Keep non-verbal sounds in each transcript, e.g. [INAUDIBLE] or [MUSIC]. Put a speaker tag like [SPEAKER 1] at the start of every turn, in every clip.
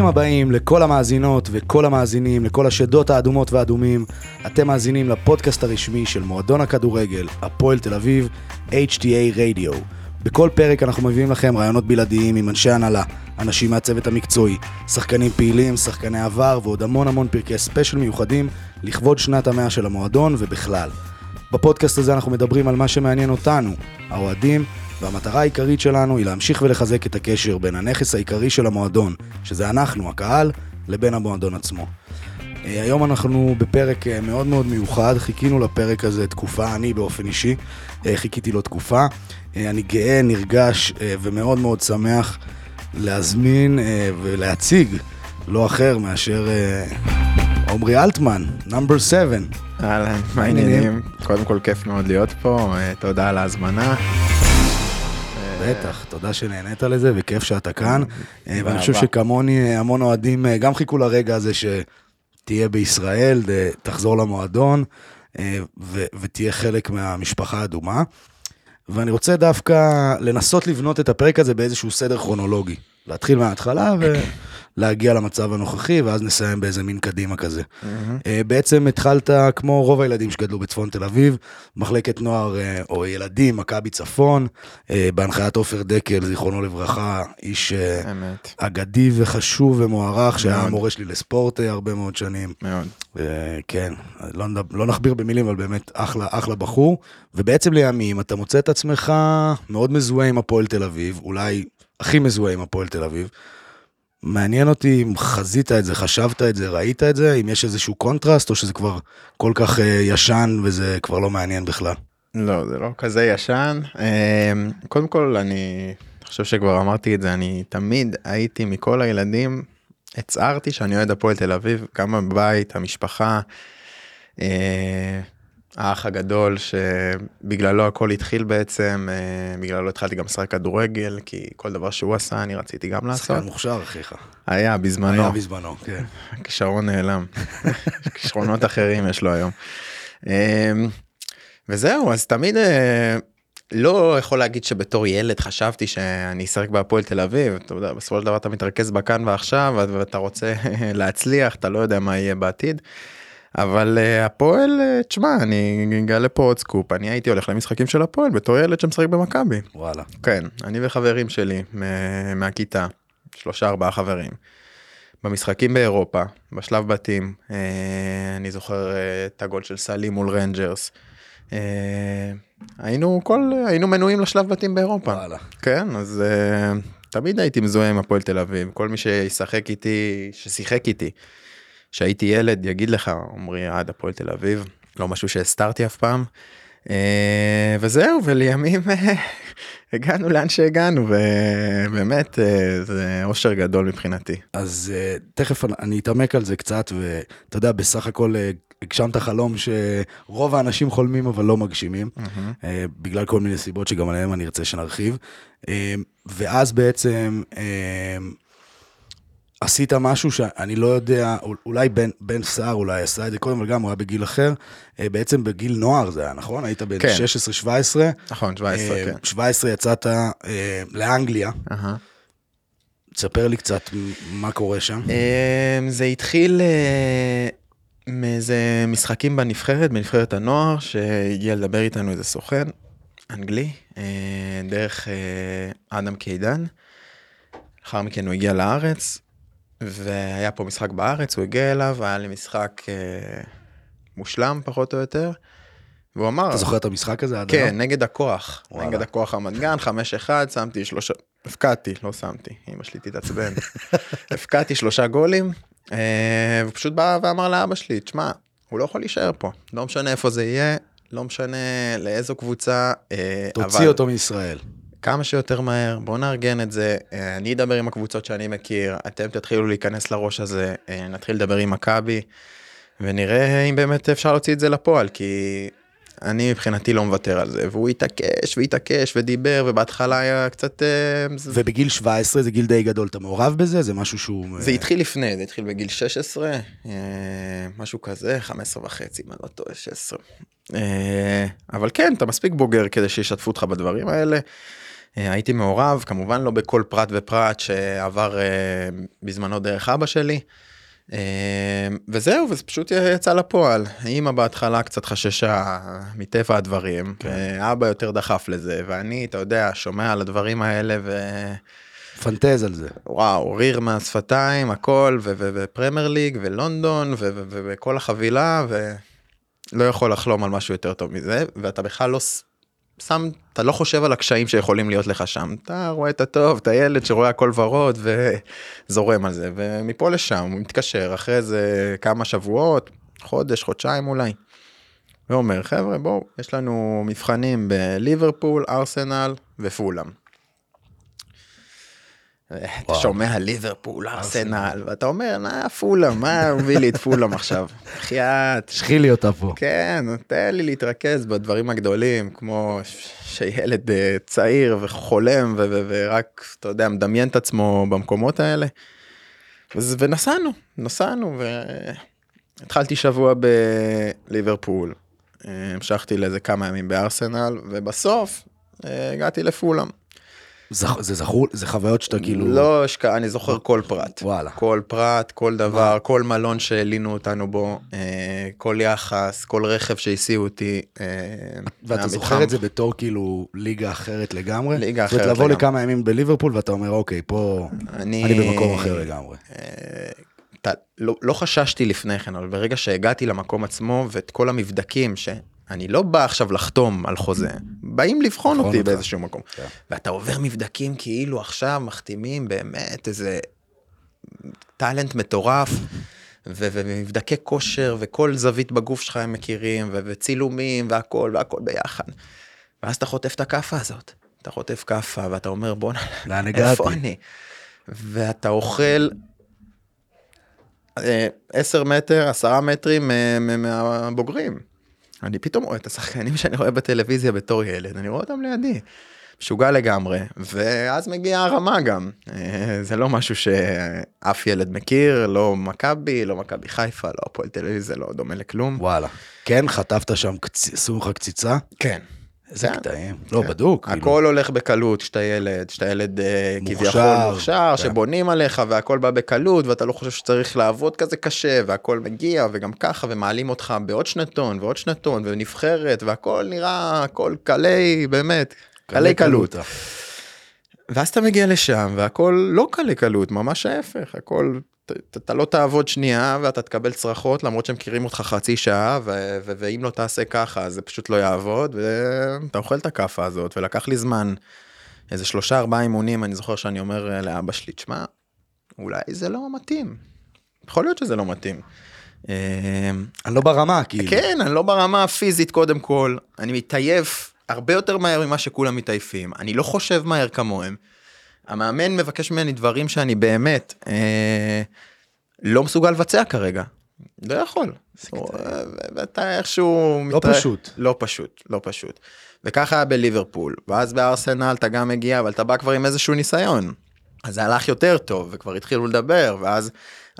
[SPEAKER 1] ברוכים הבאים לכל המאזינות וכל המאזינים, לכל השדות האדומות והאדומים. אתם מאזינים לפודקאסט הרשמי של מועדון הכדורגל, הפועל תל אביב, HTA רדיו. בכל פרק אנחנו מביאים לכם רעיונות בלעדיים עם אנשי הנהלה, אנשים מהצוות המקצועי, שחקנים פעילים, שחקני עבר ועוד המון המון פרקי ספיישל מיוחדים לכבוד שנת המאה של המועדון ובכלל. בפודקאסט הזה אנחנו מדברים על מה שמעניין אותנו, האוהדים, והמטרה העיקרית שלנו היא להמשיך ולחזק את הקשר בין הנכס העיקרי של המועדון, שזה אנחנו, הקהל, לבין המועדון עצמו. אה, היום אנחנו בפרק אה, מאוד מאוד מיוחד, חיכינו לפרק הזה תקופה, אני באופן אישי אה, חיכיתי לו תקופה. אני גאה, נרגש ומאוד מאוד שמח להזמין ולהציג לא אחר מאשר עמרי אלטמן, נאמבר 7.
[SPEAKER 2] אהלן, מה העניינים? קודם כל כיף מאוד להיות פה, תודה על ההזמנה.
[SPEAKER 1] בטח, תודה שנהנית לזה וכיף שאתה כאן. ואני חושב שכמוני המון אוהדים גם חיכו לרגע הזה שתהיה בישראל, תחזור למועדון ותהיה חלק מהמשפחה האדומה. ואני רוצה דווקא לנסות לבנות את הפרק הזה באיזשהו סדר כרונולוגי. להתחיל מההתחלה ולהגיע למצב הנוכחי, ואז נסיים באיזה מין קדימה כזה. Mm-hmm. בעצם התחלת, כמו רוב הילדים שגדלו בצפון תל אביב, מחלקת נוער אה, או ילדים, מכבי צפון, אה, בהנחיית עופר דקל, זיכרונו לברכה, איש אמת. אגדי וחשוב ומוערך, שהיה המורה שלי לספורט הרבה מאוד שנים.
[SPEAKER 2] מאוד.
[SPEAKER 1] כן, לא, לא נכביר במילים, אבל באמת אחלה, אחלה בחור. ובעצם לימים אתה מוצא את עצמך מאוד מזוהה עם הפועל תל אביב, אולי הכי מזוהה עם הפועל תל אביב. מעניין אותי אם חזית את זה, חשבת את זה, ראית את זה, אם יש איזשהו קונטרסט, או שזה כבר כל כך uh, ישן וזה כבר לא מעניין בכלל.
[SPEAKER 2] לא, זה לא כזה ישן. Uh, קודם כל, אני חושב שכבר אמרתי את זה, אני תמיד הייתי מכל הילדים, הצהרתי שאני אוהד הפועל תל אביב, גם בבית, המשפחה. האח הגדול שבגללו הכל התחיל בעצם, אה, בגללו התחלתי גם לשחק כדורגל, כי כל דבר שהוא עשה אני רציתי גם לעשות.
[SPEAKER 1] שחקן מוכשר אחיך.
[SPEAKER 2] היה בזמנו.
[SPEAKER 1] היה בזמנו, כן. [LAUGHS]
[SPEAKER 2] כישרון נעלם. [LAUGHS] כישרונות אחרים יש לו היום. אה, וזהו, אז תמיד אה, לא יכול להגיד שבתור ילד חשבתי שאני אשחק בהפועל תל אביב, אתה יודע, בסופו של דבר אתה מתרכז בכאן ועכשיו ואתה רוצה [LAUGHS] להצליח, אתה לא יודע מה יהיה בעתיד. אבל uh, הפועל, uh, תשמע, אני אגלה פה עוד סקופ, אני הייתי הולך למשחקים של הפועל בתור ילד שמשחק במכבי.
[SPEAKER 1] וואלה.
[SPEAKER 2] כן, אני וחברים שלי מהכיתה, שלושה ארבעה חברים. במשחקים באירופה, בשלב בתים, uh, אני זוכר uh, את הגול של סלי מול רנג'רס. Uh, היינו כל, היינו מנויים לשלב בתים באירופה.
[SPEAKER 1] וואלה.
[SPEAKER 2] כן, אז uh, תמיד הייתי מזוהה עם הפועל תל אביב, כל מי ששיחק איתי, ששיחק איתי. שהייתי ילד יגיד לך עמרי אוהד הפועל תל אביב לא משהו שהסתרתי אף פעם. אה, וזהו ולימים [LAUGHS] הגענו לאן שהגענו ובאמת אה, זה אושר גדול מבחינתי.
[SPEAKER 1] אז אה, תכף אני אתעמק על זה קצת ואתה יודע בסך הכל הגשמת חלום שרוב האנשים חולמים אבל לא מגשימים mm-hmm. בגלל כל מיני סיבות שגם עליהם אני ארצה שנרחיב ואז בעצם. עשית משהו שאני לא יודע, אולי בן, בן סער אולי עשה את זה קודם, אבל גם הוא היה בגיל אחר, אה, בעצם בגיל נוער זה היה, נכון? היית בן כן. 16-17.
[SPEAKER 2] נכון, 17, אה, כן.
[SPEAKER 1] 17 יצאת אה, לאנגליה. Uh-huh. תספר לי קצת מה קורה שם.
[SPEAKER 2] זה התחיל מאיזה משחקים בנבחרת, בנבחרת הנוער, שהגיע לדבר איתנו איזה סוכן אנגלי, דרך אדם קידן. לאחר מכן הוא הגיע לארץ, והיה פה משחק בארץ, הוא הגיע אליו, היה לי משחק אה, מושלם פחות או יותר. והוא אמר...
[SPEAKER 1] אתה זוכר את המשחק הזה
[SPEAKER 2] עד היום? כן, נגד הכוח. וואלה. נגד הכוח רמת גן, 5-1, שמתי שלושה... הפקעתי, לא שמתי, אמא שלי תתעצבן. [LAUGHS] הפקעתי שלושה גולים, אה, ופשוט בא ואמר לאבא שלי, תשמע, הוא לא יכול להישאר פה, לא משנה איפה זה יהיה, לא משנה לאיזו קבוצה.
[SPEAKER 1] אה, תוציא אבל... אותו מישראל.
[SPEAKER 2] כמה שיותר מהר, בואו נארגן את זה, אה, אני אדבר עם הקבוצות שאני מכיר, אתם תתחילו להיכנס לראש הזה, אה, נתחיל לדבר עם מכבי, ונראה אם באמת אפשר להוציא את זה לפועל, כי אני מבחינתי לא מוותר על זה, והוא התעקש והתעקש ודיבר, ובהתחלה היה קצת... אה,
[SPEAKER 1] ובגיל 17 זה גיל די גדול, אתה מעורב בזה? זה משהו שהוא...
[SPEAKER 2] זה התחיל לפני, זה התחיל בגיל 16, משהו כזה, 15 וחצי, אם אני לא טועה, 16. אבל כן, אתה מספיק בוגר כדי שישתפו אותך בדברים האלה. אה, הייתי מעורב, כמובן לא בכל פרט ופרט שעבר אה, בזמנו דרך אבא שלי. אה, וזהו, וזה פשוט יצא לפועל. אימא בהתחלה קצת חששה מטבע הדברים,
[SPEAKER 1] כן.
[SPEAKER 2] אבא יותר דחף לזה, ואני, אתה יודע, שומע על הדברים האלה ו...
[SPEAKER 1] פנטז על זה.
[SPEAKER 2] וואו, ריר מהשפתיים, הכל, ו- ו- ופרמייר ליג, ולונדון, וכל החבילה, ולא יכול לחלום על משהו יותר טוב מזה, ואתה בכלל לא שם, אתה לא חושב על הקשיים שיכולים להיות לך שם. אתה רואה את הטוב, את הילד שרואה הכל ורוד, וזורם על זה, ומפה לשם הוא מתקשר אחרי איזה כמה שבועות, חודש, חודשיים אולי. ואומר, חבר'ה, בואו, יש לנו מבחנים בליברפול, ארסנל ופולאם. אתה. שומע ליברפול, ארסנל, ואתה אומר, נא, פולאם, מה הוא מביא לי את פולאם עכשיו? [LAUGHS] בחייאת.
[SPEAKER 1] שחי לי אותה פה.
[SPEAKER 2] כן, תן לי להתרכז בדברים הגדולים, כמו שילד אה, צעיר וחולם ורק, אתה יודע, מדמיין את עצמו במקומות האלה. ונסענו, נסענו, והתחלתי שבוע בליברפול, אה, המשכתי לאיזה כמה ימים בארסנל, ובסוף אה, הגעתי לפולאם.
[SPEAKER 1] זה זכור, זה חוויות שאתה כאילו...
[SPEAKER 2] לא אני זוכר כל פרט.
[SPEAKER 1] וואלה.
[SPEAKER 2] כל פרט, כל דבר, כל מלון שהלינו אותנו בו, אה, כל יחס, כל רכב שהסיעו אותי. אה,
[SPEAKER 1] ואתה. זוכר את זה בתור כאילו ליגה אחרת לגמרי?
[SPEAKER 2] ליגה
[SPEAKER 1] זאת אומרת,
[SPEAKER 2] אחרת
[SPEAKER 1] לבוא
[SPEAKER 2] לגמרי.
[SPEAKER 1] לכמה ימים בליברפול ואתה אומר, אוקיי, פה
[SPEAKER 2] אני,
[SPEAKER 1] אני במקום אחר לגמרי.
[SPEAKER 2] אה, לא, לא חששתי לפני כן, אבל ברגע שהגעתי למקום עצמו ואת כל המבדקים, שאני לא בא עכשיו לחתום על חוזה, באים לבחון אותי
[SPEAKER 1] אותך.
[SPEAKER 2] באיזשהו מקום.
[SPEAKER 1] כן.
[SPEAKER 2] ואתה עובר מבדקים כאילו עכשיו מחתימים באמת איזה טאלנט מטורף. ו- ומבדקי כושר וכל זווית בגוף שלך הם מכירים ו- וצילומים והכל והכל ביחד. ואז אתה חוטף את הכאפה הזאת. אתה חוטף כאפה ואתה אומר בואנה? איפה אני? ואתה אוכל אה, 10 מטר, 10 מטרים אה, מהבוגרים. אני פתאום רואה את השחקנים שאני רואה בטלוויזיה בתור ילד, אני רואה אותם לידי. משוגע לגמרי, ואז מגיעה הרמה גם. אה, זה לא משהו שאף ילד מכיר, לא מכבי, לא מכבי חיפה, לא הפועל תל אביב, זה לא דומה לכלום.
[SPEAKER 1] וואלה. כן, חטפת שם, קצ- עשו לך קציצה?
[SPEAKER 2] כן.
[SPEAKER 1] איזה
[SPEAKER 2] כן.
[SPEAKER 1] קטעים. לא,
[SPEAKER 2] כן.
[SPEAKER 1] בדוק. כאילו.
[SPEAKER 2] הכל הולך בקלות, שאתה ילד, שאתה ילד אה. כביכול מוכשר,
[SPEAKER 1] כן.
[SPEAKER 2] שבונים עליך והכל בא בקלות ואתה לא חושב שצריך לעבוד כזה קשה והכל מגיע וגם ככה ומעלים אותך בעוד שנתון ועוד שנתון ונבחרת והכל נראה הכל קלי באמת, קלי קלות. ואז אתה מגיע לשם והכל לא קלי קלות, ממש ההפך, הכל, אתה לא תעבוד שנייה ואתה תקבל צרחות למרות שהם מכירים אותך חצי שעה ו- ו- ואם לא תעשה ככה זה פשוט לא יעבוד ואתה אוכל את הכאפה הזאת ולקח לי זמן, איזה שלושה ארבעה אימונים אני זוכר שאני אומר אה, לאבא שלי, תשמע, אולי זה לא מתאים, יכול להיות שזה לא מתאים. אה,
[SPEAKER 1] אני לא ברמה, כאילו.
[SPEAKER 2] כן, אני לא ברמה הפיזית קודם כל, אני מתעייף הרבה יותר מהר ממה שכולם מתעייפים, אני לא חושב מהר כמוהם. המאמן מבקש ממני דברים שאני באמת אה, לא מסוגל לבצע כרגע. לא יכול. ו- ואתה איכשהו...
[SPEAKER 1] לא
[SPEAKER 2] מתרא-
[SPEAKER 1] פשוט.
[SPEAKER 2] לא פשוט, לא פשוט. וככה היה בליברפול, ואז בארסנל אתה גם מגיע, אבל אתה בא כבר עם איזשהו ניסיון. אז זה הלך יותר טוב, וכבר התחילו לדבר, ואז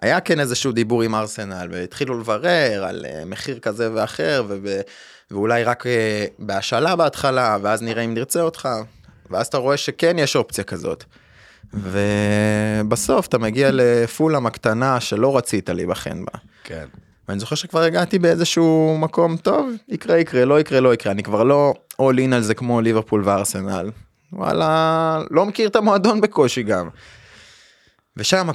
[SPEAKER 2] היה כן איזשהו דיבור עם ארסנל, והתחילו לברר על אה, מחיר כזה ואחר, וב, ואולי רק אה, בהשאלה בהתחלה, ואז נראה אם נרצה אותך, ואז אתה רואה שכן יש אופציה כזאת. ובסוף אתה מגיע לפולאם הקטנה שלא רצית להיבחן בה.
[SPEAKER 1] כן.
[SPEAKER 2] ואני זוכר שכבר הגעתי באיזשהו מקום טוב, יקרה יקרה, לא יקרה לא יקרה, אני כבר לא all in על זה כמו ליברפול וארסנל. וואלה, לא מכיר את המועדון בקושי גם. ושם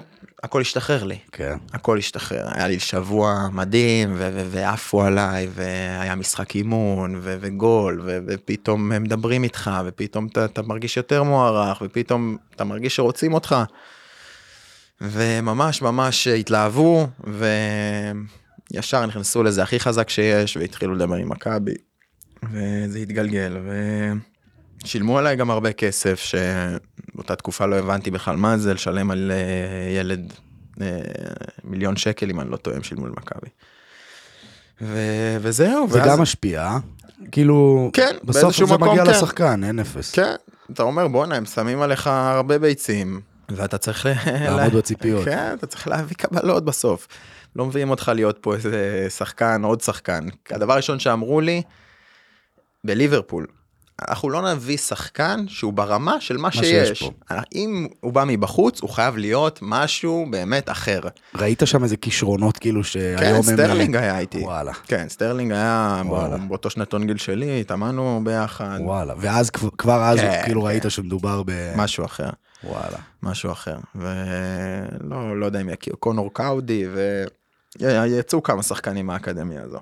[SPEAKER 2] הכל השתחרר לי,
[SPEAKER 1] כן.
[SPEAKER 2] הכל השתחרר, היה לי שבוע מדהים ו- ו- ועפו עליי והיה משחק אימון ו- וגול ו- ופתאום הם מדברים איתך ופתאום אתה, אתה מרגיש יותר מוערך ופתאום אתה מרגיש שרוצים אותך. וממש ממש התלהבו וישר נכנסו לזה הכי חזק שיש והתחילו לדבר עם מכבי וזה התגלגל ושילמו עליי גם הרבה כסף שבאותה תקופה לא הבנתי בכלל מה זה לשלם על אה, ילד אה, מיליון שקל אם אני לא טועה הם שילמו למכבי. ו- וזהו.
[SPEAKER 1] זה
[SPEAKER 2] ואז-
[SPEAKER 1] גם משפיע, אה? כאילו,
[SPEAKER 2] כן,
[SPEAKER 1] בסוף זה
[SPEAKER 2] מקום,
[SPEAKER 1] מגיע
[SPEAKER 2] כן.
[SPEAKER 1] לשחקן, אין אפס.
[SPEAKER 2] כן, אתה אומר בואנה הם שמים עליך הרבה ביצים ואתה צריך ל-
[SPEAKER 1] לעמוד בציפיות.
[SPEAKER 2] כן, אתה צריך להביא קבלות בסוף. לא מביאים אותך להיות פה איזה שחקן, עוד שחקן. הדבר הראשון שאמרו לי, בליברפול, אנחנו לא נביא שחקן שהוא ברמה של מה
[SPEAKER 1] שיש
[SPEAKER 2] שיש.
[SPEAKER 1] פה.
[SPEAKER 2] אם הוא בא מבחוץ, הוא חייב להיות משהו באמת אחר.
[SPEAKER 1] ראית שם איזה כישרונות כאילו שהיום
[SPEAKER 2] כן,
[SPEAKER 1] הם...
[SPEAKER 2] סטרלינג היה איתי.
[SPEAKER 1] וואלה.
[SPEAKER 2] כן, סטרלינג היה
[SPEAKER 1] וואלה.
[SPEAKER 2] באותו שנתון גיל שלי, התאמנו ביחד,
[SPEAKER 1] וואלה, ואז כבר אז
[SPEAKER 2] כן,
[SPEAKER 1] כאילו
[SPEAKER 2] כן.
[SPEAKER 1] ראית שמדובר ב...
[SPEAKER 2] משהו אחר.
[SPEAKER 1] וואלה.
[SPEAKER 2] משהו אחר ולא לא יודע אם יכיר קונור קאודי ויצאו כמה שחקנים מהאקדמיה הזו.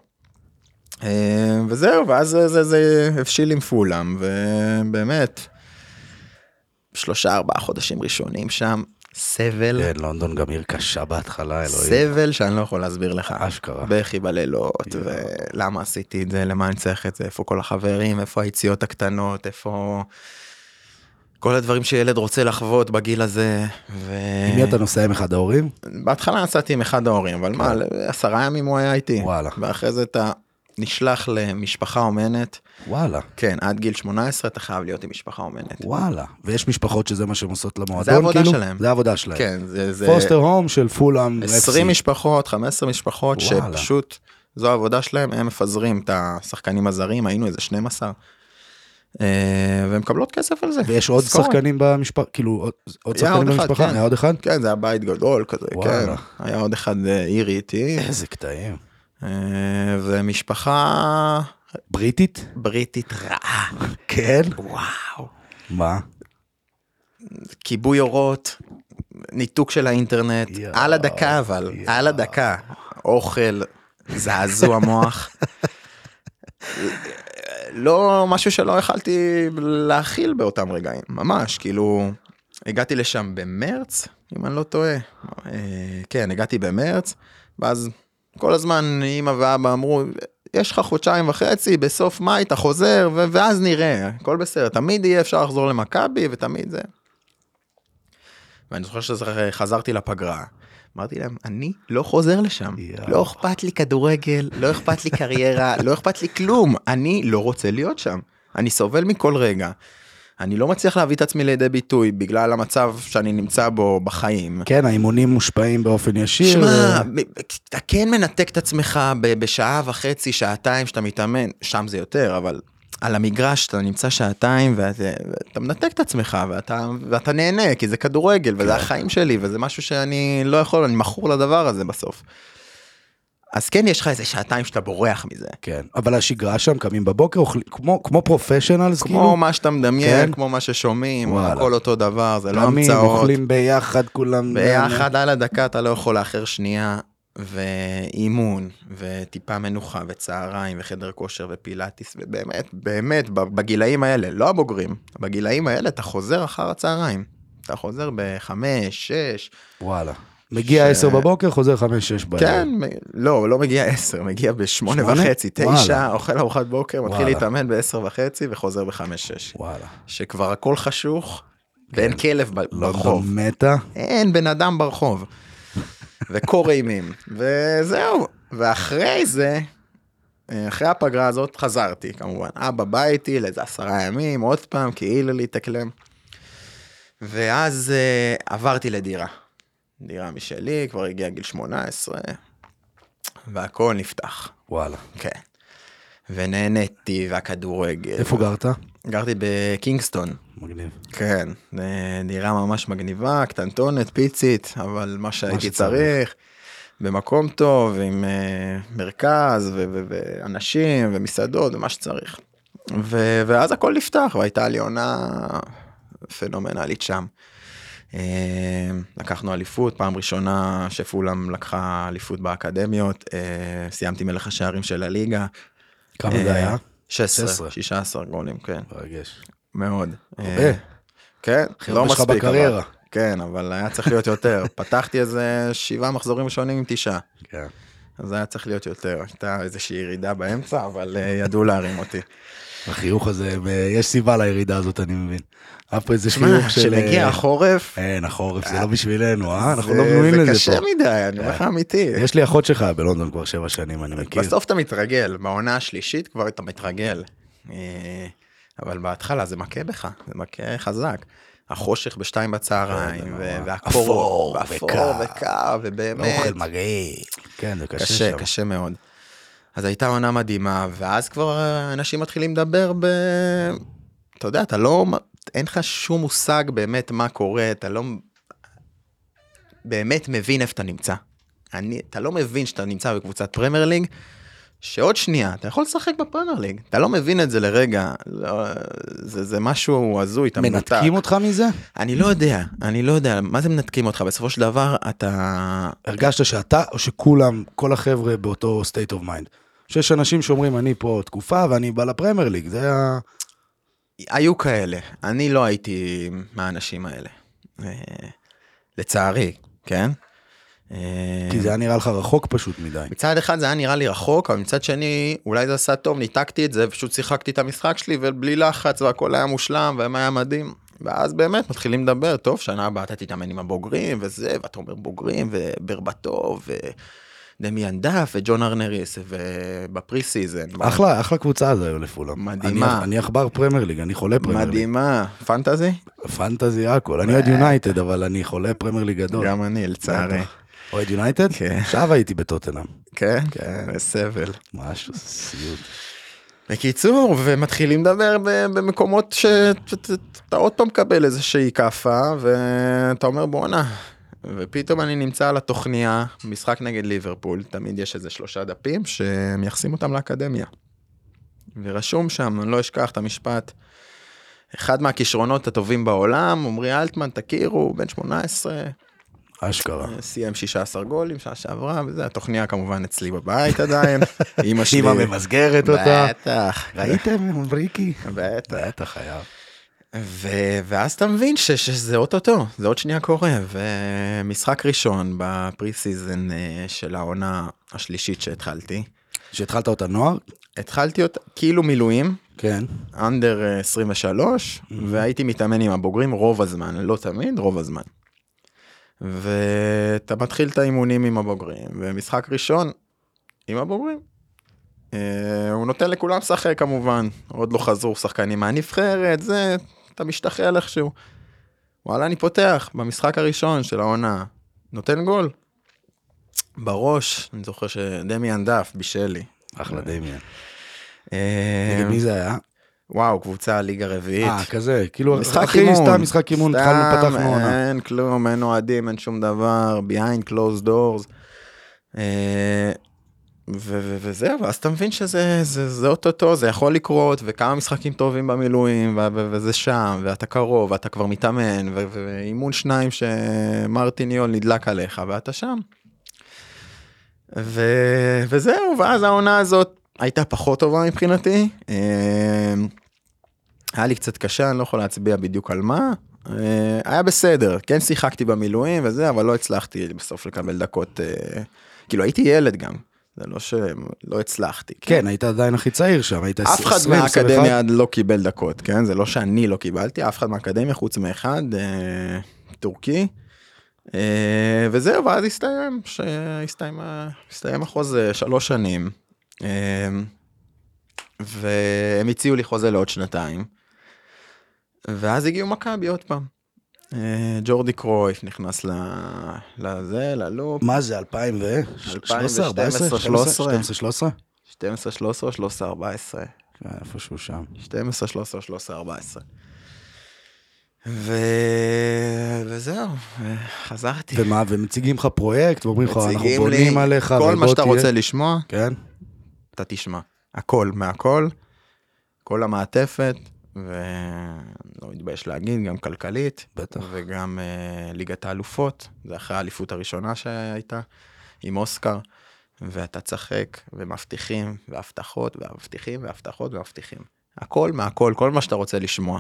[SPEAKER 2] אה, וזהו ואז זה, זה, זה הבשיל עם פולאם ובאמת שלושה ארבעה חודשים ראשונים שם סבל
[SPEAKER 1] כן, לונדון גם עיר קשה בהתחלה, אלוהים.
[SPEAKER 2] סבל שאני לא יכול להסביר לך.
[SPEAKER 1] אשכרה.
[SPEAKER 2] בכי בלילות
[SPEAKER 1] יואו.
[SPEAKER 2] ולמה עשיתי את זה למה אני צריך את זה איפה כל החברים איפה היציאות הקטנות איפה כל הדברים שילד רוצה לחוות בגיל הזה. ו...
[SPEAKER 1] עם מי אתה נוסע עם אחד ההורים?
[SPEAKER 2] בהתחלה נסעתי עם אחד ההורים אבל מה עשרה ימים הוא היה איתי
[SPEAKER 1] כן. וואלה.
[SPEAKER 2] ואחרי זה אתה נשלח למשפחה אומנת
[SPEAKER 1] וואלה.
[SPEAKER 2] כן עד גיל 18 אתה חייב להיות עם משפחה אומנת.
[SPEAKER 1] וואלה. ויש משפחות שזה מה שהן עושות למועדון,
[SPEAKER 2] זה העבודה
[SPEAKER 1] כאילו?
[SPEAKER 2] שלהם.
[SPEAKER 1] זה העבודה שלהם.
[SPEAKER 2] כן זה זה
[SPEAKER 1] פוסטר הום של פולאם.
[SPEAKER 2] 20 משפחות 15 משפחות
[SPEAKER 1] וואלה.
[SPEAKER 2] שפשוט זו העבודה שלהם הם מפזרים את השחקנים הזרים היינו איזה 12. אה, והן מקבלות כסף על זה.
[SPEAKER 1] ויש עוד
[SPEAKER 2] משכורת.
[SPEAKER 1] שחקנים במשפחה, כאילו עוד- עוד שחקנים
[SPEAKER 2] עוד אחד,
[SPEAKER 1] במשפחה?
[SPEAKER 2] כן.
[SPEAKER 1] היה עוד אחד?
[SPEAKER 2] כן זה היה בית גדול כזה כן
[SPEAKER 1] וואלה.
[SPEAKER 2] היה עוד אחד אה, אירי איתי
[SPEAKER 1] איזה קטעים.
[SPEAKER 2] אה, ומשפחה
[SPEAKER 1] בריטית?
[SPEAKER 2] בריטית רעה
[SPEAKER 1] כן.
[SPEAKER 2] וואו
[SPEAKER 1] מה?
[SPEAKER 2] כיבוי אורות ניתוק של האינטרנט
[SPEAKER 1] יואו,
[SPEAKER 2] על הדקה אבל
[SPEAKER 1] יואו.
[SPEAKER 2] על הדקה אוכל זעזוע מוח. לא משהו שלא יכלתי להכיל באותם רגעים ממש כאילו הגעתי לשם במרץ אם אני לא טועה אה, כן הגעתי במרץ ואז כל הזמן אמא ואבא אמרו יש לך חודשיים וחצי בסוף מאי אתה חוזר ו- ואז נראה הכל בסדר תמיד יהיה אפשר לחזור למכבי ותמיד זה. ואני זוכר שחזרתי לפגרה. אמרתי להם, אני לא חוזר לשם.
[SPEAKER 1] יואו.
[SPEAKER 2] לא אכפת לי כדורגל, לא אכפת לי קריירה, לא אכפת לי כלום. אני לא רוצה להיות שם. אני סובל מכל רגע. אני לא מצליח להביא את עצמי לידי ביטוי בגלל המצב שאני נמצא בו בחיים.
[SPEAKER 1] כן, האימונים מושפעים באופן ישיר.
[SPEAKER 2] שמע, אתה כן מנתק את עצמך בשעה וחצי, שעתיים שאתה מתאמן, שם זה יותר, אבל על המגרש אתה נמצא שעתיים ואתה, ואתה מנתק את עצמך ואתה, ואתה נהנה, כי זה כדורגל וזה
[SPEAKER 1] כן.
[SPEAKER 2] החיים שלי וזה משהו שאני לא יכול, אני מכור לדבר הזה בסוף. אז כן, יש לך איזה שעתיים שאתה בורח מזה.
[SPEAKER 1] כן, אבל השגרה שם, קמים בבוקר, אוכלים, כמו, כמו פרופשיונלס,
[SPEAKER 2] כמו
[SPEAKER 1] כאילו,
[SPEAKER 2] מה שאתה מדמיין,
[SPEAKER 1] כן.
[SPEAKER 2] כמו מה ששומעים,
[SPEAKER 1] וואלה.
[SPEAKER 2] הכל אותו דבר, זה לא
[SPEAKER 1] קמים,
[SPEAKER 2] המצאות.
[SPEAKER 1] אוכלים ביחד, כולם...
[SPEAKER 2] ביחד על הדקה אתה לא יכול לאחר שנייה ואימון וטיפה מנוחה וצהריים וחדר כושר ופילאטיס ובאמת באמת בגילאים האלה לא הבוגרים בגילאים האלה אתה חוזר אחר הצהריים אתה חוזר בחמש שש
[SPEAKER 1] וואלה. מגיע
[SPEAKER 2] ש-
[SPEAKER 1] 10 בבוקר, חוזר 5-6 בערב.
[SPEAKER 2] כן מ- לא לא מגיע עשר מגיע בשמונה
[SPEAKER 1] שמונה?
[SPEAKER 2] וחצי תשע
[SPEAKER 1] וואלה.
[SPEAKER 2] אוכל ארוחת בוקר מתחיל
[SPEAKER 1] וואלה.
[SPEAKER 2] להתאמן בעשר וחצי וחוזר בחמש שש
[SPEAKER 1] וואלה.
[SPEAKER 2] שכבר הכל חשוך ואין כלב ב- ברחוב.
[SPEAKER 1] לונדון מתה.
[SPEAKER 2] אין בן אדם ברחוב. [LAUGHS] וקור אימים וזהו ואחרי זה אחרי הפגרה הזאת חזרתי כמובן אבא בא איתי לאיזה עשרה ימים עוד פעם כאילו להתאקלם. ואז uh, עברתי לדירה. דירה משלי כבר הגיע גיל 18 והכל נפתח
[SPEAKER 1] וואלה.
[SPEAKER 2] כן. ונהניתי והכדורגל.
[SPEAKER 1] איפה גרת?
[SPEAKER 2] גרתי בקינגסטון.
[SPEAKER 1] מגניב.
[SPEAKER 2] כן, אה, דירה ממש מגניבה, קטנטונת, פיצית, אבל מה שהייתי. צריך, במקום טוב, עם אה, מרכז ו- ו- ואנשים ומסעדות ומה שצריך. ו- ואז הכל נפתח והייתה לי עונה פנומנלית שם. אה, לקחנו אליפות, פעם ראשונה שפולאם לקחה אליפות באקדמיות, אה, סיימתי מלך השערים של הליגה.
[SPEAKER 1] כמה זה
[SPEAKER 2] אה,
[SPEAKER 1] היה?
[SPEAKER 2] 16,
[SPEAKER 1] 16.
[SPEAKER 2] 16 גולים, כן,
[SPEAKER 1] מרגש.
[SPEAKER 2] מאוד.
[SPEAKER 1] הרבה.
[SPEAKER 2] אה, כן, לא מספיק. אבל- כן, אבל היה צריך להיות יותר. [LAUGHS] פתחתי איזה שבעה מחזורים ראשונים עם תשעה.
[SPEAKER 1] כן.
[SPEAKER 2] אז היה צריך להיות יותר. הייתה איזושהי ירידה באמצע, אבל ידעו להרים אותי.
[SPEAKER 1] החיוך הזה, יש סיבה לירידה הזאת, אני מבין. אף פה איזה חיוך של...
[SPEAKER 2] כשמגיע
[SPEAKER 1] אה,
[SPEAKER 2] החורף,
[SPEAKER 1] אין, החורף זה לא בשבילנו, אה? אנחנו
[SPEAKER 2] זה-
[SPEAKER 1] לא בנויים
[SPEAKER 2] זה
[SPEAKER 1] לזה
[SPEAKER 2] קשה
[SPEAKER 1] פה.
[SPEAKER 2] מדי, אני אומר לך אמיתי.
[SPEAKER 1] יש לי אחות שלך בלונדון כבר שבע שנים, אני מכיר.
[SPEAKER 2] בסוף אתה מתרגל, בעונה השלישית כבר אתה מתרגל. אה, אבל בהתחלה זה מכה בך, זה מכה חזק. החושך בשתיים בצהריים. והקור,
[SPEAKER 1] אפור
[SPEAKER 2] ואפור
[SPEAKER 1] וקר.
[SPEAKER 2] ובאמת,
[SPEAKER 1] אוכל מגעיל. כן, זה קשה
[SPEAKER 2] קשה,
[SPEAKER 1] שם.
[SPEAKER 2] קשה מאוד. אז הייתה עונה מדהימה, ואז כבר אנשים מתחילים לדבר ב... אתה יודע, אתה לא, אין לך שום מושג באמת מה קורה, אתה לא באמת מבין איפה אתה נמצא. אני, אתה לא מבין שאתה נמצא בקבוצת פרמייר ליג, שעוד שנייה, אתה יכול לשחק בפרמייר ליג. אתה לא מבין את זה לרגע, לא, זה, זה משהו הזוי, אתה מנותק.
[SPEAKER 1] מנתקים אותך מזה?
[SPEAKER 2] אני לא יודע, אני לא יודע, מה זה מנתקים אותך? בסופו של דבר, אתה...
[SPEAKER 1] הרגשת שאתה, או שכולם, כל החבר'ה באותו state of mind? שיש אנשים שאומרים, אני פה תקופה ואני בא לפרמייר ליג, זה היה...
[SPEAKER 2] היו כאלה, אני לא הייתי מהאנשים האלה. אה, לצערי, כן?
[SPEAKER 1] כי זה היה נראה לך רחוק פשוט מדי.
[SPEAKER 2] מצד אחד זה היה נראה לי רחוק, אבל מצד שני, אולי זה עשה טוב, ניתקתי את זה, פשוט שיחקתי את המשחק שלי, ובלי לחץ, והכל היה מושלם, ומה היה מדהים. ואז באמת מתחילים לדבר, טוב, שנה הבאה אתה תתאמן עם הבוגרים, וזה, ואתה אומר בוגרים, וברבטוב, ודמיאן דף, וג'ון ארנה ריסה, וב pre-season.
[SPEAKER 1] אחלה, אחלה קבוצה זה היו לפולם.
[SPEAKER 2] מדהימה.
[SPEAKER 1] אני, אני עכבר פרמייר ליג, אני חולה פרמייר ליג.
[SPEAKER 2] מדהימה. Fantasy?
[SPEAKER 1] Fantasy הכל. אני אוהד יונייטד, אבל אני חולה פרמייר ליג גדול.
[SPEAKER 2] גם אני, לצערי.
[SPEAKER 1] אוהד יונייטד?
[SPEAKER 2] כן.
[SPEAKER 1] עכשיו הייתי בטוטנאם.
[SPEAKER 2] כן? כן. סבל.
[SPEAKER 1] משהו סיוט.
[SPEAKER 2] בקיצור, ומתחילים לדבר במקומות שאתה עוד פעם מקבל איזושהי כאפה, ואתה אומר בואנה. ופתאום אני נמצא על התוכניה, משחק נגד ליברפול, תמיד יש איזה שלושה דפים שמייחסים אותם לאקדמיה. ורשום שם, אני לא אשכח את המשפט, אחד מהכישרונות הטובים בעולם, עמרי אלטמן, תכירו, בן 18,
[SPEAKER 1] אשכרה.
[SPEAKER 2] סיים 16 גולים שעה שעברה וזה התוכניה כמובן אצלי בבית עדיין. [LAUGHS] אמא שלי.
[SPEAKER 1] אמא ממסגרת אותה.
[SPEAKER 2] בטח.
[SPEAKER 1] ראיתם ב ריקי?
[SPEAKER 2] בטח.
[SPEAKER 1] בטח חייב.
[SPEAKER 2] ו- ואז אתה מבין ש- שזה אוטוטו, זה עוד שנייה קורה. ומשחק ראשון ב pre-season אה, של העונה השלישית שהתחלתי.
[SPEAKER 1] שהתחלת אותה נוער?
[SPEAKER 2] התחלתי אותה כאילו מילואים,
[SPEAKER 1] כן.
[SPEAKER 2] under 23, והייתי מתאמן עם הבוגרים רוב הזמן, לא תמיד, רוב הזמן. ואתה מתחיל את האימונים עם הבוגרים, ומשחק ראשון עם הבוגרים. אה, הוא נותן לכולם לשחק כמובן, עוד לא חזרו שחקנים מהנבחרת, זה, אתה משתחל איכשהו. וואלה, אני פותח במשחק הראשון של העונה, נותן גול. בראש, אני זוכר שדמיאן דף בישל לי.
[SPEAKER 1] אחלה דמיאן.
[SPEAKER 2] אה,
[SPEAKER 1] מי זה היה?
[SPEAKER 2] וואו, קבוצה ליגה רביעית.
[SPEAKER 1] אה, כזה, כאילו,
[SPEAKER 2] משחק אימון.
[SPEAKER 1] סתם משחק אימון, התחלנו, פתחנו עונה.
[SPEAKER 2] אין כלום, אין אוהדים, אין שום דבר, behind closed doors. אה, ו- ו- וזהו, ואז אתה מבין שזה זה, זה אוטוטו, זה יכול לקרות, וכמה משחקים טובים במילואים, וזה שם, ואתה קרוב, ואתה כבר מתאמן, ואימון שניים שמרטיניול נדלק עליך, ואתה שם. וזהו, ואז העונה הזאת הייתה פחות טובה מבחינתי. אה, היה לי קצת קשה, אני לא יכול להצביע בדיוק על מה. אה, היה בסדר, כן שיחקתי במילואים וזה, אבל לא הצלחתי בסוף לקבל דקות, אה, כאילו הייתי ילד גם, זה לא שלא הצלחתי.
[SPEAKER 1] כן, היית עדיין הכי צעיר שם, היית 20,
[SPEAKER 2] אף אחד
[SPEAKER 1] 21.
[SPEAKER 2] מהאקדמיה לא קיבל דקות, כן? זה לא שאני לא קיבלתי, אף אחד מהאקדמיה חוץ מאחד, אה, טורקי. אה, וזהו, ואז הסתיים, שהסתיים הסתיים החוזה שלוש שנים. אה, והם הציעו לי חוזה לעוד שנתיים. ואז הגיעו מכבי עוד פעם. אה, ג'ורדי קרויף נכנס לזה, ללופ.
[SPEAKER 1] מה זה, 2013,
[SPEAKER 2] 2012,
[SPEAKER 1] 14,
[SPEAKER 2] 13?
[SPEAKER 1] 12, 13?
[SPEAKER 2] 12, 13, 13, 14.
[SPEAKER 1] כן, איפשהו שם.
[SPEAKER 2] 12, 13, 13, 14. ו... וזהו, חזרתי.
[SPEAKER 1] ומה, ומציגים לך פרויקט, ואומרים לך, אנחנו בונים
[SPEAKER 2] לי
[SPEAKER 1] עליך,
[SPEAKER 2] כל מה שאתה
[SPEAKER 1] תהיה."
[SPEAKER 2] רוצה לשמוע,
[SPEAKER 1] כן?
[SPEAKER 2] אתה תשמע. הכל מהכל, כל המעטפת, ולא מתבייש להגיד, גם כלכלית,
[SPEAKER 1] בטח.
[SPEAKER 2] וגם uh, ליגת האלופות, זה אחרי האליפות הראשונה שהייתה, עם אוסקר, ואתה צחק, ומבטיחים, והבטחות, והמבטיחים, והבטחות, והמבטיחים. הכל מהכל, כל מה שאתה רוצה לשמוע.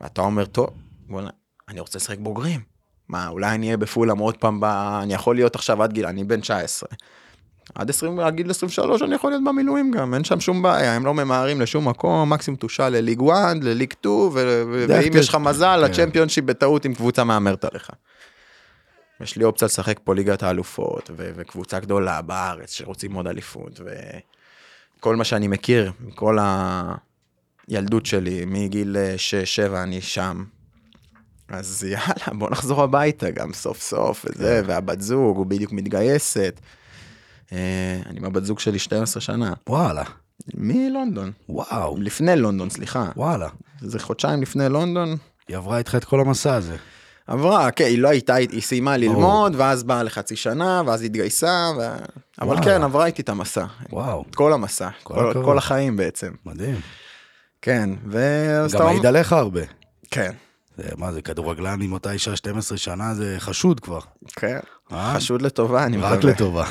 [SPEAKER 2] ואתה אומר, טוב, בוא'נה, אני רוצה לשחק בוגרים. מה, אולי אני אהיה בפולאם עוד פעם, ב... אני יכול להיות עכשיו עד גיל, אני בן 19. עד 20, עד גיל 23 אני יכול להיות במילואים גם, אין שם שום בעיה, הם לא ממהרים לשום מקום, מקסימום תושאל לליג 1, לליג 2, ו- ו-
[SPEAKER 1] זה
[SPEAKER 2] ואם יש לך מזל,
[SPEAKER 1] כן.
[SPEAKER 2] הצ'מפיונשיפ בטעות עם קבוצה מהמרת עליך. יש לי אופציה לשחק פה ליגת האלופות, וקבוצה גדולה בארץ שרוצים עוד אליפות, וכל מה שאני מכיר, מכל הילדות שלי, מגיל 6-7 אני שם. אז יאללה, בוא נחזור הביתה גם סוף סוף, וזה, והבת זוג, הוא בדיוק מתגייסת. אה, אני עם הבת זוג שלי 12 שנה,
[SPEAKER 1] וואלה,
[SPEAKER 2] מלונדון,
[SPEAKER 1] וואו,
[SPEAKER 2] לפני לונדון, סליחה.
[SPEAKER 1] וואלה.
[SPEAKER 2] איזה חודשיים לפני לונדון,
[SPEAKER 1] היא עברה איתך את כל המסע הזה.
[SPEAKER 2] עברה, כן, היא לא הייתה, היא סיימה ללמוד, ואז באה לחצי שנה, ואז התגייסה, ו... אבל. כן, עברה איתי את המסע.
[SPEAKER 1] וואו,
[SPEAKER 2] את כל המסע,
[SPEAKER 1] כל
[SPEAKER 2] כל. כל החיים בעצם.
[SPEAKER 1] מדהים.
[SPEAKER 2] כן, ואז
[SPEAKER 1] גם העיד עליך הרבה.
[SPEAKER 2] כן,
[SPEAKER 1] זה, מה זה, כדורגלן עם אותה אישה 12 שנה זה חשוד כבר.
[SPEAKER 2] כן,
[SPEAKER 1] אה?
[SPEAKER 2] חשוד לטובה, אני
[SPEAKER 1] רק
[SPEAKER 2] מקווה.
[SPEAKER 1] לטובה.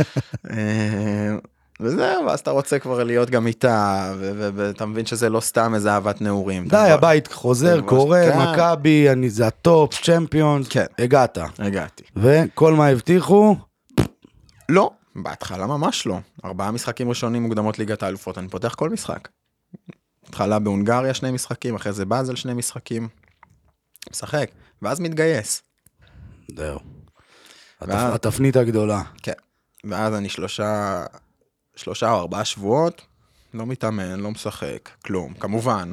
[SPEAKER 1] [LAUGHS]
[SPEAKER 2] אה, וזהו, ואז אתה רוצה כבר להיות גם איתה, ואתה מבין שזה לא סתם איזה אהבת נעורים.
[SPEAKER 1] די,
[SPEAKER 2] כבר-
[SPEAKER 1] הבית חוזר, קורה,
[SPEAKER 2] כן.
[SPEAKER 1] מכבי, אני זה ה top, Champions,
[SPEAKER 2] כן.
[SPEAKER 1] הגעת.
[SPEAKER 2] הגעתי.
[SPEAKER 1] וכל מה הבטיחו,
[SPEAKER 2] לא, בהתחלה ממש לא. ארבעה משחקים ראשונים מוקדמות ליגת האלופות, אני פותח כל משחק. התחלה בהונגריה שני משחקים, אחרי זה באזל שני משחקים. משחק, ואז מתגייס.
[SPEAKER 1] זהו.
[SPEAKER 2] ואז-
[SPEAKER 1] התפנית הגדולה.
[SPEAKER 2] כן. ואז אני שלושה, שלושה או ארבעה שבועות, לא מתאמן, לא משחק, כלום, כמובן.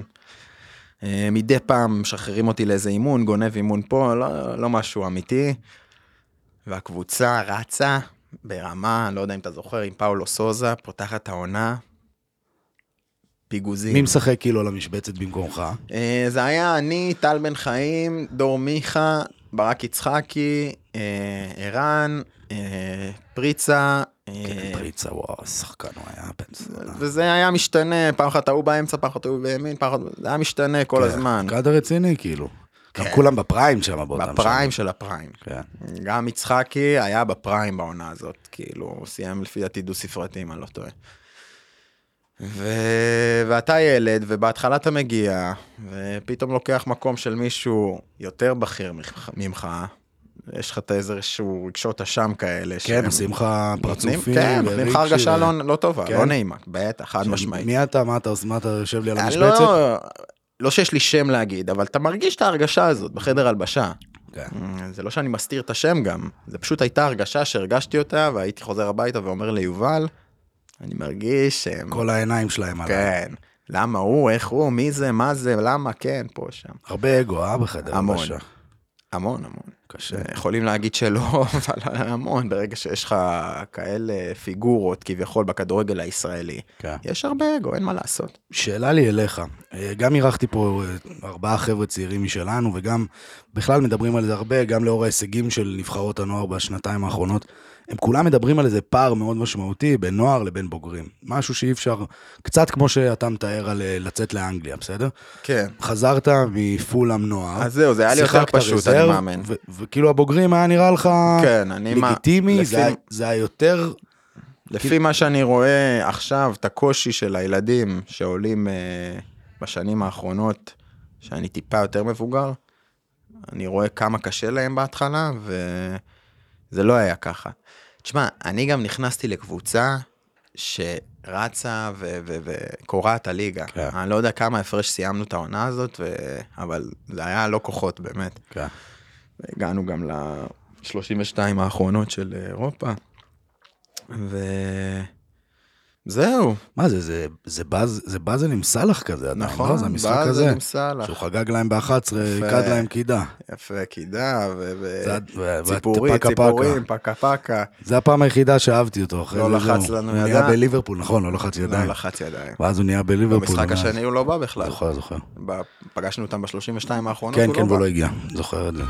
[SPEAKER 2] אה, מדי פעם משחררים אותי לאיזה אימון, גונב אימון פה, לא, לא משהו אמיתי. והקבוצה רצה ברמה, לא יודע אם אתה זוכר, עם פאולו סוזה, פותחת העונה. פיגוזים.
[SPEAKER 1] מי משחק כאילו על המשבצת במקומך?
[SPEAKER 2] אה, זה היה אני, טל בן חיים, דור מיכה, ברק יצחקי, אה, ערן, אה, פריצה.
[SPEAKER 1] כן, פריצה, וואו, שחקן הוא היה בן זונה.
[SPEAKER 2] וזה היה משתנה, פעם אחת ההוא באמצע, פעם אחת ההוא בימין, פעם אחת... זה היה משתנה כל הזמן.
[SPEAKER 1] קאדר רציני כאילו. גם
[SPEAKER 2] כן.
[SPEAKER 1] כולם בפריים שם באותם
[SPEAKER 2] בפריים של הפריים.
[SPEAKER 1] כן.
[SPEAKER 2] גם יצחקי היה בפריים בעונה הזאת, כאילו, הוא סיים לפי דעתי דו ספרתי, אם אני לא טועה. ו... ואתה ילד, ובהתחלה אתה מגיע, ופתאום לוקח מקום של מישהו יותר בכיר ממך- יש לך את איזשהו רגשות אשם כאלה.
[SPEAKER 1] כן, עושים לך פרצופים.
[SPEAKER 2] כן, נותנים לך הרגשה לא, לא טובה,
[SPEAKER 1] כן?
[SPEAKER 2] לא נעימה, בטח, חד משמעית.
[SPEAKER 1] מי אתה? מה אתה? מה אתה יושב לי על המשבצת?
[SPEAKER 2] לא, לא שיש לי שם להגיד, אבל אתה מרגיש את ההרגשה הזאת בחדר הלבשה.
[SPEAKER 1] כן.
[SPEAKER 2] זה לא שאני מסתיר את השם גם, זה פשוט הייתה הרגשה שהרגשתי אותה, והייתי חוזר הביתה ואומר ליובל, אני מרגיש שהם...
[SPEAKER 1] כל העיניים שלהם עליי.
[SPEAKER 2] כן. למה הוא, איך הוא, מי זה, מה זה, למה, כן, פה, שם.
[SPEAKER 1] הרבה אגו, אה? בחדר
[SPEAKER 2] המון.
[SPEAKER 1] הלבשה.
[SPEAKER 2] המון, המון.
[SPEAKER 1] קשה.
[SPEAKER 2] יכולים להגיד שלא, [LAUGHS] אבל המון, ברגע שיש לך כאלה פיגורות כביכול בכדורגל הישראלי.
[SPEAKER 1] כן.
[SPEAKER 2] יש הרבה אגו, אין מה לעשות.
[SPEAKER 1] שאלה לי אליך, אה, גם אירחתי פה אה, ארבעה חבר'ה צעירים משלנו, וגם בכלל מדברים על זה הרבה, גם לאור ההישגים של נבחרות הנוער בשנתיים האחרונות. הם כולם מדברים על איזה פער מאוד משמעותי בין נוער לבין בוגרים. משהו שאי אפשר, קצת כמו שאתה מתאר על אה, לצאת לאנגליה, בסדר?
[SPEAKER 2] כן.
[SPEAKER 1] חזרת מפולאם נוער.
[SPEAKER 2] אז זהו, זה היה לי יותר פשוט, אני.
[SPEAKER 1] ו- וכאילו הבוגרים היה נראה לך
[SPEAKER 2] כן, אני מה-
[SPEAKER 1] לגיטימי,
[SPEAKER 2] לפי-
[SPEAKER 1] זה היה- זה היה יותר...
[SPEAKER 2] לפי מה שאני רואה עכשיו, את הקושי של הילדים שעולים אה, בשנים האחרונות, שאני טיפה יותר מבוגר, אני רואה כמה קשה להם בהתחלה, וזה לא היה ככה. תשמע, אני גם נכנסתי לקבוצה שרצה ו- ו- וקורעת הליגה.
[SPEAKER 1] כן.
[SPEAKER 2] אני לא יודע כמה הפרש סיימנו את העונה הזאת, ו... אבל זה היה לא כוחות באמת.
[SPEAKER 1] כן.
[SPEAKER 2] הגענו גם ל-32 האחרונות של אירופה. וזהו,
[SPEAKER 1] מה זה, זה, זה, באז, זה באזל עם סאלח כזה עדיין,
[SPEAKER 2] נכון,
[SPEAKER 1] לא? זה המשחק
[SPEAKER 2] באזל
[SPEAKER 1] הזה.
[SPEAKER 2] עם סאלח.
[SPEAKER 1] שהוא חגג להם ב-11,
[SPEAKER 2] יפה.
[SPEAKER 1] עיקד להם קידה.
[SPEAKER 2] יפה, קידה, וציפורים. ציפורים, פקה פקה.
[SPEAKER 1] זה הפעם היחידה שאהבתי אותו, אחרי
[SPEAKER 2] לא
[SPEAKER 1] זה
[SPEAKER 2] לחץ
[SPEAKER 1] זהו.
[SPEAKER 2] לנו
[SPEAKER 1] הוא
[SPEAKER 2] ידיים.
[SPEAKER 1] נהיה בליברפול, נכון, לא לחץ
[SPEAKER 2] לא
[SPEAKER 1] ידיים.
[SPEAKER 2] לחץ ידיים.
[SPEAKER 1] ואז הוא נהיה בליברפול.
[SPEAKER 2] במשחק השני הוא לא בא בכלל.
[SPEAKER 1] זוכר, זוכר.
[SPEAKER 2] פגשנו אותם ב-32 האחרונות,
[SPEAKER 1] כן,
[SPEAKER 2] הוא
[SPEAKER 1] כן,
[SPEAKER 2] לא
[SPEAKER 1] והוא
[SPEAKER 2] בא.
[SPEAKER 1] לא הגיע, זוכר את זה.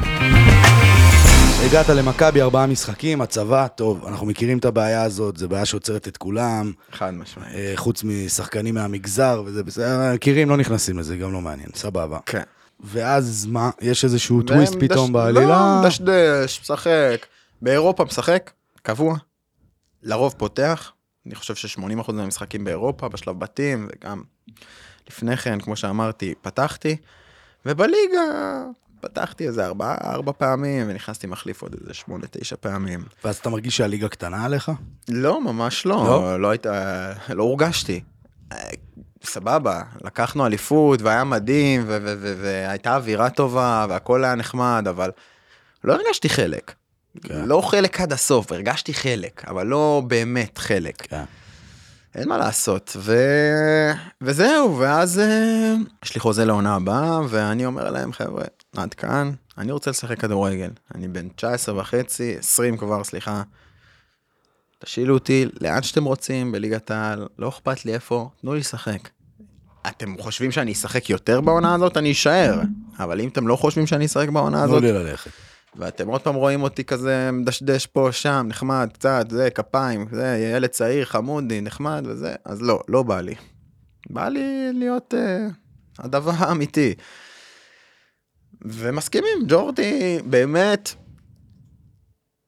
[SPEAKER 1] הגעת למכבי, ארבעה משחקים, הצבא, טוב, אנחנו מכירים את הבעיה הזאת, זו בעיה שעוצרת את כולם,
[SPEAKER 2] חד משמעית.
[SPEAKER 1] אה, חוץ משחקנים מהמגזר, וזה בסדר, מכירים, לא נכנסים לזה, גם לא מעניין, סבבה.
[SPEAKER 2] כן.
[SPEAKER 1] ואז מה, יש איזשהו טוויסט פתאום
[SPEAKER 2] דש-
[SPEAKER 1] בעלילה?
[SPEAKER 2] לא, דשדש, משחק. באירופה משחק, קבוע. לרוב פותח. אני חושב ש-80% מהמשחקים באירופה, בשלב בתים, וגם לפני כן, כמו שאמרתי, פתחתי. ובליגה פתחתי איזה ארבע, ארבע פעמים, ונכנסתי מחליף עוד איזה שמונה, תשע פעמים.
[SPEAKER 1] ואז אתה מרגיש שהליגה קטנה עליך?
[SPEAKER 2] לא, ממש לא.
[SPEAKER 1] לא?
[SPEAKER 2] לא, הייתה, לא הורגשתי. סבבה, לקחנו אליפות, והיה מדהים, והייתה אווירה טובה, והכל היה נחמד, אבל לא הרגשתי חלק.
[SPEAKER 1] כן.
[SPEAKER 2] לא חלק עד הסוף, הרגשתי חלק, אבל לא באמת חלק.
[SPEAKER 1] כן.
[SPEAKER 2] אין מה לעשות, ו... וזהו, ואז אה, יש לי חוזה לעונה הבאה, ואני אומר להם, חבר'ה, עד כאן, אני רוצה לשחק כדורגל. אני בן 19 וחצי, 20 כבר, סליחה. תשאילו אותי לאן שאתם רוצים בליגת העל, לא אכפת לי איפה, תנו לי לשחק. אתם חושבים שאני אשחק יותר בעונה הזאת, אני אשאר. אבל אם אתם לא חושבים שאני אשחק בעונה
[SPEAKER 1] תנו
[SPEAKER 2] הזאת,
[SPEAKER 1] לי ללכת.
[SPEAKER 2] ואתם עוד פעם רואים אותי כזה מדשדש פה, שם, נחמד, קצת, זה, כפיים, זה, ילד צעיר, חמודי, נחמד וזה, אז לא, לא בא לי. בא לי להיות אה, הדבר האמיתי. ומסכימים, ג'ורדי באמת,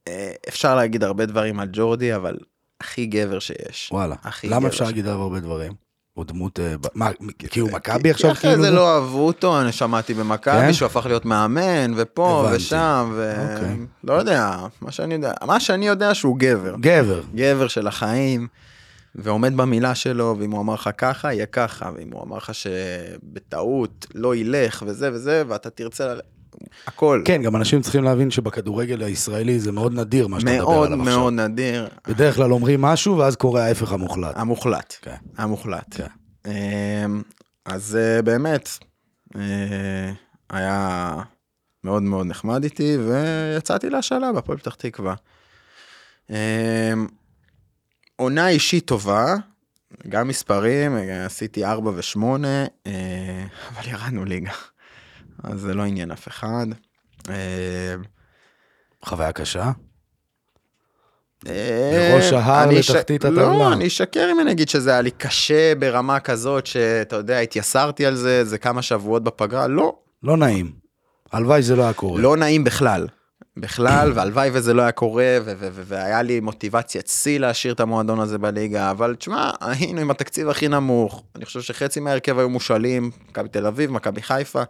[SPEAKER 2] אה, אפשר להגיד הרבה דברים על ג'ורדי, אבל הכי גבר שיש.
[SPEAKER 1] וואלה.
[SPEAKER 2] הכי
[SPEAKER 1] למה אפשר להגיד עליו הרבה דברים? הוא דמות... אה, מה, כי הוא מכבי עכשיו
[SPEAKER 2] כי אחרי
[SPEAKER 1] כאילו?
[SPEAKER 2] זה לא אהבו אותו, אני שמעתי במכבי
[SPEAKER 1] כן?
[SPEAKER 2] שהוא הפך להיות מאמן, ופה. ושם, ו...
[SPEAKER 1] אוקיי.
[SPEAKER 2] לא יודע, מה שאני יודע, מה שאני יודע שהוא גבר.
[SPEAKER 1] גבר.
[SPEAKER 2] גבר של החיים, ועומד במילה שלו, ואם הוא אמר לך ככה, יהיה ככה, ואם הוא אמר לך שבטעות לא ילך וזה וזה, ואתה תרצה, הכל.
[SPEAKER 1] כן, גם אנשים צריכים להבין שבכדורגל הישראלי זה מאוד נדיר מה שאתה מדבר
[SPEAKER 2] מאוד
[SPEAKER 1] עליו עכשיו.
[SPEAKER 2] מאוד נדיר,
[SPEAKER 1] בדרך כלל אומרים משהו ואז קורה ההפך המוחלט.
[SPEAKER 2] המוחלט,
[SPEAKER 1] כן.
[SPEAKER 2] המוחלט.
[SPEAKER 1] כן.
[SPEAKER 2] אמ, אז אה, באמת, אה, היה מאוד מאוד נחמד איתי, ויצאתי להשאלה בהפועל פתח תקווה. עונה אישית טובה, גם מספרים, אה, עשיתי 4 ו-8, אבל ירדנו ליגה, אז זה לא עניין אף אחד. אמ,
[SPEAKER 1] חוויה קשה?
[SPEAKER 2] אה,
[SPEAKER 1] מראש ההר
[SPEAKER 2] אני ש-
[SPEAKER 1] לתחתית
[SPEAKER 2] לא,
[SPEAKER 1] הטבלה.
[SPEAKER 2] אני אשקר אם אני אגיד שזה היה לי קשה ברמה כזאת שאתה יודע, התייסרתי על זה, זה כמה שבועות בפגרה, לא,
[SPEAKER 1] לא נעים. הלוואי שזה לא היה קורה.
[SPEAKER 2] לא נעים בכלל. בכלל, והלוואי וזה לא היה קורה, והיה לי מוטיבציית שיא להשאיר את המועדון הזה בליגה, אבל תשמע, היינו עם התקציב הכי נמוך, אני חושב שחצי מההרכב היו מושאלים, מכבי תל אביב, מכבי חיפה,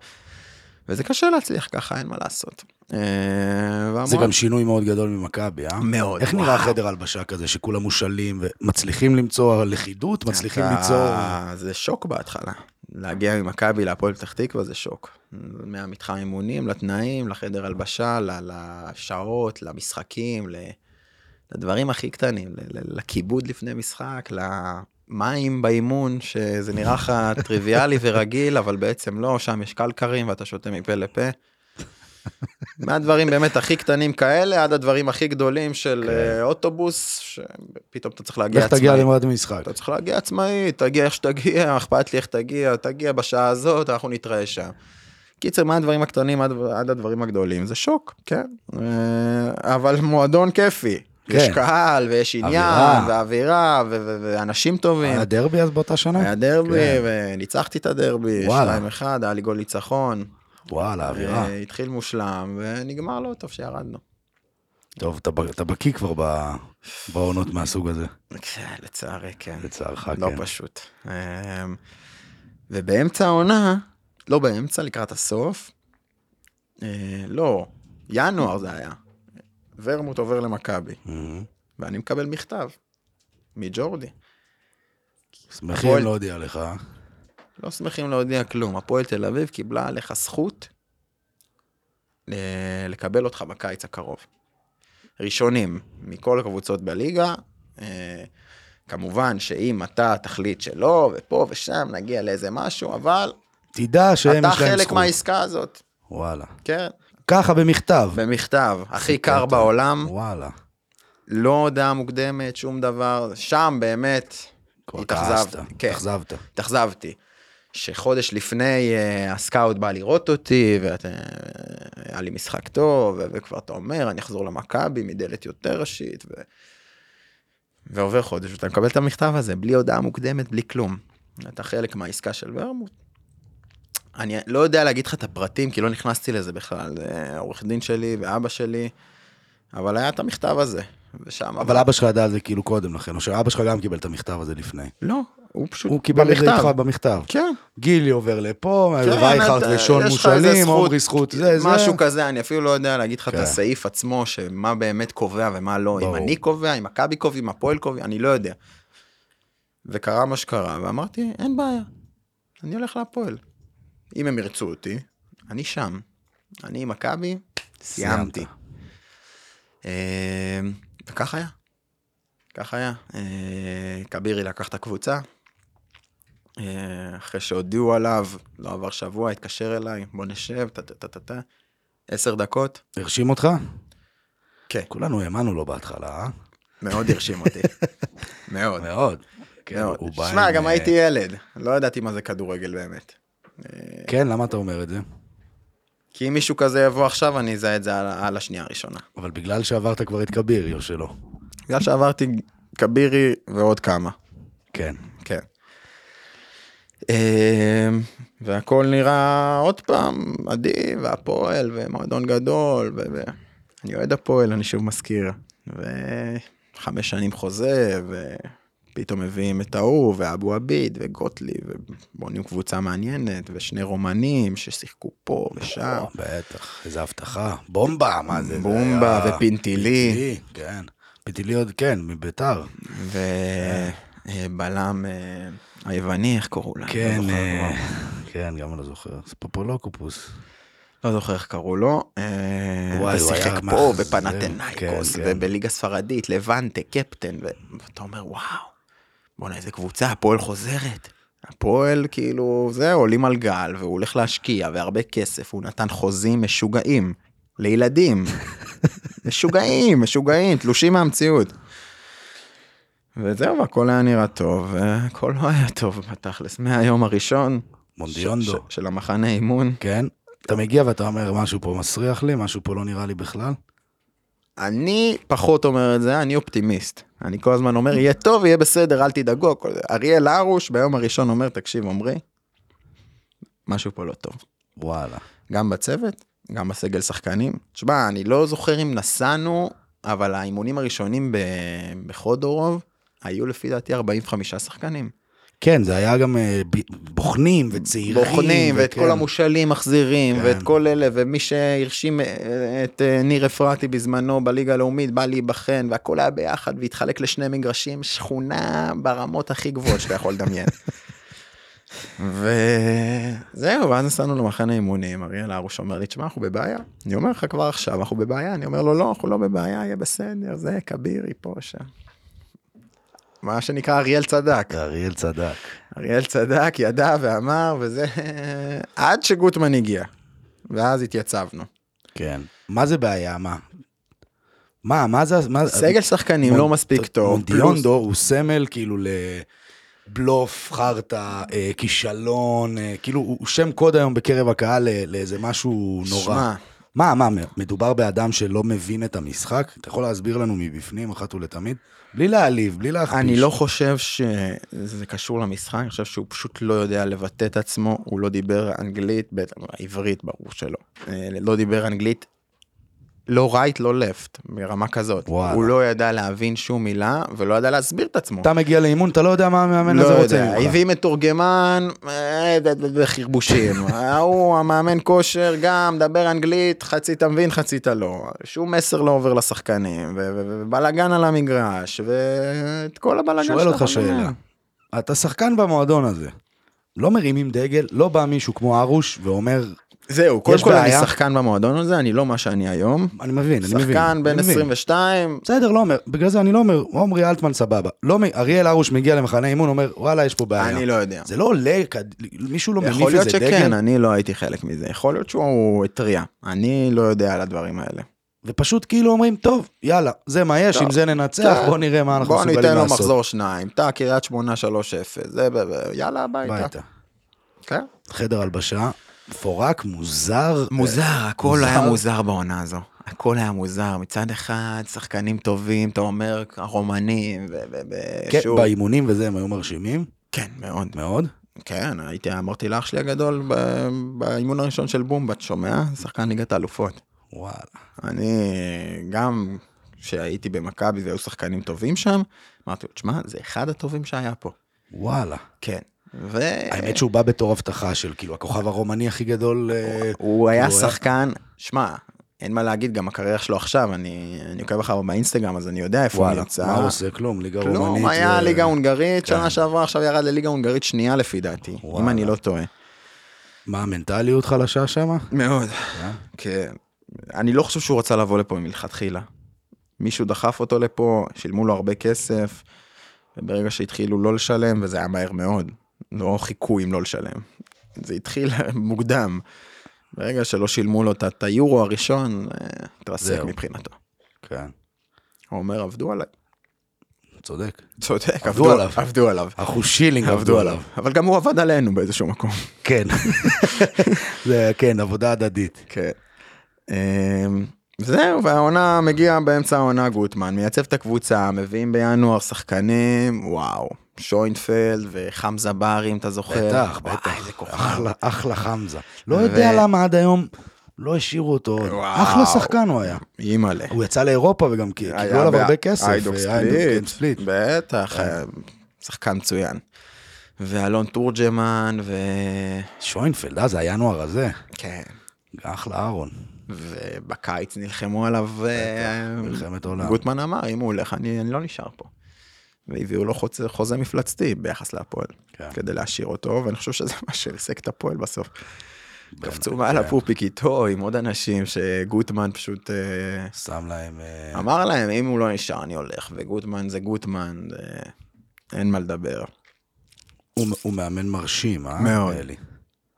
[SPEAKER 2] וזה קשה להצליח ככה, אין מה לעשות. אה,
[SPEAKER 1] זה גם שינוי מאוד גדול ממכבי, אה?
[SPEAKER 2] מאוד,
[SPEAKER 1] איך. נראה חדר הלבשה כזה שכולם מושאלים ומצליחים למצוא לכידות? מצליחים ליצור...
[SPEAKER 2] זה שוק בהתחלה. להגיע ממכבי להפועל פתח תקווה זה שוק. מהמתחם אימונים, לתנאים, לחדר הלבשה, לשעות, למשחקים, לדברים הכי קטנים, לכיבוד לפני משחק, למים באימון, שזה נראה לך טריוויאלי ורגיל, אבל בעצם לא, שם יש קלקרים ואתה שותה מפה לפה. מהדברים באמת הכי קטנים כאלה, עד הדברים הכי גדולים של אה, אוטובוס, שפתאום אתה צריך להגיע
[SPEAKER 1] לך תגיע
[SPEAKER 2] עצמאי.
[SPEAKER 1] למועד המשחק.
[SPEAKER 2] אתה צריך להגיע עצמאי, תגיע איך שתגיע, [LAUGHS] אכפת לי איך תגיע, תגיע בשעה הזאת, אנחנו נתראה שם. קיצר, מהדברים הקטנים עד, עד הדברים הגדולים, זה שוק, כן. אה, אבל מועדון כיפי.
[SPEAKER 1] כן.
[SPEAKER 2] יש קהל, ויש עניין,
[SPEAKER 1] אווירה.
[SPEAKER 2] ואווירה, ו- ו- ואנשים טובים.
[SPEAKER 1] היה דרבי אז באותה שנה?
[SPEAKER 2] היה דרבי,
[SPEAKER 1] כן.
[SPEAKER 2] וניצחתי את הדרבי,
[SPEAKER 1] וואלה.
[SPEAKER 2] 2-1, היה לי גול ניצחון.
[SPEAKER 1] וואלה, אווירה.
[SPEAKER 2] אה, התחיל מושלם, ונגמר לא טוב שירדנו.
[SPEAKER 1] טוב, אתה אתה בקיא כבר בעונות מהסוג הזה,
[SPEAKER 2] כן, לצערי, כן.
[SPEAKER 1] לצערך,
[SPEAKER 2] לא
[SPEAKER 1] כן.
[SPEAKER 2] פשוט. אמ, ובאמצע העונה, לא באמצע, לקראת הסוף, אה, לא, ינואר זה היה, ורמוט עובר למכבי,
[SPEAKER 1] Mhm.
[SPEAKER 2] ואני מקבל מכתב מג'ורדי.
[SPEAKER 1] שמחים
[SPEAKER 2] הפועל-
[SPEAKER 1] להודיע לך.
[SPEAKER 2] לא שמחים להודיע כלום, הפועל תל אביב קיבלה עליך זכות ל- לקבל אותך בקיץ הקרוב. ראשונים מכל הקבוצות בליגה, אה, כמובן שאם אתה תחליט שלא, ופה ושם נגיע לאיזה משהו, אבל
[SPEAKER 1] תדע שהם
[SPEAKER 2] אתה
[SPEAKER 1] יש להם
[SPEAKER 2] חלק
[SPEAKER 1] זכות.
[SPEAKER 2] מהעסקה הזאת,
[SPEAKER 1] וואלה.
[SPEAKER 2] כן,
[SPEAKER 1] ככה במכתב.
[SPEAKER 2] במכתב, הכי. קר בעולם,
[SPEAKER 1] וואלה.
[SPEAKER 2] לא הודעה מוקדמת, שום דבר, שם באמת התאכזבת, כן.
[SPEAKER 1] התאכזבת.
[SPEAKER 2] התאכזבתי. שחודש לפני אה, הסקאוט בא לראות אותי, והיה לי משחק טוב, וכבר אתה אומר, אני אחזור למכבי מדלת יותר ראשית, ו... ועובר חודש, ואתה מקבל את המכתב הזה, בלי הודעה מוקדמת, בלי כלום. אתה חלק מהעסקה של ורמוט. אני לא יודע להגיד לך את הפרטים, כי לא נכנסתי לזה בכלל, זה עורך דין שלי ואבא שלי, אבל היה את המכתב הזה, ושם...
[SPEAKER 1] אבל אבא שלך ידע על זה כאילו קודם לכן, או שאבא שלך גם קיבל את המכתב הזה לפני.
[SPEAKER 2] לא, הוא פשוט
[SPEAKER 1] הוא קיבל את זה
[SPEAKER 2] במכתב.
[SPEAKER 1] איתך במכתב.
[SPEAKER 2] כן.
[SPEAKER 1] גילי עובר לפה,
[SPEAKER 2] כן, לך איזה
[SPEAKER 1] מושאלים,
[SPEAKER 2] זכות,
[SPEAKER 1] עומרי זכות, זה, זה.
[SPEAKER 2] משהו כזה, אני אפילו לא יודע להגיד לך את
[SPEAKER 1] כן.
[SPEAKER 2] הסעיף עצמו, שמה באמת קובע ומה לא, אם
[SPEAKER 1] ברור.
[SPEAKER 2] אני קובע, אם מכבי קובע, אם הפועל קובע, אני לא יודע. וקרה מה שקרה, ואמרתי, אין בעיה, אני הולך להפועל. אם הם ירצו אותי, אני שם. אני עם מכבי, סיימתי. אה, וכך היה. כך היה. אה, כבירי לקח את הקבוצה. אה, אחרי שהודיעו עליו, לא עבר שבוע, התקשר אליי, בוא נשב, טה-טה-טה-טה. עשר דקות.
[SPEAKER 1] הרשים אותך?
[SPEAKER 2] כן.
[SPEAKER 1] כולנו האמנו לו בהתחלה, אה?
[SPEAKER 2] מאוד הרשים אותי. [LAUGHS] מאוד.
[SPEAKER 1] מאוד. כן,
[SPEAKER 2] מאוד.
[SPEAKER 1] הוא בא
[SPEAKER 2] שמע, גם
[SPEAKER 1] אה,
[SPEAKER 2] הייתי ילד, לא ידעתי מה זה כדורגל באמת.
[SPEAKER 1] כן, למה אתה אומר את זה?
[SPEAKER 2] כי אם מישהו כזה יבוא עכשיו, אני אזהה את זה על, על השנייה הראשונה.
[SPEAKER 1] אבל בגלל שעברת כבר את כבירי או שלא?
[SPEAKER 2] בגלל שעברתי כבירי ועוד כמה.
[SPEAKER 1] כן.
[SPEAKER 2] כן. אמ, והכל נראה עוד פעם מדהים, והפועל, ומועדון גדול, ואני אוהד הפועל, אני שוב מזכיר. וחמש שנים חוזה, ופתאום מביאים את ההוא, ואבו עביד, וגוטליב, ובונים קבוצה מעניינת, ושני רומנים ששיחקו פה ושם.
[SPEAKER 1] או, בטח, איזה הבטחה. בומבה, מה זה? זה
[SPEAKER 2] בומבה ופינטילי.
[SPEAKER 1] פינטילי, כן. פינטילי עוד, כן, מביתר.
[SPEAKER 2] ובלם אה, היווני, איך קראו להם?
[SPEAKER 1] כן,
[SPEAKER 2] לא
[SPEAKER 1] אה. כן, גם לא זוכר. ספופולוקופוס.
[SPEAKER 2] לא זוכר איך קראו לו. אה,
[SPEAKER 1] וואי, הוא
[SPEAKER 2] ושיחק
[SPEAKER 1] היה
[SPEAKER 2] פה
[SPEAKER 1] מאכזב,
[SPEAKER 2] בפנתנאיקוס,
[SPEAKER 1] כן, כן.
[SPEAKER 2] ובליגה ספרדית, לבנטה, קפטן, ואתה אומר, וואו, בואנה איזה קבוצה, הפועל חוזרת. הפועל כאילו, זהו, עולים על גל, והוא הולך להשקיע, והרבה כסף, הוא נתן חוזים משוגעים, לילדים. [LAUGHS] משוגעים, משוגעים, תלושים מהמציאות. וזהו, והכל היה נראה טוב, והכל לא היה טוב בתכלס, מהיום הראשון.
[SPEAKER 1] מונדיונדו.
[SPEAKER 2] של המחנה אימון.
[SPEAKER 1] כן? אתה מגיע ואתה אומר, משהו פה מסריח לי, משהו פה לא נראה לי בכלל?
[SPEAKER 2] אני פחות אומר את זה, אני אופטימיסט. אני כל הזמן אומר, יהיה טוב, יהיה בסדר, אל תדאגו. אריאל הרוש ביום הראשון אומר, תקשיב, עמרי, משהו פה לא טוב.
[SPEAKER 1] וואלה.
[SPEAKER 2] גם בצוות, גם בסגל שחקנים. תשמע, אני לא זוכר אם נסענו, אבל האימונים הראשונים ב- בחודורוב, היו לפי דעתי 45 שחקנים.
[SPEAKER 1] כן, זה היה גם אה, בוחנים וצעירים.
[SPEAKER 2] בוחנים, ואת. כל המושאלים מחזירים,
[SPEAKER 1] כן.
[SPEAKER 2] ואת כל אלה, ומי שהרשים אה, את אה, ניר אפרתי בזמנו בליגה הלאומית בא להיבחן, והכל היה ביחד, והתחלק לשני מגרשים, שכונה ברמות הכי גבוהות שאתה יכול לדמיין. [LAUGHS] וזהו, ואז נסענו למחנה אימונים, אריאל הרוש אומר לי, תשמע, אנחנו בבעיה. אני אומר לך כבר עכשיו, אנחנו בבעיה. אני אומר לו, לא, אנחנו לא בבעיה, יהיה בסדר, זה, כבירי, פה, שם. מה שנקרא, אריאל צדק.
[SPEAKER 1] אריאל צדק.
[SPEAKER 2] אריאל צדק, ידע ואמר, וזה... עד שגוטמן הגיע. ואז התייצבנו.
[SPEAKER 1] כן. מה זה בעיה? מה? מה, מה זה... מה...
[SPEAKER 2] סגל שחקנים לא מספיק טוב.
[SPEAKER 1] מונדיונדו הוא סמל כאילו לבלוף, חרטא, אה, כישלון, אה, כאילו הוא שם קוד היום בקרב הקהל ל- לאיזה משהו נורא.
[SPEAKER 2] שמע,
[SPEAKER 1] מה, מה, מדובר באדם שלא מבין את המשחק? אתה יכול להסביר לנו מבפנים אחת ולתמיד? בלי להעליב, בלי להכפיש.
[SPEAKER 2] אני לא חושב שזה קשור למשחק, אני חושב שהוא פשוט לא יודע לבטא את עצמו, הוא לא דיבר אנגלית, בטח, עברית ברור שלא. אה, לא דיבר אנגלית, לא רייט, לא לפט, ברמה כזאת.
[SPEAKER 1] וואלה.
[SPEAKER 2] הוא לא ידע להבין שום מילה, ולא ידע להסביר את עצמו.
[SPEAKER 1] אתה מגיע לאימון, אתה לא יודע מה המאמן
[SPEAKER 2] לא
[SPEAKER 1] הזה רוצה
[SPEAKER 2] יודע,
[SPEAKER 1] ממך.
[SPEAKER 2] הביא מתורגמן, אה, וחרבושים. [LAUGHS] ההוא, המאמן כושר, גם, מדבר אנגלית, חצי אתה מבין, חצי אתה לא. שום מסר לא עובר לשחקנים, ובלאגן על המגרש, ואת כל הבלאגן
[SPEAKER 1] שואל אותך שאלה. אתה שחקן במועדון הזה. לא מרימים דגל, לא בא מישהו כמו ארוש ואומר,
[SPEAKER 2] זהו, קודם
[SPEAKER 1] יש
[SPEAKER 2] כל אני? שחקן במועדון הזה, אני לא מה שאני היום.
[SPEAKER 1] אני מבין, אני מבין.
[SPEAKER 2] שחקן בן
[SPEAKER 1] מבין.
[SPEAKER 2] 22,
[SPEAKER 1] בסדר, לא אומר, בגלל זה אני לא אומר, עומרי אלטמן סבבה. לא, אריאל הרוש מגיע למחנה אימון, אומר, וואלה, יש פה בעיה.
[SPEAKER 2] אני לא יודע.
[SPEAKER 1] זה לא עולה, מישהו לא מניף
[SPEAKER 2] יכול להיות
[SPEAKER 1] איזה דגל,
[SPEAKER 2] שכן, אני לא הייתי חלק מזה. יכול להיות שהוא התריע. אני לא יודע על הדברים האלה.
[SPEAKER 1] ופשוט כאילו אומרים, טוב, יאללה, זה מה יש,
[SPEAKER 2] טוב,
[SPEAKER 1] עם זה ננצח,
[SPEAKER 2] כן.
[SPEAKER 1] בוא נראה מה אנחנו
[SPEAKER 2] בוא
[SPEAKER 1] מסוגלים
[SPEAKER 2] ניתן לו
[SPEAKER 1] לעשות.
[SPEAKER 2] מחזור שניים, תא קריית שמונה 3-0, זה, יאללה הביתה.
[SPEAKER 1] הביתה.
[SPEAKER 2] כן.
[SPEAKER 1] חדר הלבשה, מפורק, מוזר.
[SPEAKER 2] מוזר, הכל
[SPEAKER 1] מוזר.
[SPEAKER 2] היה מוזר בעונה הזו. הכל היה מוזר. מצד אחד, שחקנים טובים, אתה אומר, הרומנים, ו... ו- ו-
[SPEAKER 1] כן, באימונים וזה הם היו מרשימים,
[SPEAKER 2] כן, מאוד.
[SPEAKER 1] מאוד.
[SPEAKER 2] כן, הייתי, אמרתי לאח שלי הגדול באימון הראשון של בומבה, שומע? שחקן ליגת האלופות.
[SPEAKER 1] וואלה.
[SPEAKER 2] אני גם כשהייתי במכבי והיו שחקנים טובים שם, אמרתי לו, תשמע, זה אחד הטובים שהיה פה.
[SPEAKER 1] וואלה.
[SPEAKER 2] כן. ו...
[SPEAKER 1] האמת שהוא בא בתור הבטחה של כאילו הכוכב הרומני הכי גדול. אה,
[SPEAKER 2] הוא היה
[SPEAKER 1] כאילו, הוא היה-
[SPEAKER 2] שחקן, שמע, אין מה להגיד, גם הקריירה שלו עכשיו, אני, אני עוקב אחריו באינסטגרם, אז אני יודע איפה הוא
[SPEAKER 1] וואלה,
[SPEAKER 2] נמצא.
[SPEAKER 1] מה הוא עושה? כלום, ליגה רומנית.
[SPEAKER 2] כלום, היה
[SPEAKER 1] זה-
[SPEAKER 2] ליגה הונגרית,
[SPEAKER 1] כן.
[SPEAKER 2] שנה שעברה, עכשיו ירד לליגה הונגרית שנייה לפי דעתי, אם
[SPEAKER 1] וואלה.
[SPEAKER 2] אני לא טועה.
[SPEAKER 1] מה, המנטליות חלשה שמה?
[SPEAKER 2] מאוד.
[SPEAKER 1] אה?
[SPEAKER 2] כן. אני לא חושב שהוא רצה לבוא לפה מלכתחילה. מישהו דחף אותו לפה, שילמו לו הרבה כסף, וברגע שהתחילו לא לשלם, וזה היה מהר מאוד, לא חיכו אם לא לשלם. זה התחיל [LAUGHS] מוקדם. ברגע שלא שילמו לו את- היורו הראשון, אה, התרסק. מבחינתו.
[SPEAKER 1] כן.
[SPEAKER 2] הוא אומר, עבדו עליי.
[SPEAKER 1] צודק.
[SPEAKER 2] צודק,
[SPEAKER 1] עבדו
[SPEAKER 2] עבדו
[SPEAKER 1] עליו.
[SPEAKER 2] עבדו עליו.
[SPEAKER 1] אחוז שילינג
[SPEAKER 2] עבדו עליו. אבל גם הוא עבד עלינו באיזשהו מקום. [LAUGHS]
[SPEAKER 1] כן. [LAUGHS] זה, כן, עבודה הדדית.
[SPEAKER 2] כן. אמ, זהו, והעונה מגיעה באמצע העונה גוטמן, מייצב את הקבוצה, מביאים בינואר שחקנים, וואו, שוינפלד וחמזה בר, אם אתה זוכר.
[SPEAKER 1] בטח, בטח.
[SPEAKER 2] איזה כוכב.
[SPEAKER 1] אחלה, אחלה חמזה. לא יודע למה עד היום לא השאירו אותו. עוד. אחלה שחקן הוא היה.
[SPEAKER 2] אימא'לה.
[SPEAKER 1] הוא יצא לאירופה וגם קיבלו עליו הרבה כסף.
[SPEAKER 2] איידוק
[SPEAKER 1] אה, כן,
[SPEAKER 2] ספליט. בטח, אה, שחקן מצוין. ואלון תורג'מן, ו...
[SPEAKER 1] שוינפלד, אה, זה הינואר הזה.
[SPEAKER 2] כן.
[SPEAKER 1] אחלה אהרון.
[SPEAKER 2] ובקיץ נלחמו עליו,
[SPEAKER 1] מלחמת עולם.
[SPEAKER 2] גוטמן אמר, אם הוא הולך, אני, אני לא נשאר פה. והביאו לו חוזה, חוזה מפלצתי ביחס להפועל,
[SPEAKER 1] כן.
[SPEAKER 2] כדי להשאיר אותו, ואני חושב שזה מה שהעסק את הפועל בסוף. קפצו
[SPEAKER 1] כן.
[SPEAKER 2] מעל הפופיק איתו, עם עוד אנשים, שגוטמן פשוט אה,
[SPEAKER 1] שם להם... אה,
[SPEAKER 2] אמר להם, אם הוא לא נשאר, אני הולך, וגוטמן זה גוטמן, זה... אין מה לדבר.
[SPEAKER 1] הוא הוא מאמן מרשים, אה?
[SPEAKER 2] מאוד.
[SPEAKER 1] אלי?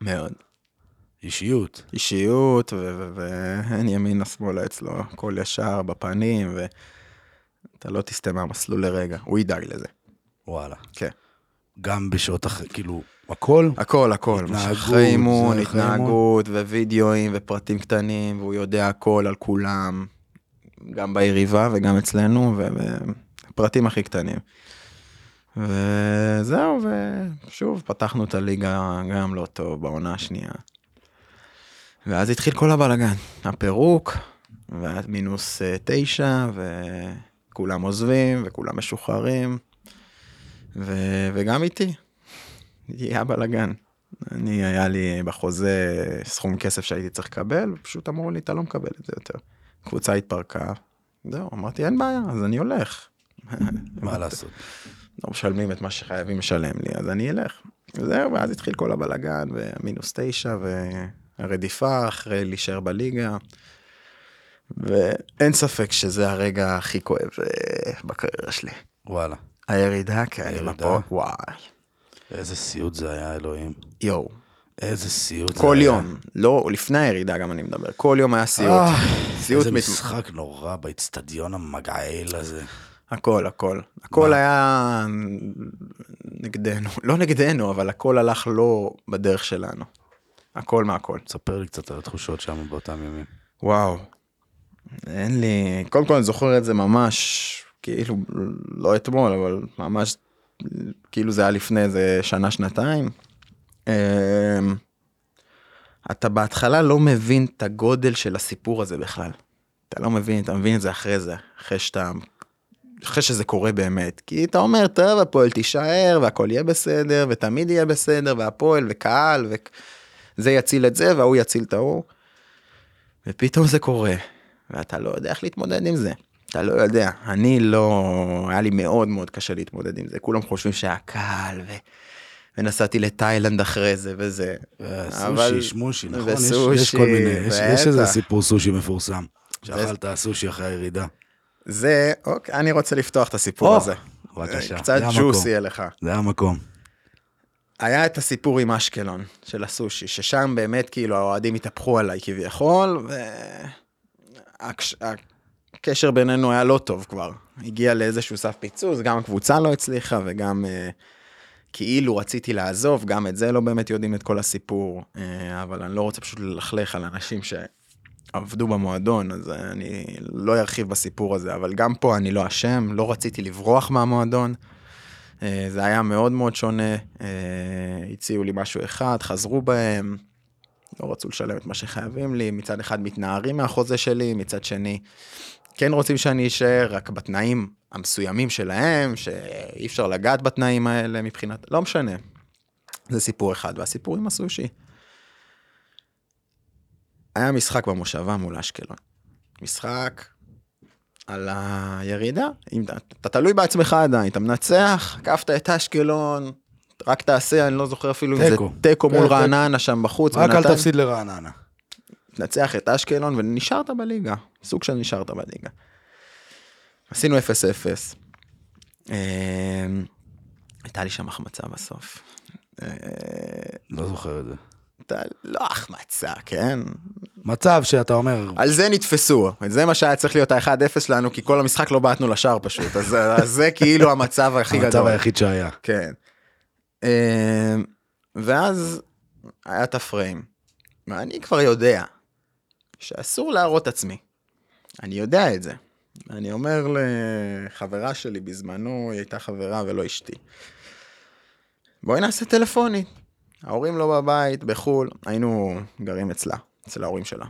[SPEAKER 2] מאוד.
[SPEAKER 1] אישיות.
[SPEAKER 2] אישיות, ו- ו- ואין ימינה שמאלה אצלו, הכל ישר בפנים, ואתה לא תסטה מהמסלול לרגע, הוא ידאג לזה.
[SPEAKER 1] וואלה.
[SPEAKER 2] כן.
[SPEAKER 1] גם בשעות אחרי, כאילו, הכל?
[SPEAKER 2] הכל, הכל.
[SPEAKER 1] התנהגות,
[SPEAKER 2] אחרי אימון, התנהגות, ווידאוים, ופרטים קטנים, והוא יודע הכל על כולם, גם ביריבה וגם אצלנו, ופרטים הכי קטנים. וזהו, ושוב, פתחנו את הליגה גם לא טוב בעונה השנייה. ואז התחיל כל הבלאגן, הפירוק, ועד מינוס אה, תשע, וכולם עוזבים, וכולם משוחררים, ו... וגם איתי, היה בלאגן. אני, היה לי בחוזה סכום כסף שהייתי צריך לקבל, ופשוט אמרו לי, אתה לא מקבל את זה יותר. קבוצה התפרקה, זהו, אמרתי, אין בעיה, אז אני הולך.
[SPEAKER 1] מה לעשות?
[SPEAKER 2] לא משלמים את מה שחייבים לשלם לי, אז אני אלך. וזהו, ואז התחיל כל הבלאגן, ומינוס תשע, והרדיפה אחרי להישאר בליגה. ואין ספק שזה הרגע הכי כואב אה, בקריירה שלי.
[SPEAKER 1] וואלה.
[SPEAKER 2] הירידה, כן,
[SPEAKER 1] הירידה?
[SPEAKER 2] הפועל, וואי,
[SPEAKER 1] איזה סיוט זה היה, אלוהים.
[SPEAKER 2] יואו.
[SPEAKER 1] איזה סיוט זה
[SPEAKER 2] כל
[SPEAKER 1] היה.
[SPEAKER 2] יום, לא, לפני הירידה גם אני מדבר, כל יום היה סיוט.
[SPEAKER 1] אה,
[SPEAKER 2] סיוט
[SPEAKER 1] איזה
[SPEAKER 2] מת...
[SPEAKER 1] משחק נורא באיצטדיון המגעיל הזה.
[SPEAKER 2] הכל, הכל. הכל
[SPEAKER 1] מה?
[SPEAKER 2] היה נגדנו, [LAUGHS] לא נגדנו, אבל הכל הלך לא בדרך שלנו. הכל מהכל.
[SPEAKER 1] ספר לי קצת על התחושות שם באותם ימים.
[SPEAKER 2] וואו. אין לי, קודם כל אני זוכר את זה ממש, כאילו, לא אתמול, אבל ממש, כאילו זה היה לפני איזה שנה, שנתיים. אמ, אתה בהתחלה לא מבין את הגודל של הסיפור הזה בכלל. אתה לא מבין, אתה מבין את זה אחרי זה, אחרי שאתה, אחרי שזה קורה באמת. כי אתה אומר, טוב, הפועל תישאר, והכל יהיה בסדר, ותמיד יהיה בסדר, והפועל, וקהל, וזה יציל את זה, וההוא יציל את ההוא. ופתאום זה קורה, ואתה לא יודע איך להתמודד עם זה. אתה לא יודע, אני לא, היה לי מאוד מאוד קשה להתמודד עם זה, כולם חושבים שהיה קל, ו... ונסעתי לתאילנד אחרי זה וזה. אבל-
[SPEAKER 1] סושי, שמושי, נכון? יש-
[SPEAKER 2] וסושי,
[SPEAKER 1] יש כל מיני, יש- יש איזה. סיפור סושי מפורסם. שאכלת סושי אחרי הירידה.
[SPEAKER 2] זה, אוקיי, אני רוצה לפתוח את הסיפור
[SPEAKER 1] או,
[SPEAKER 2] הזה.
[SPEAKER 1] בבקשה,
[SPEAKER 2] קצת. ג'וסי לך.
[SPEAKER 1] זה המקום.
[SPEAKER 2] היה את הסיפור עם אשקלון של הסושי, ששם באמת כאילו האוהדים התהפכו עליי כביכול, והקשר בינינו היה לא טוב כבר. הגיע לאיזשהו סף פיצוץ, גם הקבוצה לא הצליחה וגם אה, כאילו רציתי לעזוב, גם את זה לא באמת יודעים את כל הסיפור, אה, אבל אני לא רוצה פשוט ללכלך על אנשים שעבדו במועדון, אז אני לא ארחיב בסיפור הזה, אבל גם פה אני לא אשם, לא רציתי לברוח מהמועדון. אה, זה היה מאוד מאוד שונה, הציעו לי משהו אחד, חזרו בהם, לא רצו לשלם את מה שחייבים לי, מצד אחד מתנערים מהחוזה שלי, מצד שני כן רוצים שאני אשאר, רק בתנאים המסוימים שלהם, שאי אפשר לגעת בתנאים האלה מבחינת, לא משנה. זה סיפור אחד, והסיפור עם הסושי. היה משחק במושבה מול אשקלון. משחק על הירידה, אם אתה, אתה תלוי בעצמך עדיין, אתה מנצח, עקפת את אשקלון, רק תעשה, אני לא זוכר אפילו אם זה
[SPEAKER 1] תיקו. כן,
[SPEAKER 2] מול
[SPEAKER 1] תיקו.
[SPEAKER 2] רעננה שם בחוץ.
[SPEAKER 1] רק אל תפסיד לרעננה.
[SPEAKER 2] תנצח את אשקלון ונשארת בליגה, סוג של נשארת בליגה. עשינו 0-0. אה, הייתה לי שם החמצה בסוף. אה,
[SPEAKER 1] לא זוכר את זה.
[SPEAKER 2] לא החמצה, כן?
[SPEAKER 1] מצב שאתה אומר,
[SPEAKER 2] על זה נתפסו, זה מה שהיה צריך להיות ה-1-0 שלנו, כי כל המשחק לא בעטנו לשער פשוט, אז זה כאילו המצב הכי גדול.
[SPEAKER 1] המצב היחיד שהיה.
[SPEAKER 2] כן. אה, ואז היה את הפריים, ואני כבר יודע שאסור להראות עצמי. אני יודע את זה. אני אומר לחברה שלי בזמנו, היא הייתה חברה ולא אשתי. בואי נעשה טלפונית. ההורים לא בבית, בחו"ל, היינו גרים אצלה, אצל ההורים שלה.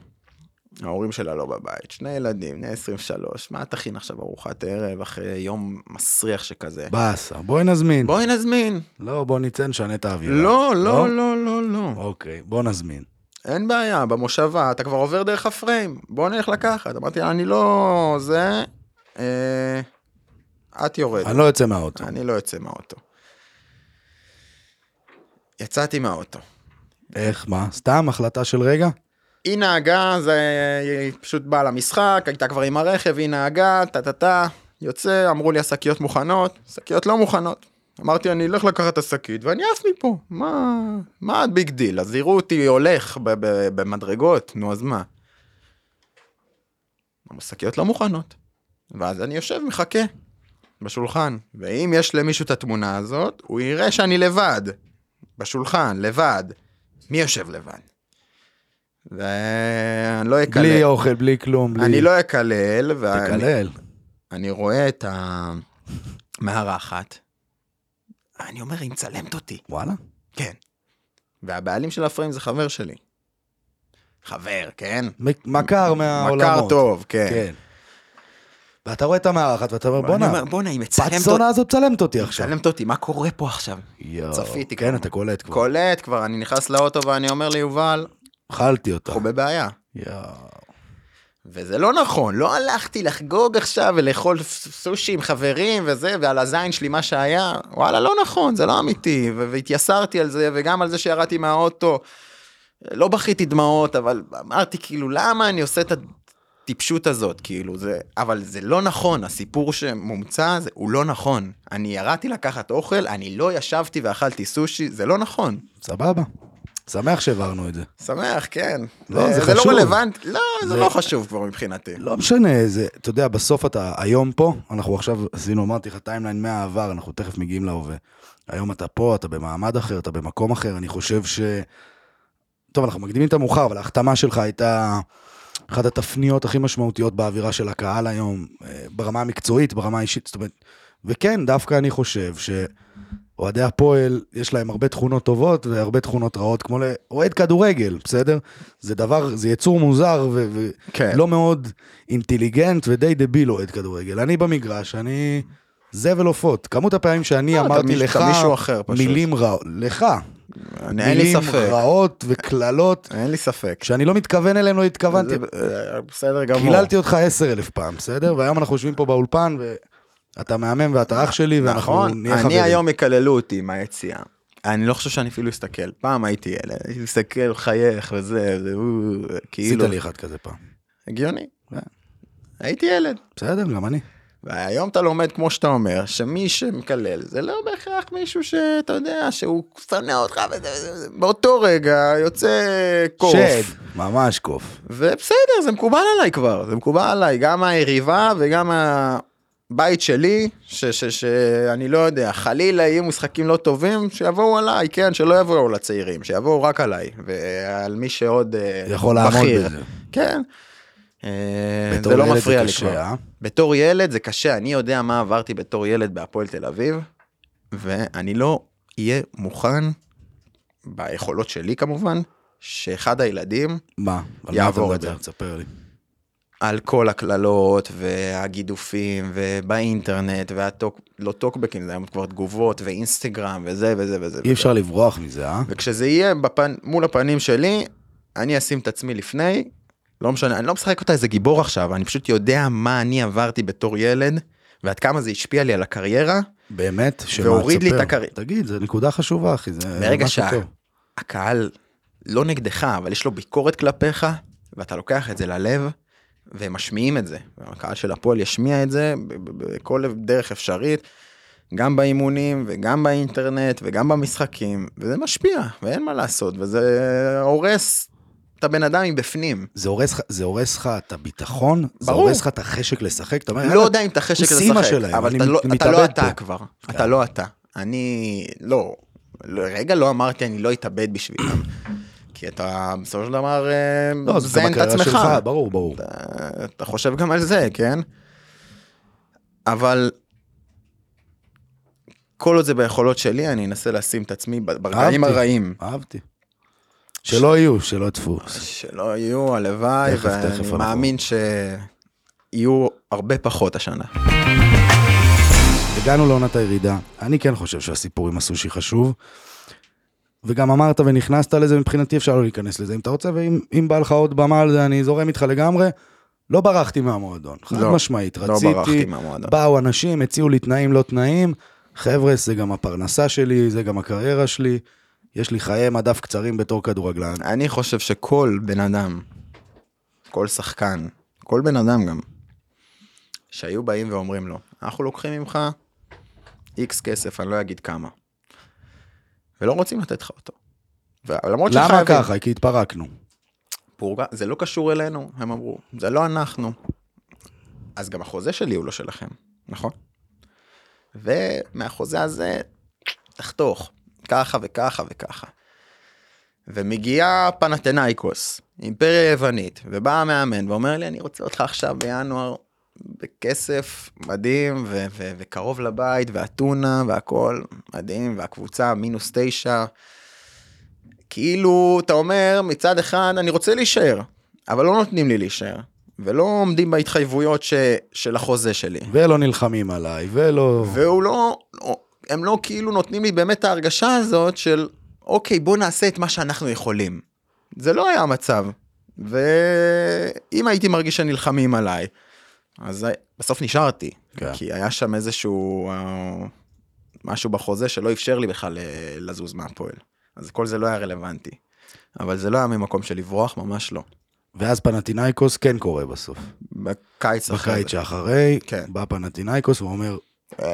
[SPEAKER 2] ההורים שלה לא בבית, שני ילדים, בני 23, מה תכין עכשיו ארוחת ערב אחרי יום מסריח שכזה?
[SPEAKER 1] באסה, בואי נזמין.
[SPEAKER 2] בואי נזמין.
[SPEAKER 1] לא, בוא נצא, נשנה את האווירה.
[SPEAKER 2] לא, לא, לא, לא, לא.
[SPEAKER 1] אוקיי, בוא נזמין.
[SPEAKER 2] אין בעיה, במושבה, אתה כבר עובר דרך הפריים, בוא נלך לקחת. אמרתי לה, אני לא... זה... אה, את יורדת.
[SPEAKER 1] אני לא יוצא מהאוטו.
[SPEAKER 2] אני לא יוצא מהאוטו. יצאתי מהאוטו.
[SPEAKER 1] איך, מה? סתם החלטה של רגע?
[SPEAKER 2] היא נהגה, זה... היא פשוט באה למשחק, הייתה כבר עם הרכב, היא נהגה, טה טה טה, יוצא, אמרו לי השקיות מוכנות, שקיות לא מוכנות. אמרתי, אני אלך לקחת את השקית ואני עף מפה, מה, מה ה big deal? אז יראו אותי הולך במדרגות, נו אז מה? השקיות לא מוכנות. ואז אני יושב, מחכה בשולחן, ואם יש למישהו את התמונה הזאת, הוא יראה שאני לבד, בשולחן, לבד. מי יושב לבד? ואני לא אקלל.
[SPEAKER 1] בלי אוכל, בלי כלום, בלי...
[SPEAKER 2] אני לא אקלל, ואני
[SPEAKER 1] תקלל.
[SPEAKER 2] אני רואה את המארחת, אני אומר, היא מצלמת אותי.
[SPEAKER 1] וואלה?
[SPEAKER 2] כן. והבעלים של הפריים זה חבר שלי. חבר, כן?
[SPEAKER 1] מכר מהעולמות.
[SPEAKER 2] מכר טוב, כן.
[SPEAKER 1] כן. ואתה רואה את המארחת ואתה אומר, בואנה,
[SPEAKER 2] בואנה, היא מצלמת אותי.
[SPEAKER 1] זונה הזאת מצלמת אותי עכשיו.
[SPEAKER 2] מצלמת אותי, מה קורה פה עכשיו?
[SPEAKER 1] יואו.
[SPEAKER 2] צפיתי
[SPEAKER 1] כן,
[SPEAKER 2] כבר.
[SPEAKER 1] אתה קולט כבר.
[SPEAKER 2] קולט כבר, אני נכנס לאוטו ואני אומר ליובל,
[SPEAKER 1] אכלתי אותה.
[SPEAKER 2] אנחנו בבעיה.
[SPEAKER 1] יואו.
[SPEAKER 2] וזה לא נכון, לא הלכתי לחגוג עכשיו ולאכול סושי עם חברים וזה, ועל הזין שלי מה שהיה, וואלה, לא נכון, זה לא אמיתי, והתייסרתי על זה, וגם על זה שירדתי מהאוטו. לא בכיתי דמעות, אבל אמרתי, כאילו, למה אני עושה את הטיפשות הזאת, כאילו, זה, אבל זה לא נכון, הסיפור שמומצא, זה, הוא לא נכון. אני ירדתי לקחת אוכל, אני לא ישבתי ואכלתי סושי, זה לא נכון.
[SPEAKER 1] סבבה. שמח שהעברנו את זה.
[SPEAKER 2] שמח, כן.
[SPEAKER 1] לא, זה
[SPEAKER 2] זה לא
[SPEAKER 1] חשוב.
[SPEAKER 2] רלוונטי, לא, זה
[SPEAKER 1] זה-
[SPEAKER 2] לא חשוב כבר מבחינתי.
[SPEAKER 1] לא משנה, זה, אתה יודע, בסוף אתה היום פה, אנחנו עכשיו עשינו, אמרתי לך, timeline מהעבר, אנחנו תכף מגיעים להווה. היום אתה פה, אתה במעמד אחר, אתה במקום אחר, אני חושב ש... טוב, אנחנו מקדימים את המאוחר, אבל ההחתמה שלך הייתה אחת התפניות הכי משמעותיות באווירה של הקהל היום, אה, ברמה המקצועית, ברמה האישית, זאת אומרת, וכן, דווקא אני חושב שאוהדי הפועל, יש להם הרבה תכונות טובות והרבה תכונות רעות, כמו לאוהד כדורגל, בסדר? זה דבר, זה יצור מוזר ו- ו-
[SPEAKER 2] כן.
[SPEAKER 1] לא מאוד אינטליגנט ודי דביל אוהד כדורגל. אני במגרש, אני זבל עופות. כמות הפעמים שאני
[SPEAKER 2] לא,
[SPEAKER 1] אמרתי לך
[SPEAKER 2] אחר פשוט.
[SPEAKER 1] מילים רעות, לך,
[SPEAKER 2] אני, אין לי
[SPEAKER 1] מילים
[SPEAKER 2] ספק.
[SPEAKER 1] רעות וקללות,
[SPEAKER 2] אין לי ספק.
[SPEAKER 1] כשאני לא מתכוון אליהם לא התכוונתי.
[SPEAKER 2] זה- בסדר גמור.
[SPEAKER 1] קיללתי אותך עשר אלף פעם, בסדר? והיום אנחנו יושבים פה באולפן ואתה מהמם ואתה אח שלי ואנחנו
[SPEAKER 2] נכון,
[SPEAKER 1] נהיה
[SPEAKER 2] אני
[SPEAKER 1] חברים.
[SPEAKER 2] היום יקללו אותי מהיציאה. אני לא חושב שאני אפילו אסתכל. פעם הייתי ילד, הייתי מסתכל, מחייך וזה, וזה, הוא,
[SPEAKER 1] עשית
[SPEAKER 2] כאילו,
[SPEAKER 1] לי אחד כזה פעם.
[SPEAKER 2] הגיוני.
[SPEAKER 1] כן.
[SPEAKER 2] הייתי ילד.
[SPEAKER 1] בסדר, גם אני.
[SPEAKER 2] והיום אתה לומד, כמו שאתה אומר, שמי שמקלל זה לא בהכרח מישהו שאתה יודע שהוא שונא אותך. באותו רגע יוצא קוף.
[SPEAKER 1] שד, ממש קוף.
[SPEAKER 2] ובסדר, זה מקובל עליי כבר, זה מקובל עליי, גם היריבה וגם הבית שלי, שאני לא יודע, חלילה יהיו משחקים לא טובים, שיבואו עליי, כן, שלא יבואו לצעירים, שיבואו רק עליי, ועל מי שעוד אה,
[SPEAKER 1] יכול לעמוד. בזה.
[SPEAKER 2] כן. אה, זה לא מפריע לי כבר.
[SPEAKER 1] אה?
[SPEAKER 2] בתור ילד זה קשה, אני יודע מה עברתי בתור ילד בהפועל תל אביב, ואני לא אהיה מוכן, ביכולות שלי כמובן, שאחד הילדים
[SPEAKER 1] מה? על מה
[SPEAKER 2] יעבור
[SPEAKER 1] אתה
[SPEAKER 2] את
[SPEAKER 1] מדבר? תספר לי.
[SPEAKER 2] על כל הקללות והגידופים ובאינטרנט והטוק, לא טוקבקים, זה היום כבר תגובות ואינסטגרם וזה וזה וזה.
[SPEAKER 1] אי אפשר לברוח מזה, אה?
[SPEAKER 2] וכשזה יהיה בפן, מול הפנים שלי, אני אשים את עצמי לפני, לא משנה, אני לא משחק אותה איזה גיבור עכשיו, אני פשוט יודע מה אני עברתי בתור ילד, ועד כמה זה השפיע לי על הקריירה,
[SPEAKER 1] באמת? שמה,
[SPEAKER 2] והוריד לי
[SPEAKER 1] תספר.
[SPEAKER 2] את הקרי-
[SPEAKER 1] תגיד, זו נקודה חשובה, אחי. זה
[SPEAKER 2] ברגע. שהקהל לא נגדך, אבל יש לו ביקורת כלפיך, ואתה לוקח את זה ללב, והם משמיעים את זה. הקהל של הפועל ישמיע את זה בכל דרך אפשרית. גם באימונים וגם באינטרנט וגם במשחקים, וזה משפיע, ואין מה לעשות, וזה הורס את הבן אדם מבפנים.
[SPEAKER 1] זה הורס זה הורס לך את הביטחון? זה
[SPEAKER 2] ברור.
[SPEAKER 1] הורס לך את החשק לשחק? אתה אומר,
[SPEAKER 2] לא יודע אם את החשק
[SPEAKER 1] כוס אימא
[SPEAKER 2] לשחק,
[SPEAKER 1] שלהם,
[SPEAKER 2] אבל
[SPEAKER 1] אני
[SPEAKER 2] אתה לא- אתה לא אתה. כבר,
[SPEAKER 1] כן.
[SPEAKER 2] אתה לא אתה. אני, לא, לא, רגע לא אמרתי אני לא אתאבד בשבילם, כי אתה בסופו של דבר אה,
[SPEAKER 1] לא,
[SPEAKER 2] מזיין את עצמך.
[SPEAKER 1] שלך, ברור, ברור.
[SPEAKER 2] אתה- אתה חושב גם על זה, כן? אבל כל עוד זה ביכולות שלי, אני אנסה לשים את עצמי ברגעים
[SPEAKER 1] אהבתי.
[SPEAKER 2] הרעים.
[SPEAKER 1] אהבתי. שלא יהיו, שלא יטפו.
[SPEAKER 2] שלא יהיו, הלוואי,
[SPEAKER 1] תכף, תכף
[SPEAKER 2] ואני
[SPEAKER 1] אנחנו-
[SPEAKER 2] מאמין שיהיו הרבה פחות השנה.
[SPEAKER 1] הגענו לעונת הירידה. אני כן חושב שהסיפור עם הסושי חשוב. וגם אמרת ונכנסת לזה, מבחינתי אפשר לא להיכנס לזה אם אתה רוצה, ואם אם בא לך עוד במה על זה, אני זורם איתך לגמרי. לא ברחתי מהמועדון, חד
[SPEAKER 2] לא,
[SPEAKER 1] משמעית.
[SPEAKER 2] לא
[SPEAKER 1] רציתי. באו אנשים, הציעו לי תנאים לא תנאים. חבר'ה, זה גם הפרנסה שלי, זה גם הקריירה שלי. יש לי חיי מדף קצרים בתור כדורגלן.
[SPEAKER 2] אני חושב שכל בן אדם, כל שחקן, כל בן אדם גם, שהיו באים ואומרים לו, אנחנו לוקחים ממך איקס כסף, אני לא אגיד כמה. ולא רוצים לתת לך אותו. ולמרות
[SPEAKER 1] למה
[SPEAKER 2] שחייבים.
[SPEAKER 1] ככה? כי התפרקנו.
[SPEAKER 2] פורגה, זה לא קשור אלינו, הם אמרו, זה לא אנחנו. אז גם החוזה שלי הוא לא שלכם, נכון? ומהחוזה הזה, תחתוך, ככה וככה וככה. ומגיעה פנתנאיקוס, אימפריה יוונית, ובא המאמן ואומר לי, אני רוצה אותך עכשיו בינואר בכסף מדהים ו- ו- וקרוב לבית, ואתונה והכל מדהים, והקבוצה מינוס תשע. כאילו, אתה אומר, מצד אחד, אני רוצה להישאר, אבל לא נותנים לי להישאר, ולא עומדים בהתחייבויות ש... של החוזה שלי.
[SPEAKER 1] ולא נלחמים עליי, ולא...
[SPEAKER 2] והוא לא, הם לא כאילו נותנים לי באמת את ההרגשה הזאת של, אוקיי, בוא נעשה את מה שאנחנו יכולים. זה לא היה המצב. ואם הייתי מרגיש שנלחמים עליי, אז בסוף נשארתי.
[SPEAKER 1] כן.
[SPEAKER 2] כי היה שם איזשהו אה, משהו בחוזה שלא אפשר לי בכלל אה, לזוז מהפועל. אז כל זה לא היה רלוונטי. אבל זה לא היה ממקום של לברוח, ממש לא.
[SPEAKER 1] ואז פנטינאיקוס כן קורה בסוף.
[SPEAKER 2] בקיץ אחרי
[SPEAKER 1] בקיץ. שאחרי,
[SPEAKER 2] כן.
[SPEAKER 1] בא פנטינאיקוס ואומר,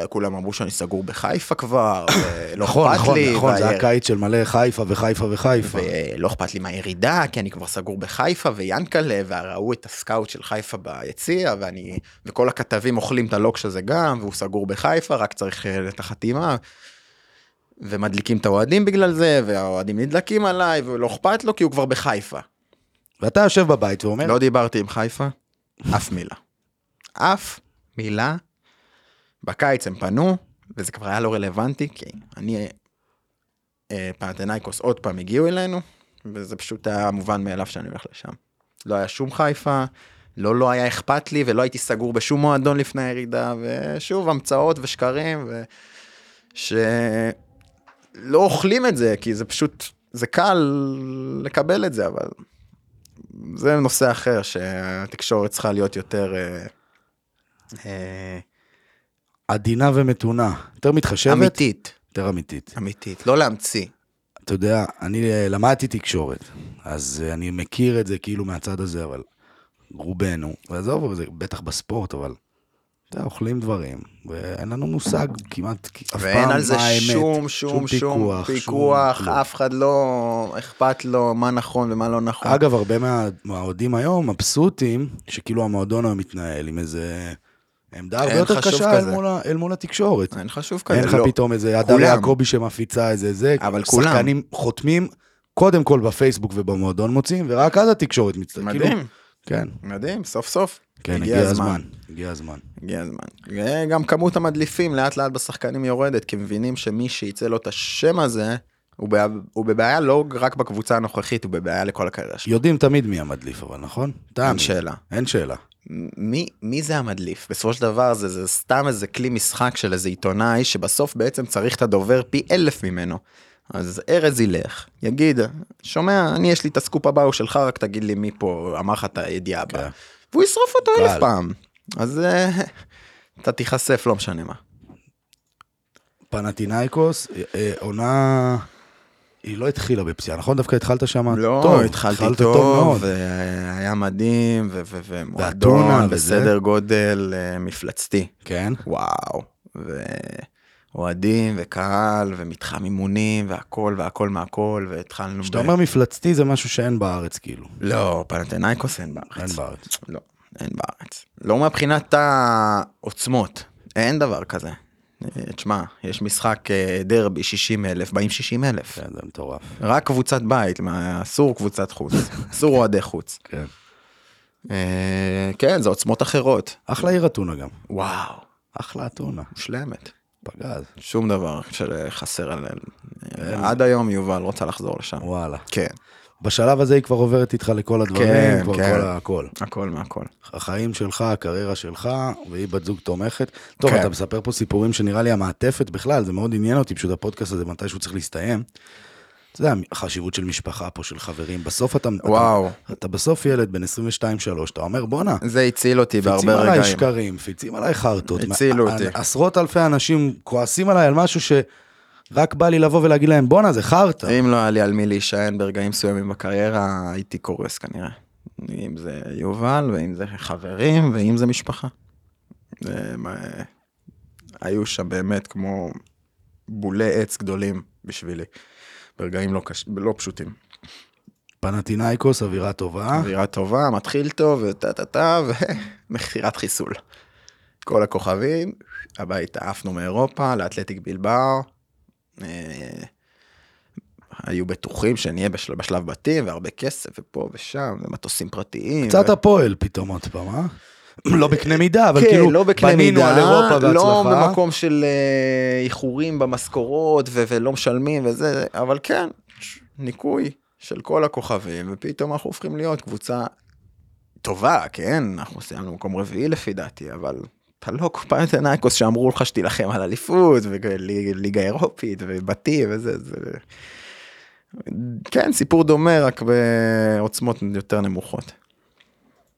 [SPEAKER 2] כולם אמרו שאני סגור בחיפה כבר, [COUGHS] ולא
[SPEAKER 1] נכון,
[SPEAKER 2] אכפת
[SPEAKER 1] נכון,
[SPEAKER 2] לי.
[SPEAKER 1] נכון, זה
[SPEAKER 2] וה-
[SPEAKER 1] היה קיץ של מלא חיפה וחיפה וחיפה.
[SPEAKER 2] ולא אכפת לי מהירידה, כי אני כבר סגור בחיפה, ויאנקלה, וראו את הסקאוט של חיפה ביציע, ואני, וכל הכתבים אוכלים את הלוקש הזה גם, והוא סגור בחיפה, רק צריך אה, את החתימה. ומדליקים את האוהדים בגלל זה, והאוהדים נדלקים עליי, ולא אכפת לו כי הוא כבר בחיפה.
[SPEAKER 1] ואתה יושב בבית ואומר,
[SPEAKER 2] לא דיברתי עם חיפה, אף מילה. אף מילה. בקיץ הם פנו, וזה כבר היה לא רלוונטי, כי אני, אה, פנתנאיקוס עוד פעם הגיעו אלינו, וזה פשוט היה מובן מאליו שאני הולך לשם. לא היה שום חיפה, לא לא היה אכפת לי, ולא הייתי סגור בשום מועדון לפני הירידה, ושוב, המצאות ושקרים, ו... שלא אוכלים את זה, כי זה פשוט, זה קל לקבל את זה, אבל זה נושא אחר שהתקשורת צריכה להיות יותר אה, אה,
[SPEAKER 1] עדינה ומתונה, יותר מתחשבת,
[SPEAKER 2] אמיתית,
[SPEAKER 1] יותר אמיתית.
[SPEAKER 2] אמיתית, לא להמציא.
[SPEAKER 1] אתה יודע, אני אה, למדתי תקשורת, אז אה, אני מכיר את זה כאילו מהצד הזה, אבל רובנו, ועזוב, זה בטח בספורט, אבל אתה יודע, אוכלים דברים, ואין לנו מושג כמעט אף פעם
[SPEAKER 2] ואין על זה
[SPEAKER 1] מה האמת.
[SPEAKER 2] שום שום שום
[SPEAKER 1] פיקוח,
[SPEAKER 2] פיקוח,
[SPEAKER 1] שום.
[SPEAKER 2] אף אחד לא אכפת לו מה נכון ומה לא נכון.
[SPEAKER 1] אגב, הרבה מה- מהאוהדים היום מבסוטים, שכאילו המועדון היום מתנהל עם איזה עמדה הרבה יותר קשה אל. מול, אל מול התקשורת.
[SPEAKER 2] אין חשוב כזה,
[SPEAKER 1] אין לך
[SPEAKER 2] לא.
[SPEAKER 1] פתאום איזה הדר. יעקבי שמפיצה איזה זה,
[SPEAKER 2] אבל כולם.
[SPEAKER 1] שחקנים חותמים, קודם כל בפייסבוק ובמועדון מוציאים, ורק אז התקשורת מצטערת.
[SPEAKER 2] מדהים,
[SPEAKER 1] כן,
[SPEAKER 2] מדהים, סוף סוף.
[SPEAKER 1] כן, הגיע הזמן, הגיע הזמן.
[SPEAKER 2] הגיע הזמן. וגם כמות המדליפים לאט לאט בשחקנים יורדת, כי מבינים שמי שיצא לו את השם הזה, הוא בבעיה, הוא בבעיה לא רק בקבוצה הנוכחית, הוא בבעיה לכל הקריירה שלו.
[SPEAKER 1] יודעים תמיד מי המדליף, אבל נכון?
[SPEAKER 2] אין. שאלה.
[SPEAKER 1] אין שאלה.
[SPEAKER 2] מי, מי זה המדליף? בסופו של דבר זה, זה סתם איזה כלי משחק של איזה עיתונאי שבסוף בעצם צריך את הדובר פי אלף ממנו. אז ארז ילך, יגיד, שומע, אני יש לי את הסקופ הבא הוא שלך, רק תגיד לי מי פה אמר לך את הידיעה הבאה.
[SPEAKER 1] כן.
[SPEAKER 2] והוא ישרוף אותו
[SPEAKER 1] קל.
[SPEAKER 2] אלף פעם. אז אה, [LAUGHS] אתה תיחשף, לא משנה מה.
[SPEAKER 1] פנטינאיקוס, אה, אה, עונה... היא לא התחילה בפציעה, נכון? דווקא התחלת שם
[SPEAKER 2] לא,
[SPEAKER 1] טוב.
[SPEAKER 2] התחלתי
[SPEAKER 1] התחלת
[SPEAKER 2] טוב,
[SPEAKER 1] מאוד.
[SPEAKER 2] והיה מדהים, ומועדון. בסדר גודל אה, מפלצתי.
[SPEAKER 1] כן.
[SPEAKER 2] וואו. אוהדים וקהל ומתחם אימונים והכל והכל מהכל והתחלנו
[SPEAKER 1] כשאתה אומר מפלצתי זה משהו שאין בארץ כאילו.
[SPEAKER 2] לא, פנתנאיקוס אין בארץ.
[SPEAKER 1] אין בארץ.
[SPEAKER 2] לא, אין בארץ. לא מבחינת העוצמות, אין דבר כזה. אה, תשמע, יש משחק אה, דרבי 60 אלף, באים 60 אלף.
[SPEAKER 1] כן, זה מטורף.
[SPEAKER 2] רק קבוצת בית, אסור קבוצת חוץ, [LAUGHS] אסור אוהדי חוץ.
[SPEAKER 1] כן.
[SPEAKER 2] אה, כן, זה עוצמות אחרות.
[SPEAKER 1] אחלה עיר אתונה גם.
[SPEAKER 2] וואו,
[SPEAKER 1] אחלה אתונה.
[SPEAKER 2] מושלמת.
[SPEAKER 1] פגז.
[SPEAKER 2] שום דבר שחסר עליהם. עד היום יובל רוצה לחזור לשם.
[SPEAKER 1] וואלה.
[SPEAKER 2] כן,
[SPEAKER 1] בשלב הזה היא כבר עוברת איתך לכל הדברים,
[SPEAKER 2] כן,
[SPEAKER 1] כבר
[SPEAKER 2] כן.
[SPEAKER 1] כל הכל.
[SPEAKER 2] הכל מהכל.
[SPEAKER 1] החיים שלך, הקריירה שלך, והיא בת זוג תומכת. טוב,
[SPEAKER 2] כן.
[SPEAKER 1] אתה מספר פה סיפורים שנראה לי המעטפת בכלל, זה מאוד עניין אותי, פשוט הפודקאסט הזה מתישהו צריך להסתיים. אתה יודע, החשיבות של משפחה פה, של חברים, בסוף אתה...
[SPEAKER 2] וואו.
[SPEAKER 1] אתה, אתה בסוף ילד בן 22-3, אתה אומר, בואנה,
[SPEAKER 2] זה הציל אותי
[SPEAKER 1] פיצים
[SPEAKER 2] בהרבה
[SPEAKER 1] עליי
[SPEAKER 2] רגעים.
[SPEAKER 1] שקרים, פיצים עליי חרטות.
[SPEAKER 2] הצילו
[SPEAKER 1] מה-
[SPEAKER 2] אותי.
[SPEAKER 1] עשרות אלפי אנשים כועסים עליי על משהו שרק בא לי לבוא ולהגיד להם, בואנה, זה חרטא.
[SPEAKER 2] אם לא היה לי על מי להישען ברגעים מסוימים בקריירה, הייתי קורס כנראה. אם זה יובל, ואם זה חברים, ואם זה משפחה. מה- היו שם באמת כמו בולי עץ גדולים בשבילי. ברגעים לא, קש... לא פשוטים.
[SPEAKER 1] פנטינאיקוס, אווירה טובה.
[SPEAKER 2] אווירה טובה, מתחיל טוב, וטה טה טה, ומכירת [LAUGHS] חיסול. כל הכוכבים, הביתה עפנו מאירופה, לאתלטיק בלבר. אה, היו בטוחים שנהיה בשל, בשלב בתים, והרבה כסף, ופה ושם, ומטוסים פרטיים.
[SPEAKER 1] קצת
[SPEAKER 2] ו...
[SPEAKER 1] הפועל פתאום עוד פעם, אה? לא בקנה מידה, אבל
[SPEAKER 2] כן,
[SPEAKER 1] כאילו,
[SPEAKER 2] לא בקנה
[SPEAKER 1] בנינו
[SPEAKER 2] מידה,
[SPEAKER 1] על אירופה
[SPEAKER 2] לא
[SPEAKER 1] בהצלחה.
[SPEAKER 2] במקום של אה, איחורים במשכורות ו- ולא משלמים וזה, אבל כן, ניקוי של כל הכוכבים, ופתאום אנחנו הופכים להיות קבוצה טובה, כן, אנחנו סיימנו מקום רביעי לפי דעתי, אבל אתה לא פנאתינאיקוס שאמרו לך שתילחם על אליפות, וליגה אירופית, ובתים וזה, זה... כן, סיפור דומה, רק בעוצמות יותר נמוכות.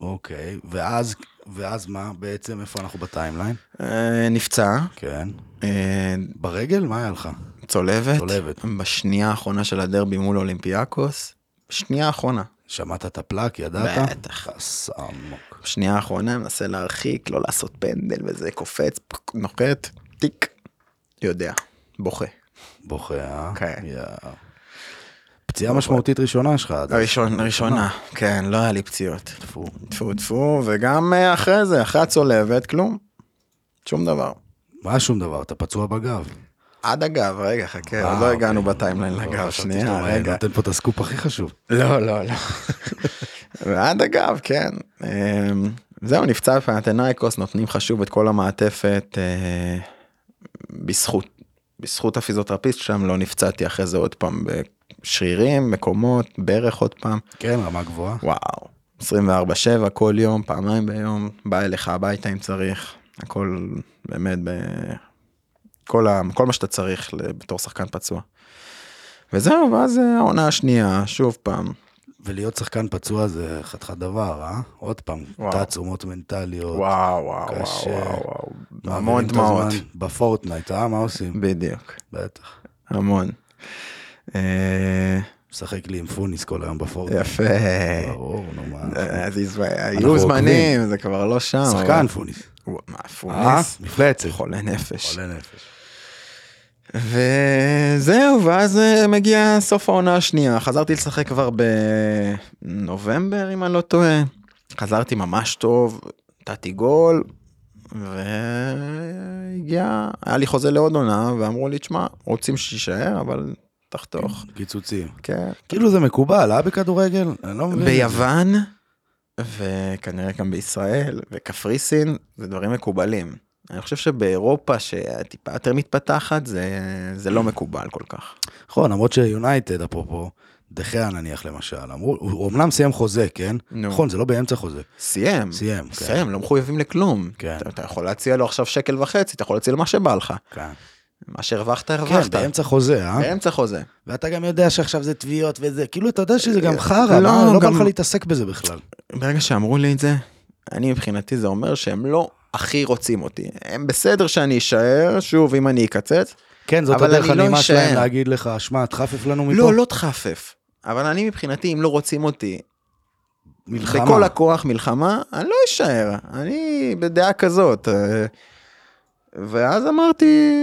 [SPEAKER 1] אוקיי, ואז, ואז מה בעצם, איפה אנחנו ב timeline?
[SPEAKER 2] אה, נפצע,
[SPEAKER 1] כן.
[SPEAKER 2] אה,
[SPEAKER 1] ברגל? מה היה לך?
[SPEAKER 2] צולבת,
[SPEAKER 1] צולבת.
[SPEAKER 2] בשנייה האחרונה של הדרבי מול אולימפיאקוס, שנייה האחרונה,
[SPEAKER 1] שמעת את הפלאק, ידעת?
[SPEAKER 2] בטח.
[SPEAKER 1] חס עמוק.
[SPEAKER 2] בשנייה האחרונה מנסה להרחיק, לא לעשות פנדל וזה, קופץ, פק, נוחת, טיק, יודע, בוכה.
[SPEAKER 1] בוכה, אה?
[SPEAKER 2] כן.
[SPEAKER 1] פציעה משמעותית ראשונה שלך.
[SPEAKER 2] הראשון, ראשונה, כן, לא היה לי פציעות.
[SPEAKER 1] טפו.
[SPEAKER 2] טפו טפו, וגם אה, אחרי זה, אחרי הצולבת, כלום, שום דבר.
[SPEAKER 1] מה שום דבר, אתה פצוע בגב.
[SPEAKER 2] עד הגב, רגע, חכה, עוד לא הגענו
[SPEAKER 1] אוקיי.
[SPEAKER 2] ב timeline
[SPEAKER 1] לא,
[SPEAKER 2] לגב, שנייה, רגע.
[SPEAKER 1] נותן פה את הסקופ הכי חשוב.
[SPEAKER 2] לא, לא, לא. [LAUGHS] ועד הגב, כן. אמ, זהו, נפצע בפנתנאיקוס, נותנים לך שוב את כל המעטפת אה, בזכות, בזכות הפיזיותרפיסט שם, לא נפצעתי אחרי זה עוד פעם בשרירים, מקומות, ברך עוד פעם.
[SPEAKER 1] כן, רמה גבוהה.
[SPEAKER 2] וואו, 24/7 כל יום, פעמיים ביום, בא אליך הביתה אם צריך, הכל באמת, ב... כל, ה... כל מה שאתה צריך בתור שחקן פצוע. וזהו, ואז אה, העונה השנייה, שוב פעם,
[SPEAKER 1] ולהיות שחקן פצוע זה חתיכת דבר, אה? עוד פעם. תעצומות מנטליות.
[SPEAKER 2] וואו, וואו,
[SPEAKER 1] קשה.
[SPEAKER 2] וואו, וואו, וואו, המון דמעות,
[SPEAKER 1] בפורטנייט, אה? מה עושים?
[SPEAKER 2] בדיוק,
[SPEAKER 1] בטח.
[SPEAKER 2] המון. אה,
[SPEAKER 1] משחק לי עם פוניס כל היום בפורטנייט.
[SPEAKER 2] יפה.
[SPEAKER 1] ברור, נו מה.
[SPEAKER 2] אז הז- היו זמנים, זה כבר לא שם.
[SPEAKER 1] שחקן פוניס.
[SPEAKER 2] מה,
[SPEAKER 1] אה?
[SPEAKER 2] פוניס?
[SPEAKER 1] מפלצת.
[SPEAKER 2] חולה נפש.
[SPEAKER 1] חולה נפש.
[SPEAKER 2] וזהו, ואז אה, מגיע סוף העונה השנייה, חזרתי לשחק כבר בנובמבר אם אני לא טועה, חזרתי ממש טוב, נתתי גול, והגיע, היה לי חוזה לעוד עונה, ואמרו לי, תשמע, רוצים שתישאר, אבל תחתוך.
[SPEAKER 1] קיצוצים.
[SPEAKER 2] כן.
[SPEAKER 1] כאילו זה מקובל, אה? בכדורגל? אני לא מבין.
[SPEAKER 2] ביוון, וכנראה גם בישראל, וקפריסין, זה דברים מקובלים. אני חושב שבאירופה, שטיפה יותר מתפתחת, זה, זה לא מקובל כל כך.
[SPEAKER 1] נכון, למרות שיונייטד, אפרופו, דחיה נניח למשל, אמרו, הוא אמנם סיים חוזה, כן?
[SPEAKER 2] נו.
[SPEAKER 1] נכון, זה לא באמצע חוזה.
[SPEAKER 2] סיים.
[SPEAKER 1] סיים, כן.
[SPEAKER 2] סיים, לא מחויבים לכלום.
[SPEAKER 1] כן.
[SPEAKER 2] אתה, אתה יכול להציע לו עכשיו שקל וחצי, אתה יכול להציע לו מה שבא לך.
[SPEAKER 1] כן.
[SPEAKER 2] מה שהרווחת,
[SPEAKER 1] כן,
[SPEAKER 2] הרווחת.
[SPEAKER 1] באמצע חוזה, אה?
[SPEAKER 2] באמצע חוזה.
[SPEAKER 1] ואתה גם יודע שעכשיו זה תביעות וזה, כאילו אתה יודע שזה גם חרא,
[SPEAKER 2] לא,
[SPEAKER 1] לא, לא בא לך להתעסק בזה בכלל.
[SPEAKER 2] ברגע שאמרו לי את זה, אני מבחינתי זה אומר שהם לא הכי רוצים אותי. הם בסדר שאני אשאר, שוב, אם אני אקצץ.
[SPEAKER 1] כן, זאת הדרך
[SPEAKER 2] אני לא
[SPEAKER 1] שלהם. להגיד לך, שמע, תחפף לנו מפה.
[SPEAKER 2] לא, לא תחפף. אבל אני מבחינתי, אם לא רוצים אותי,
[SPEAKER 1] מלחמה.
[SPEAKER 2] בכל הכוח מלחמה, אני לא אשאר. אני בדעה כזאת. ואז אמרתי,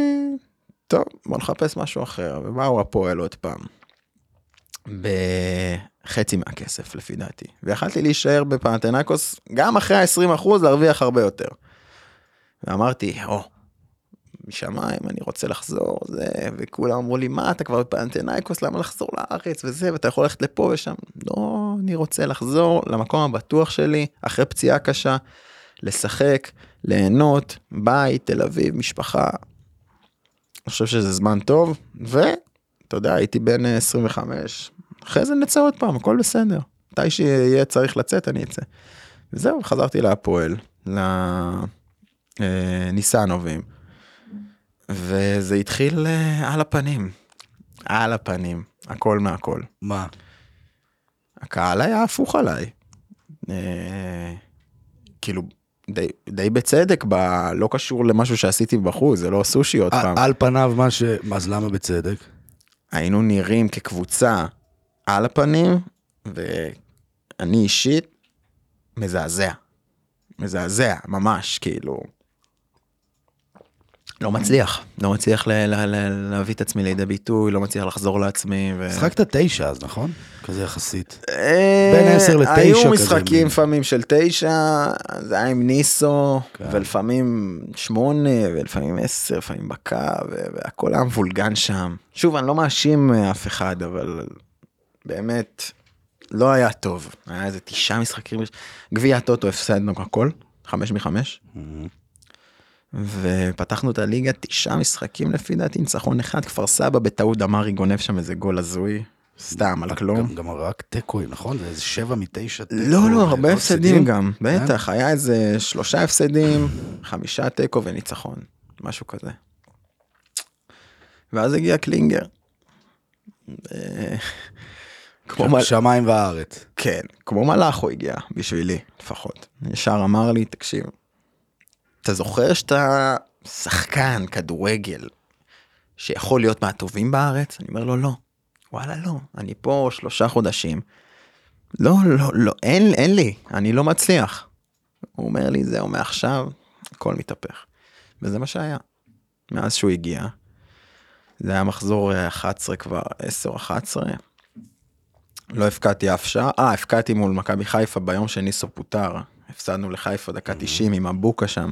[SPEAKER 2] טוב, בוא נחפש משהו אחר, ובאו הפועל עוד פעם. בחצי מהכסף לפי דעתי, ויכלתי להישאר בפנתנקוס גם אחרי ה-20% להרוויח הרבה יותר. ואמרתי, או, משמיים, אני רוצה לחזור, זה, וכולם אמרו לי, מה, אתה כבר בפנתנאיקוס, למה לחזור לארץ וזה, ואתה יכול ללכת לפה ושם. לא, אני רוצה לחזור למקום הבטוח שלי, אחרי פציעה קשה, לשחק, ליהנות, בית, תל אביב, משפחה. אני חושב שזה זמן טוב, ואתה יודע, הייתי בן 25, אחרי זה נצא עוד פעם, הכל בסדר. מתי שיהיה צריך לצאת, אני אצא. וזהו, חזרתי להפועל, לניסנובים. וזה התחיל אה, על הפנים. על הפנים, הכל מהכל.
[SPEAKER 1] מה?
[SPEAKER 2] הקהל היה הפוך עליי. אה, כאילו, די, די בצדק, ב, לא קשור למשהו שעשיתי בחוץ, זה לא סושי עוד פעם.
[SPEAKER 1] על פניו מה ש... אז למה בצדק?
[SPEAKER 2] היינו נראים כקבוצה על הפנים, ואני אישית מזעזע. מזעזע, ממש, כאילו. לא מצליח, לא מצליח ל- ל- ל- להביא את עצמי לידי ביטוי, לא מצליח לחזור לעצמי. ו...
[SPEAKER 1] שחקת תשע אז, נכון? כזה יחסית.
[SPEAKER 2] אה,
[SPEAKER 1] בין עשר לתשע
[SPEAKER 2] היו
[SPEAKER 1] כזה,
[SPEAKER 2] משחקים
[SPEAKER 1] מין.
[SPEAKER 2] לפעמים של תשע, זה היה עם ניסו,
[SPEAKER 1] כן.
[SPEAKER 2] ולפעמים שמונה, ולפעמים עשר, לפעמים בקו, והכל היה מבולגן שם. שוב, אני לא מאשים אה, אף אחד, אבל באמת, לא היה טוב. היה איזה תשעה משחקים, גביע הטוטו הפסדנו הכל, חמש מחמש. ופתחנו את הליגה תשעה משחקים לפי דעתי ניצחון אחד כפר סבא בטעות דמרי גונב שם איזה גול הזוי סתם על כלום.
[SPEAKER 1] גם- רק תיקואים, נכון? זה איזה שבע מתשע תיקו.
[SPEAKER 2] לא לא הרבה
[SPEAKER 1] לא
[SPEAKER 2] הפסדים גם
[SPEAKER 1] כן?
[SPEAKER 2] בטח היה איזה שלושה הפסדים חמישה תיקו וניצחון משהו כזה. ואז הגיע קלינגר. אה, כמו.
[SPEAKER 1] שמיים וארץ.
[SPEAKER 2] כן כמו מלאך הוא הגיע בשבילי לפחות ישר אמר לי תקשיב. אתה זוכר שאתה שחקן כדורגל שיכול להיות מהטובים בארץ? אני אומר לו לא. וואלה לא אני פה שלושה חודשים. לא לא לא אין אין לי אני לא מצליח. הוא אומר לי זהו מעכשיו הכל מתהפך. וזה מה שהיה. מאז שהוא הגיע. זה היה מחזור אה, 11 כבר 10 11. לא הפקעתי אף שעה, אה הפקעתי מול מכבי חיפה ביום שניסו פוטר, הפסדנו לחיפה דקה 90 עם מבוקה שם,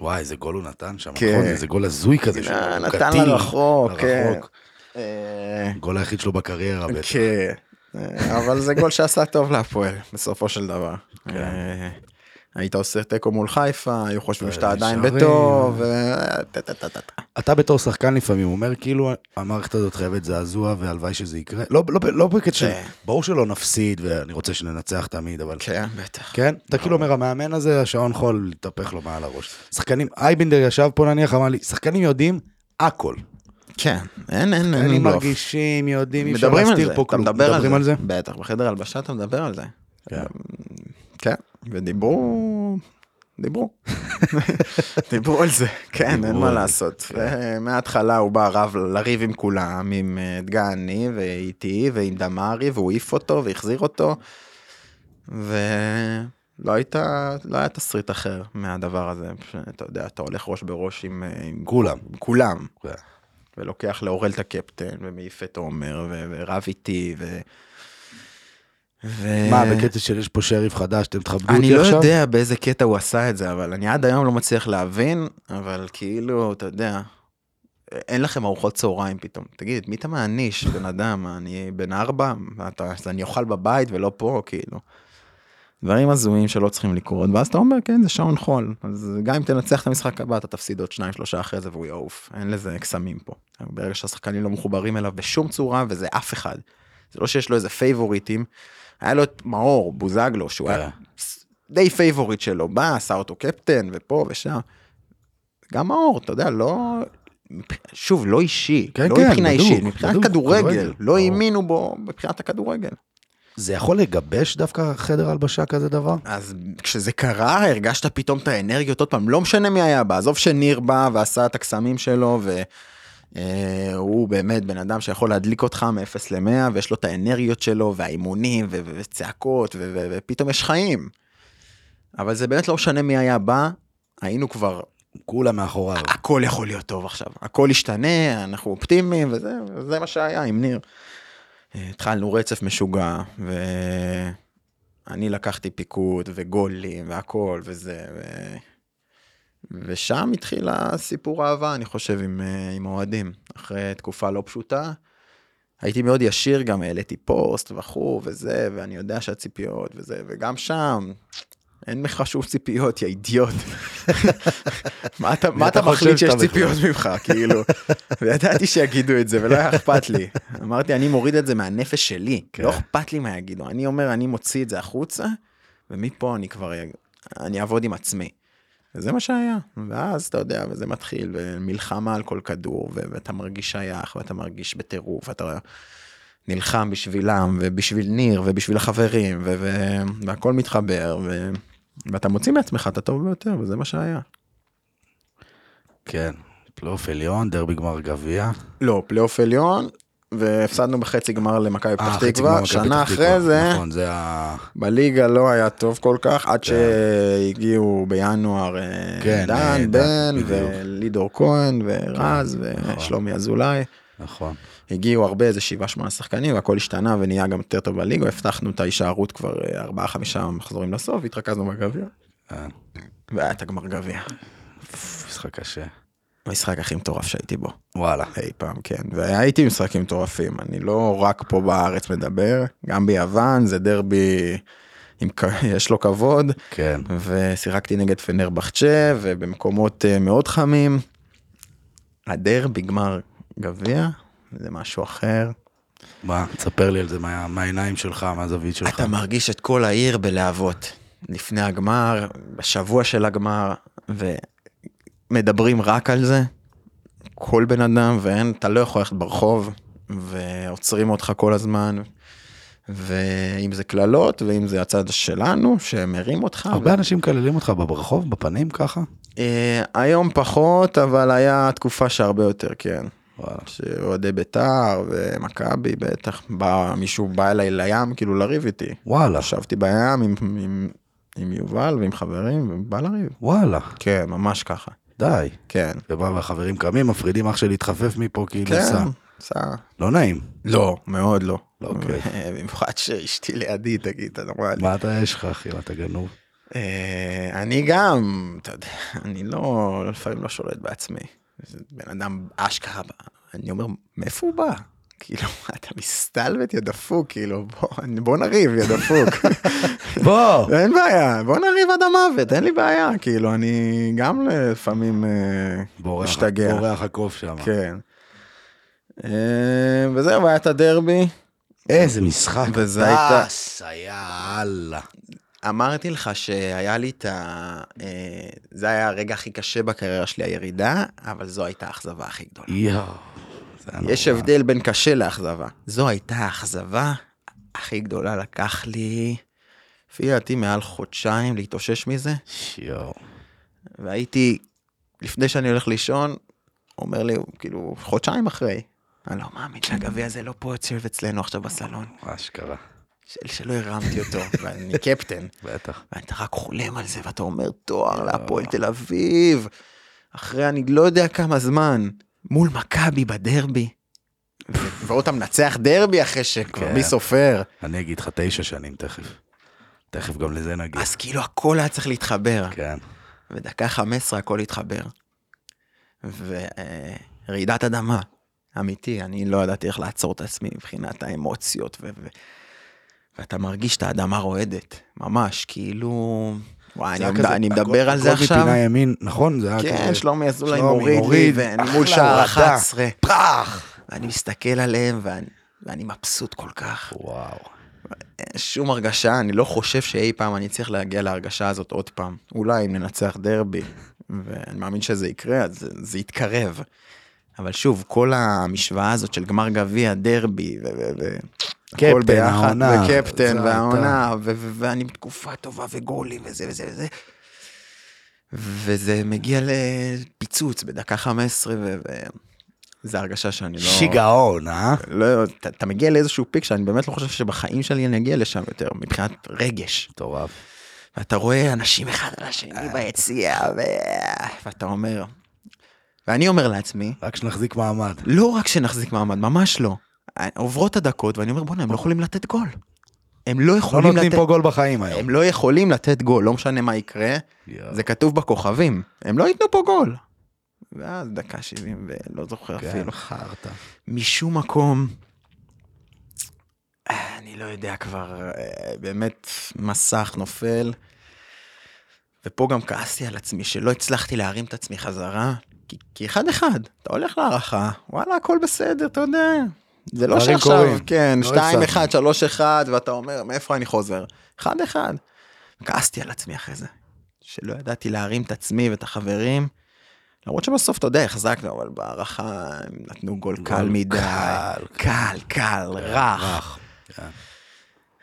[SPEAKER 1] וואי, איזה גול הוא נתן שם,
[SPEAKER 2] כן.
[SPEAKER 1] נכון? איזה גול הזוי כזה.
[SPEAKER 2] אה,
[SPEAKER 1] שהוא
[SPEAKER 2] נתן
[SPEAKER 1] קטיל
[SPEAKER 2] לרחוק, כן.
[SPEAKER 1] לרחוק.
[SPEAKER 2] אה,
[SPEAKER 1] גול היחיד שלו בקריירה בטח.
[SPEAKER 2] כן, אה, אבל זה גול שעשה טוב להפועל בסופו של דבר.
[SPEAKER 1] כן.
[SPEAKER 2] אה, היית עושה תיקו מול חיפה, היו חושבים שאתה
[SPEAKER 1] אה,
[SPEAKER 2] עדיין. בטוב, טה.
[SPEAKER 1] אתה בתור שחקן לפעמים אומר כאילו המערכת הזאת חייבת זעזוע והלוואי שזה יקרה. לא, לא, לא בקטע של...
[SPEAKER 2] כן.
[SPEAKER 1] ברור שלא נפסיד ואני רוצה שננצח תמיד, אבל...
[SPEAKER 2] כן, בטח.
[SPEAKER 1] כן? אתה כאילו אומר, המאמן הזה, השעון חול להתהפך לו מעל הראש. שחקנים, אייבינדר ישב פה נניח, אמר לי, שחקנים יודעים הכל.
[SPEAKER 2] כן, אין, אין, אין בלוף.
[SPEAKER 1] מרגישים, יודעים, אי אפשר
[SPEAKER 2] מדברים על
[SPEAKER 1] להסתיר
[SPEAKER 2] זה,
[SPEAKER 1] פה
[SPEAKER 2] אתה
[SPEAKER 1] כלום.
[SPEAKER 2] מדבר
[SPEAKER 1] מדברים
[SPEAKER 2] על זה?
[SPEAKER 1] זה?
[SPEAKER 2] בטח, בחדר הלבשה אתה מדבר על זה.
[SPEAKER 1] כן.
[SPEAKER 2] ודיברו, דיברו. [LAUGHS] דיברו על זה, כן, אין מה לעשות.
[SPEAKER 1] כן.
[SPEAKER 2] מההתחלה הוא בא רב לריב עם כולם, עם אה, דגני ואיתי ועם דמרי, והוא העיף אותו והחזיר אותו. ולא הייתה, לא היה תסריט אחר מהדבר הזה. אתה יודע, אתה הולך ראש בראש עם, אה, עם
[SPEAKER 1] כולם.
[SPEAKER 2] עם כולם.
[SPEAKER 1] כן.
[SPEAKER 2] ולוקח לאורל את הקפטן ומעיף את עומר ורב איתי ו... ו...
[SPEAKER 1] מה, בקטע של יש פה שריף חדש, אתם תכבדו
[SPEAKER 2] אני
[SPEAKER 1] אותי
[SPEAKER 2] לא
[SPEAKER 1] עכשיו?
[SPEAKER 2] יודע באיזה קטע הוא עשה את זה אבל אני עד היום לא מצליח להבין אבל כאילו אתה יודע. אין לכם ארוחות צהריים פתאום תגיד את מי אתה מעניש בן אדם אני בן ארבע אתה, אני אוכל בבית ולא פה כאילו. דברים הזויים שלא צריכים לקרות ואז אתה אומר כן זה שעון חול אז גם אם תנצח את המשחק הבא אתה תפסיד עוד שניים שלושה אחרי זה והוא יעוף אין לזה קסמים פה. ברגע שהשחקנים לא מחוברים אליו בשום צורה וזה אף אחד. זה לא שיש לו איזה פייבוריטים. היה לו את מאור בוזגלו שהוא היה די פייבוריט שלו בא עשה אותו קפטן ופה ושם. גם מאור אתה יודע לא שוב לא אישי
[SPEAKER 1] כן,
[SPEAKER 2] לא
[SPEAKER 1] כן,
[SPEAKER 2] מבחינה
[SPEAKER 1] בדוק,
[SPEAKER 2] אישית מבחינת
[SPEAKER 1] בדוק,
[SPEAKER 2] כדורגל
[SPEAKER 1] כדורגל,
[SPEAKER 2] לא. האמינו בו מבחינת הכדורגל.
[SPEAKER 1] זה יכול לגבש דווקא חדר הלבשה כזה דבר?
[SPEAKER 2] אז כשזה קרה הרגשת פתאום את האנרגיות עוד פעם לא משנה מי היה בא עזוב שניר בא ועשה את הקסמים שלו והוא באמת בן אדם שיכול להדליק אותך מ-0 ל-100 ויש לו את האנרגיות שלו והאימונים וצעקות ופתאום יש חיים. אבל זה באמת לא משנה מי היה בא היינו כבר
[SPEAKER 1] כולם מאחוריו.
[SPEAKER 2] הכל יכול להיות טוב עכשיו, הכל ישתנה, אנחנו אופטימיים וזה, וזה מה שהיה עם ניר. אה, התחלנו רצף משוגע, ואני לקחתי פיקוד וגולים והכל וזה, ו... ושם התחיל הסיפור האהבה, אני חושב, עם, אה, עם האוהדים, אחרי תקופה לא פשוטה. הייתי מאוד ישיר גם, העליתי פוסט וכו' וזה, ואני יודע שהציפיות וזה, וגם שם, אין לך שום ציפיות, יא אידיוט. [LAUGHS] מה אתה, מה אתה מחליט שיש ציפיות ממך, כאילו? [LAUGHS] וידעתי שיגידו את זה, ולא היה אכפת לי. אמרתי, אני מוריד את זה מהנפש שלי,
[SPEAKER 1] כן.
[SPEAKER 2] לא אכפת לי מה יגידו. אני אומר, אני מוציא את זה החוצה, ומפה אני כבר, אני אעבוד עם עצמי. וזה מה שהיה, ואז אתה יודע, וזה מתחיל, ומלחמה על כל כדור, ואתה מרגיש שייך, ואתה מרגיש בטירוף, ואתה נלחם בשבילם, ובשביל ניר, ובשביל החברים, ו- ו- והכל מתחבר, ו- ואתה מוציא מעצמך את הטוב ביותר, וזה מה שהיה.
[SPEAKER 1] כן, פלייאוף עליון, דרבי גמר גביע.
[SPEAKER 2] לא, פלייאוף עליון, והפסדנו בחצי גמר למכבי
[SPEAKER 1] אה,
[SPEAKER 2] פתח תקווה, שנה. אחרי זה,
[SPEAKER 1] נכון, זה ה...
[SPEAKER 2] בליגה לא היה טוב כל כך, עד
[SPEAKER 1] כן.
[SPEAKER 2] שהגיעו בינואר אה,
[SPEAKER 1] כן, אה,
[SPEAKER 2] דן, בן. ולידור כהן, ורז,
[SPEAKER 1] נכון.
[SPEAKER 2] ושלומי אזולאי.
[SPEAKER 1] נכון.
[SPEAKER 2] הגיעו הרבה, איזה שבעה שמונה שחקנים, והכל השתנה ונהיה גם יותר טוב בליגה, הבטחנו את ההישארות כבר ארבעה חמישה מחזורים לסוף, התרכזנו בגביע,
[SPEAKER 1] כן.
[SPEAKER 2] והיה את הגמר גביע.
[SPEAKER 1] משחק קשה.
[SPEAKER 2] המשחק הכי מטורף שהייתי בו,
[SPEAKER 1] וואלה.
[SPEAKER 2] אי פעם, כן. והייתי במשחקים מטורפים, אני לא רק פה בארץ מדבר, גם ביוון, זה דרבי, עם, [LAUGHS] יש לו כבוד,
[SPEAKER 1] כן.
[SPEAKER 2] ושיחקתי נגד פנרבחצ'ה, ובמקומות אה, מאוד חמים. הדרבי, גמר גביע, זה משהו אחר.
[SPEAKER 1] מה, תספר לי על זה מה- מהעיניים שלך, מהזווית שלך.
[SPEAKER 2] אתה מרגיש את כל העיר בלהבות. לפני הגמר, בשבוע של הגמר, ומדברים רק על זה. כל בן אדם, ואין, אתה לא יכול ללכת ברחוב, ועוצרים אותך כל הזמן. ואם זה קללות, ואם זה הצד שלנו, שמרים אותך.
[SPEAKER 1] הרבה אנשים מקללים אותך ברחוב, בפנים ככה?
[SPEAKER 2] אה, היום פחות, אבל היה תקופה שהרבה יותר, כן. שאוהדי בית"ר ומכבי, בטח, בא, מישהו בא אליי לים, כאילו לריב איתי.
[SPEAKER 1] וואלה.
[SPEAKER 2] ישבתי בים עם, עם, עם יובל ועם חברים, ובא לריב.
[SPEAKER 1] וואלה.
[SPEAKER 2] כן, ממש ככה.
[SPEAKER 1] די.
[SPEAKER 2] כן.
[SPEAKER 1] ובא והחברים קמים, מפרידים אח שלי להתחפף מפה כאילו
[SPEAKER 2] כן,
[SPEAKER 1] סע.
[SPEAKER 2] סע.
[SPEAKER 1] לא נעים.
[SPEAKER 2] לא, מאוד לא.
[SPEAKER 1] לא כיף. [LAUGHS]
[SPEAKER 2] במיוחד שאשתי לידי, תגיד, אתה נורמלי.
[SPEAKER 1] מה אתה יש לך אחי, אתה גנוב?
[SPEAKER 2] אה, אני גם, אתה יודע, אני לא, לפעמים לא שולט בעצמי. בן אדם אשכרה, אני אומר, מאיפה הוא בא? כאילו, [LAUGHS] אתה מסתלבט, יא דפוק, כאילו, בוא, בוא נריב, יא דפוק. [LAUGHS]
[SPEAKER 1] בוא!
[SPEAKER 2] אין בעיה, בוא נריב עד המוות, אין לי בעיה, כאילו, אני גם לפעמים אה,
[SPEAKER 1] בורח,
[SPEAKER 2] משתגע.
[SPEAKER 1] בורח הקוף שם.
[SPEAKER 2] כן. אה, וזהו, היה את הדרבי.
[SPEAKER 1] איזה משחק.
[SPEAKER 2] וזה הייתה-
[SPEAKER 1] טס, יאללה.
[SPEAKER 2] אמרתי לך שהיה לי את ה... אה, זה היה הרגע הכי קשה בקריירה שלי, הירידה, אבל זו הייתה האכזבה הכי גדולה.
[SPEAKER 1] יואו.
[SPEAKER 2] יש. הבדל בין קשה לאכזבה. זו הייתה האכזבה הכי גדולה, לקח לי, לפי דעתי, מעל חודשיים להתאושש מזה,
[SPEAKER 1] יואו.
[SPEAKER 2] והייתי, לפני שאני הולך לישון, אומר לי, כאילו, חודשיים אחרי, אני לא מאמין שהגביע הזה לא פה יושב אצלנו עכשיו בסלון,
[SPEAKER 1] אשכרה.
[SPEAKER 2] של, שלא הרמתי אותו, [LAUGHS] ואני קפטן.
[SPEAKER 1] בטח.
[SPEAKER 2] ואתה רק חולם על זה, ואתה אומר, תואר להפועל תל אביב, אחרי אני לא יודע כמה זמן, מול מכבי בדרבי. ו- ועוד אתה מנצח דרבי אחרי שכבר
[SPEAKER 1] כן.
[SPEAKER 2] מי סופר.
[SPEAKER 1] אני אגיד לך תשע שנים תכף. תכף גם לזה נגיע.
[SPEAKER 2] אז כאילו הכל היה צריך להתחבר.
[SPEAKER 1] כן.
[SPEAKER 2] ודקה 15 הכל התחבר. ורעידת אדמה, אמיתי, אני לא ידעתי איך לעצור את עצמי מבחינת האמוציות, ו- ו- ואתה מרגיש את האדמה רועדת, ממש, כאילו... וואי, אני,
[SPEAKER 1] כזה,
[SPEAKER 2] אני
[SPEAKER 1] הכל-
[SPEAKER 2] מדבר על זה
[SPEAKER 1] הכל
[SPEAKER 2] עכשיו.
[SPEAKER 1] מפינה ימין, נכון? זה היה
[SPEAKER 2] כן,
[SPEAKER 1] כזה...
[SPEAKER 2] שלומי אזולאי
[SPEAKER 1] שלומי
[SPEAKER 2] מוריד לי,
[SPEAKER 1] מוריד,
[SPEAKER 2] ואני מול שער
[SPEAKER 1] הורדה.
[SPEAKER 2] 11,
[SPEAKER 1] פרח!
[SPEAKER 2] ואני מסתכל עליהם, ואני, ואני מבסוט כל כך.
[SPEAKER 1] וואו.
[SPEAKER 2] שום הרגשה, אני לא חושב שאי פעם אני צריך להגיע להרגשה הזאת עוד פעם. אולי אם ננצח דרבי, ואני מאמין שזה יקרה, אז זה, זה יתקרב. אבל שוב, כל המשוואה הזאת של גמר גביע, דרבי, ו... ו, ו הכל ביחד, וקפטן, והעונה, ואני בתקופה טובה, וגולים, וזה וזה וזה. וזה מגיע לפיצוץ בדקה 15, וזו הרגשה שאני לא...
[SPEAKER 1] שיגעון, אה?
[SPEAKER 2] לא, אתה, אתה מגיע לאיזשהו פיק שאני באמת לא חושב שבחיים שלי אני אגיע לשם יותר, מבחינת רגש.
[SPEAKER 1] מטורף.
[SPEAKER 2] ואתה רואה אנשים אחד על השני ביציע, ו- ואתה אומר, ואני אומר לעצמי,
[SPEAKER 1] רק שנחזיק מעמד.
[SPEAKER 2] לא רק שנחזיק מעמד, ממש לא. עוברות הדקות ואני אומר, בוא'נה, הם לא יכולים לתת גול. הם לא
[SPEAKER 1] לא
[SPEAKER 2] יכולים
[SPEAKER 1] נותנים
[SPEAKER 2] לתת...
[SPEAKER 1] פה גול בחיים היום.
[SPEAKER 2] הם לא יכולים לתת גול, לא משנה מה יקרה. זה כתוב בכוכבים, הם לא ייתנו פה גול. ואז דקה 70 ולא זוכר
[SPEAKER 1] כן,
[SPEAKER 2] אפילו.
[SPEAKER 1] חרטא.
[SPEAKER 2] משום מקום, אני לא יודע כבר, אה, באמת מסך נופל. ופה גם כעסתי על עצמי שלא הצלחתי להרים את עצמי חזרה, כי, כי אחד אחד, אתה הולך להערכה, וואלה הכל בסדר, אתה יודע. זה לא שעכשיו,
[SPEAKER 1] קורים.
[SPEAKER 2] כן,
[SPEAKER 1] לא
[SPEAKER 2] 2
[SPEAKER 1] הפסדנו.
[SPEAKER 2] 1 3 1 ואתה אומר מאיפה אני חוזר, אחד אחד. כעסתי על עצמי אחרי זה, שלא ידעתי להרים את עצמי ואת החברים. למרות שבסוף אתה יודע החזקנו אבל בהערכה הם נתנו גול קל מדי,
[SPEAKER 1] קל,
[SPEAKER 2] קל קל רך,
[SPEAKER 1] רך. כן.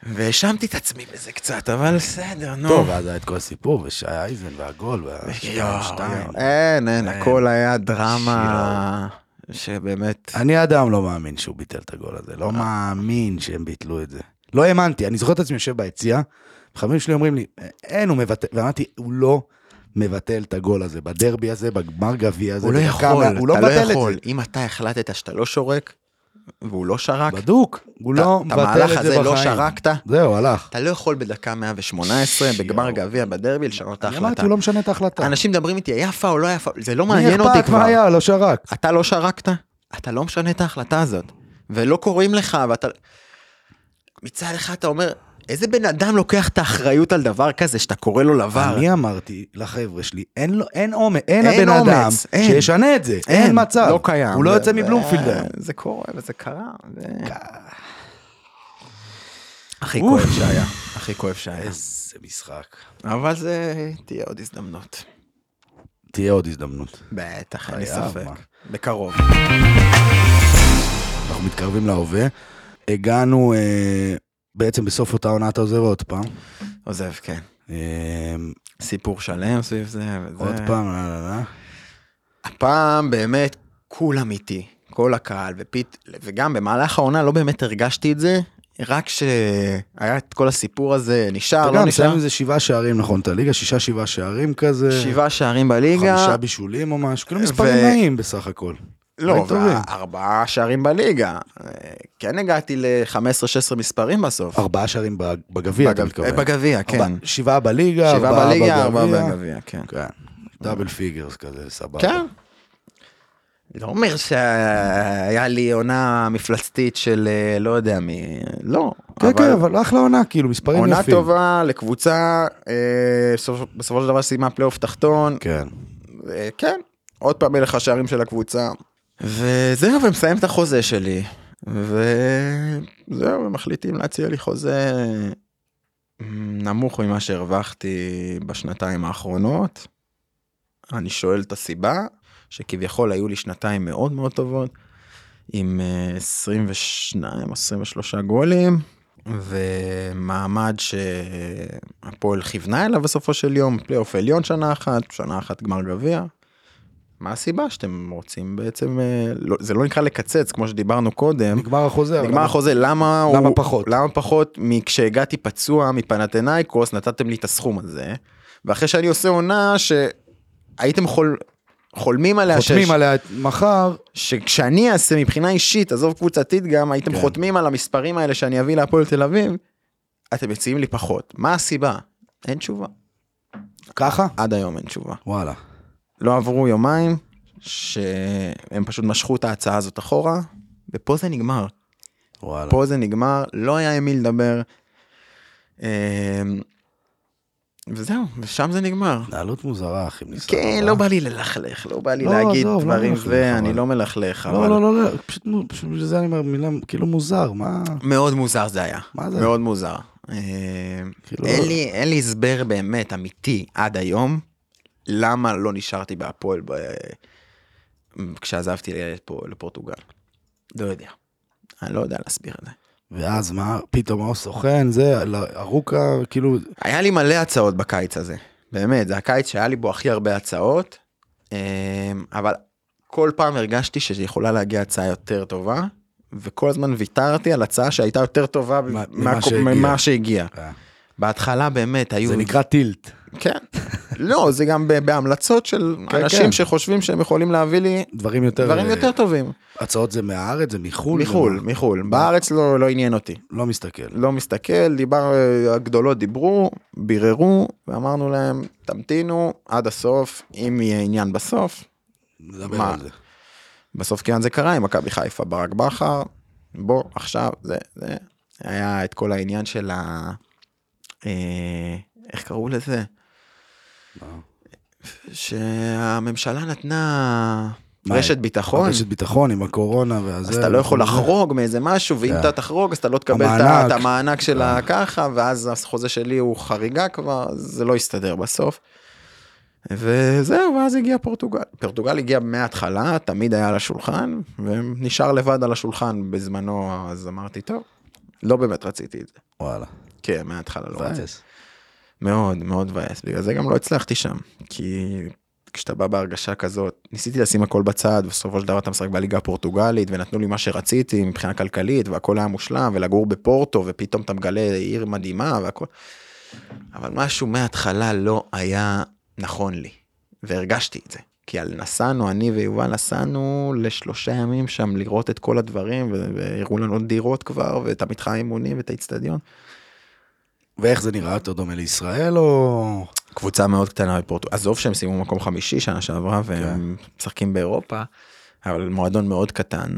[SPEAKER 2] והאשמתי את עצמי בזה קצת אבל בסדר נו.
[SPEAKER 1] טוב, ואז היה את כל הסיפור, ושי אייזן והגול, והשתיים שתיים.
[SPEAKER 2] אין, אין. הכל היה דרמה שבאמת,
[SPEAKER 1] אני אדם לא מאמין שהוא ביטל את הגול הזה, לא מאמין שהם ביטלו את זה. לא האמנתי, אני זוכר את עצמי יושב ביציע, חברים שלי אומרים לי, אין, הוא מבטל, ואמרתי, הוא לא מבטל את הגול הזה, בדרבי הזה, בגמר גביע הזה,
[SPEAKER 2] הוא לא יכול,
[SPEAKER 1] הוא לא
[SPEAKER 2] אתה לא יכול,
[SPEAKER 1] את.
[SPEAKER 2] אם אתה החלטת שאתה לא שורק, והוא לא שרק,
[SPEAKER 1] בדוק, הוא לא
[SPEAKER 2] את
[SPEAKER 1] מבטל
[SPEAKER 2] המהלך
[SPEAKER 1] את זה
[SPEAKER 2] הזה לא
[SPEAKER 1] בחיים.
[SPEAKER 2] שרקת,
[SPEAKER 1] זהו, הלך.
[SPEAKER 2] אתה לא יכול בדקה 118 בגמר. גביע בדרבי לשנות את
[SPEAKER 1] אני אמרתי,
[SPEAKER 2] ההחלטה.
[SPEAKER 1] הוא לא משנה את ההחלטה.
[SPEAKER 2] אנשים מדברים איתי, היה פאול, לא פאול, זה לא
[SPEAKER 1] מי
[SPEAKER 2] מעניין אותי
[SPEAKER 1] אכפת מה
[SPEAKER 2] כבר.
[SPEAKER 1] היה, לא שרק.
[SPEAKER 2] אתה לא שרקת, אתה לא משנה את ההחלטה הזאת, ולא קוראים לך, ואתה... מצד אחד אתה אומר, איזה בן אדם לוקח את האחריות על דבר כזה שאתה קורא לו לבר?
[SPEAKER 1] אני אמרתי לחבר'ה שלי, אין לו, אין אומץ, אין
[SPEAKER 2] אין
[SPEAKER 1] הבן אדם
[SPEAKER 2] אין.
[SPEAKER 1] שישנה את זה, אין מצב.
[SPEAKER 2] לא קיים.
[SPEAKER 1] הוא לא יוצא מבלומפילד היום.
[SPEAKER 2] זה קורה וזה קרה. זה- הכי. כואב שהיה, הכי כואב שהיה.
[SPEAKER 1] איזה משחק.
[SPEAKER 2] אבל זה תהיה עוד הזדמנות.
[SPEAKER 1] תהיה עוד הזדמנות.
[SPEAKER 2] בטח, אין לי ספק. בקרוב.
[SPEAKER 1] אנחנו מתקרבים להווה. הגענו, אה, בעצם בסוף אותה עונה אתה עוזב עוד פעם.
[SPEAKER 2] עוזב, כן.
[SPEAKER 1] אה,
[SPEAKER 2] סיפור שלם סביב זה. וזה.
[SPEAKER 1] עוד פעם, לא, לא, לא.
[SPEAKER 2] הפעם באמת כולם איתי, כל הקהל, ופית, וגם במהלך העונה לא באמת הרגשתי את זה, רק שהיה את כל הסיפור הזה, נשאר,
[SPEAKER 1] אתה
[SPEAKER 2] לא
[SPEAKER 1] גם
[SPEAKER 2] נשאר,
[SPEAKER 1] מסיים עם זה שבעה שערים, נכון, את הליגה, שישה שבעה שערים כזה.
[SPEAKER 2] שבעה שערים בליגה,
[SPEAKER 1] חמישה בישולים או משהו, כאילו מספרים נעים בסך הכל.
[SPEAKER 2] לא. ארבעה שערים בליגה, אה, כן הגעתי ל-15-16 מספרים בסוף.
[SPEAKER 1] ארבעה שערים בג- בגביע, אתה מתכוון.
[SPEAKER 2] בגביע, כן.
[SPEAKER 1] שבעה בליגה,
[SPEAKER 2] שבעה
[SPEAKER 1] ארבעה
[SPEAKER 2] בליגה, ארבעה
[SPEAKER 1] בגביע.
[SPEAKER 2] כן.
[SPEAKER 1] כן, double figures כזה, סבבה.
[SPEAKER 2] כן. לא אומר שהיה לי עונה מפלצתית של אה, לא יודע מי, לא.
[SPEAKER 1] כן, כן, אבל אחלה עונה, כאילו, מספרים יפים.
[SPEAKER 2] עונה טובה לקבוצה, אה, בסופ- בסופו של דבר סיימה פלייאוף תחתון,
[SPEAKER 1] כן.
[SPEAKER 2] אה, כן, עוד פעם מלך השערים של הקבוצה. וזהו, ומסיים את החוזה שלי, וזהו, ומחליטים להציע לי חוזה נמוך ממה שהרווחתי בשנתיים האחרונות. אני שואל את הסיבה, שכביכול היו לי שנתיים מאוד מאוד טובות, עם אה, 22 או 23 גולים, ומעמד שהפועל כיוונה אליו בסופו של יום, פלייאוף עליון שנה אחת, שנה אחת גמר גביע. מה הסיבה שאתם רוצים בעצם, אה, לא, זה לא נקרא לקצץ כמו שדיברנו קודם,
[SPEAKER 1] נגמר החוזה.
[SPEAKER 2] נגמר
[SPEAKER 1] למה-
[SPEAKER 2] החוזה, למה
[SPEAKER 1] למה
[SPEAKER 2] הוא...
[SPEAKER 1] פחות?
[SPEAKER 2] למה פחות מכשהגעתי פצוע מפנתנאיקוס נתתם לי את הסכום הזה, ואחרי שאני עושה עונה שהייתם חול... חולמים עליה,
[SPEAKER 1] חותמים
[SPEAKER 2] ש...
[SPEAKER 1] עליה מחר,
[SPEAKER 2] שכשאני אעשה מבחינה אישית, עזוב קבוצתית גם, הייתם
[SPEAKER 1] כן.
[SPEAKER 2] חותמים על המספרים האלה שאני אביא להפועל תל אביב, אתם מציעים לי פחות. מה הסיבה? אין תשובה.
[SPEAKER 1] ככה?
[SPEAKER 2] עד היום אין תשובה.
[SPEAKER 1] וואלה.
[SPEAKER 2] לא עברו יומיים, שהם פשוט משכו את ההצעה הזאת אחורה, ופה זה נגמר.
[SPEAKER 1] וואלה.
[SPEAKER 2] פה זה נגמר, לא היה עם מי לדבר. אמ, וזהו, ושם זה נגמר.
[SPEAKER 1] התנהלות מוזרה, אחי. ניסה,
[SPEAKER 2] כן, לא בא לי ללכלך, לא בא לי
[SPEAKER 1] לא,
[SPEAKER 2] להגיד
[SPEAKER 1] לא
[SPEAKER 2] דברים ואני
[SPEAKER 1] אבל-
[SPEAKER 2] לא מלכלך,
[SPEAKER 1] לא,
[SPEAKER 2] אבל
[SPEAKER 1] לא, לא, לא, פשוט בגלל זה אני אומר מילה, כאילו מוזר, מה?
[SPEAKER 2] מאוד מוזר זה היה.
[SPEAKER 1] מה זה?
[SPEAKER 2] מאוד מוזר. אמ,
[SPEAKER 1] כאילו-
[SPEAKER 2] אין לי הסבר באמת אמיתי עד היום, למה לא נשארתי בהפועל ב- כשעזבתי לפה- לפורטוגל. לא יודע. אני לא יודע להסביר את זה.
[SPEAKER 1] ואז מה, פתאום הוא סוכן, זה, לא, ארוכה, כאילו,
[SPEAKER 2] היה לי מלא הצעות בקיץ הזה, באמת, זה הקיץ שהיה לי בו הכי הרבה הצעות, אמ, אבל כל פעם הרגשתי שיכולה להגיע הצעה יותר טובה, וכל הזמן ויתרתי על הצעה שהייתה יותר טובה
[SPEAKER 1] מה-
[SPEAKER 2] מה-
[SPEAKER 1] ממה שהגיע.
[SPEAKER 2] ממה שהגיע.
[SPEAKER 1] אה,
[SPEAKER 2] בהתחלה באמת היו...
[SPEAKER 1] זה נקרא טילט.
[SPEAKER 2] כן. לא, זה גם בהמלצות של
[SPEAKER 1] כן,
[SPEAKER 2] אנשים
[SPEAKER 1] כן.
[SPEAKER 2] שחושבים שהם יכולים להביא לי
[SPEAKER 1] דברים יותר...
[SPEAKER 2] דברים
[SPEAKER 1] אה,
[SPEAKER 2] יותר טובים.
[SPEAKER 1] הצעות זה מהארץ, זה מחו"ל?
[SPEAKER 2] מחו"ל? מחו"ל. בארץ לא לא עניין אותי.
[SPEAKER 1] לא מסתכל.
[SPEAKER 2] לא מסתכל, דיבר, הגדולות דיברו, ביררו, ואמרנו להם, תמתינו עד הסוף, אם יהיה עניין בסוף.
[SPEAKER 1] נדבר
[SPEAKER 2] מה?
[SPEAKER 1] על זה.
[SPEAKER 2] בסוף כן זה קרה עם מכבי חיפה, ברק בכר, בוא, עכשיו, זה, זה, היה את כל העניין של ה... אה, איך קראו לזה? שהממשלה נתנה רשת ביטחון,
[SPEAKER 1] רשת ביטחון עם הקורונה והזה.
[SPEAKER 2] אז אתה לא יכול. לחרוג מאיזה משהו, ואם
[SPEAKER 1] כן.
[SPEAKER 2] אתה תחרוג אז אתה לא תקבל את
[SPEAKER 1] המענק.
[SPEAKER 2] של
[SPEAKER 1] אה.
[SPEAKER 2] הככה, ואז החוזה שלי הוא חריגה כבר, זה לא יסתדר בסוף. וזהו, ואז הגיע פורטוגל. פורטוגל הגיע מההתחלה, תמיד היה על השולחן, ונשאר לבד על השולחן בזמנו, אז אמרתי, טוב, לא באמת רציתי את זה.
[SPEAKER 1] וואלה.
[SPEAKER 2] כן, מההתחלה לא רציתי. מאוד מאוד מבאס, בגלל זה גם לא הצלחתי שם, כי כשאתה בא בהרגשה כזאת, ניסיתי לשים הכל בצד, בסופו של דבר אתה משחק בליגה הפורטוגלית, ונתנו לי מה שרציתי מבחינה כלכלית, והכל היה מושלם, ולגור בפורטו, ופתאום אתה מגלה עיר מדהימה והכל, אבל משהו מההתחלה לא היה נכון לי, והרגשתי את זה. כי על נסענו, אני ויובל נסענו לשלושה ימים שם לראות את כל הדברים, והראו לנו דירות כבר, ואת המתחם אימונים ואת האיצטדיון.
[SPEAKER 1] ואיך זה נראה יותר דומה לישראל או...
[SPEAKER 2] קבוצה מאוד קטנה בפורטוגל, עזוב שהם סיימו מקום חמישי שנה שעברה והם משחקים באירופה, אבל מועדון מאוד קטן,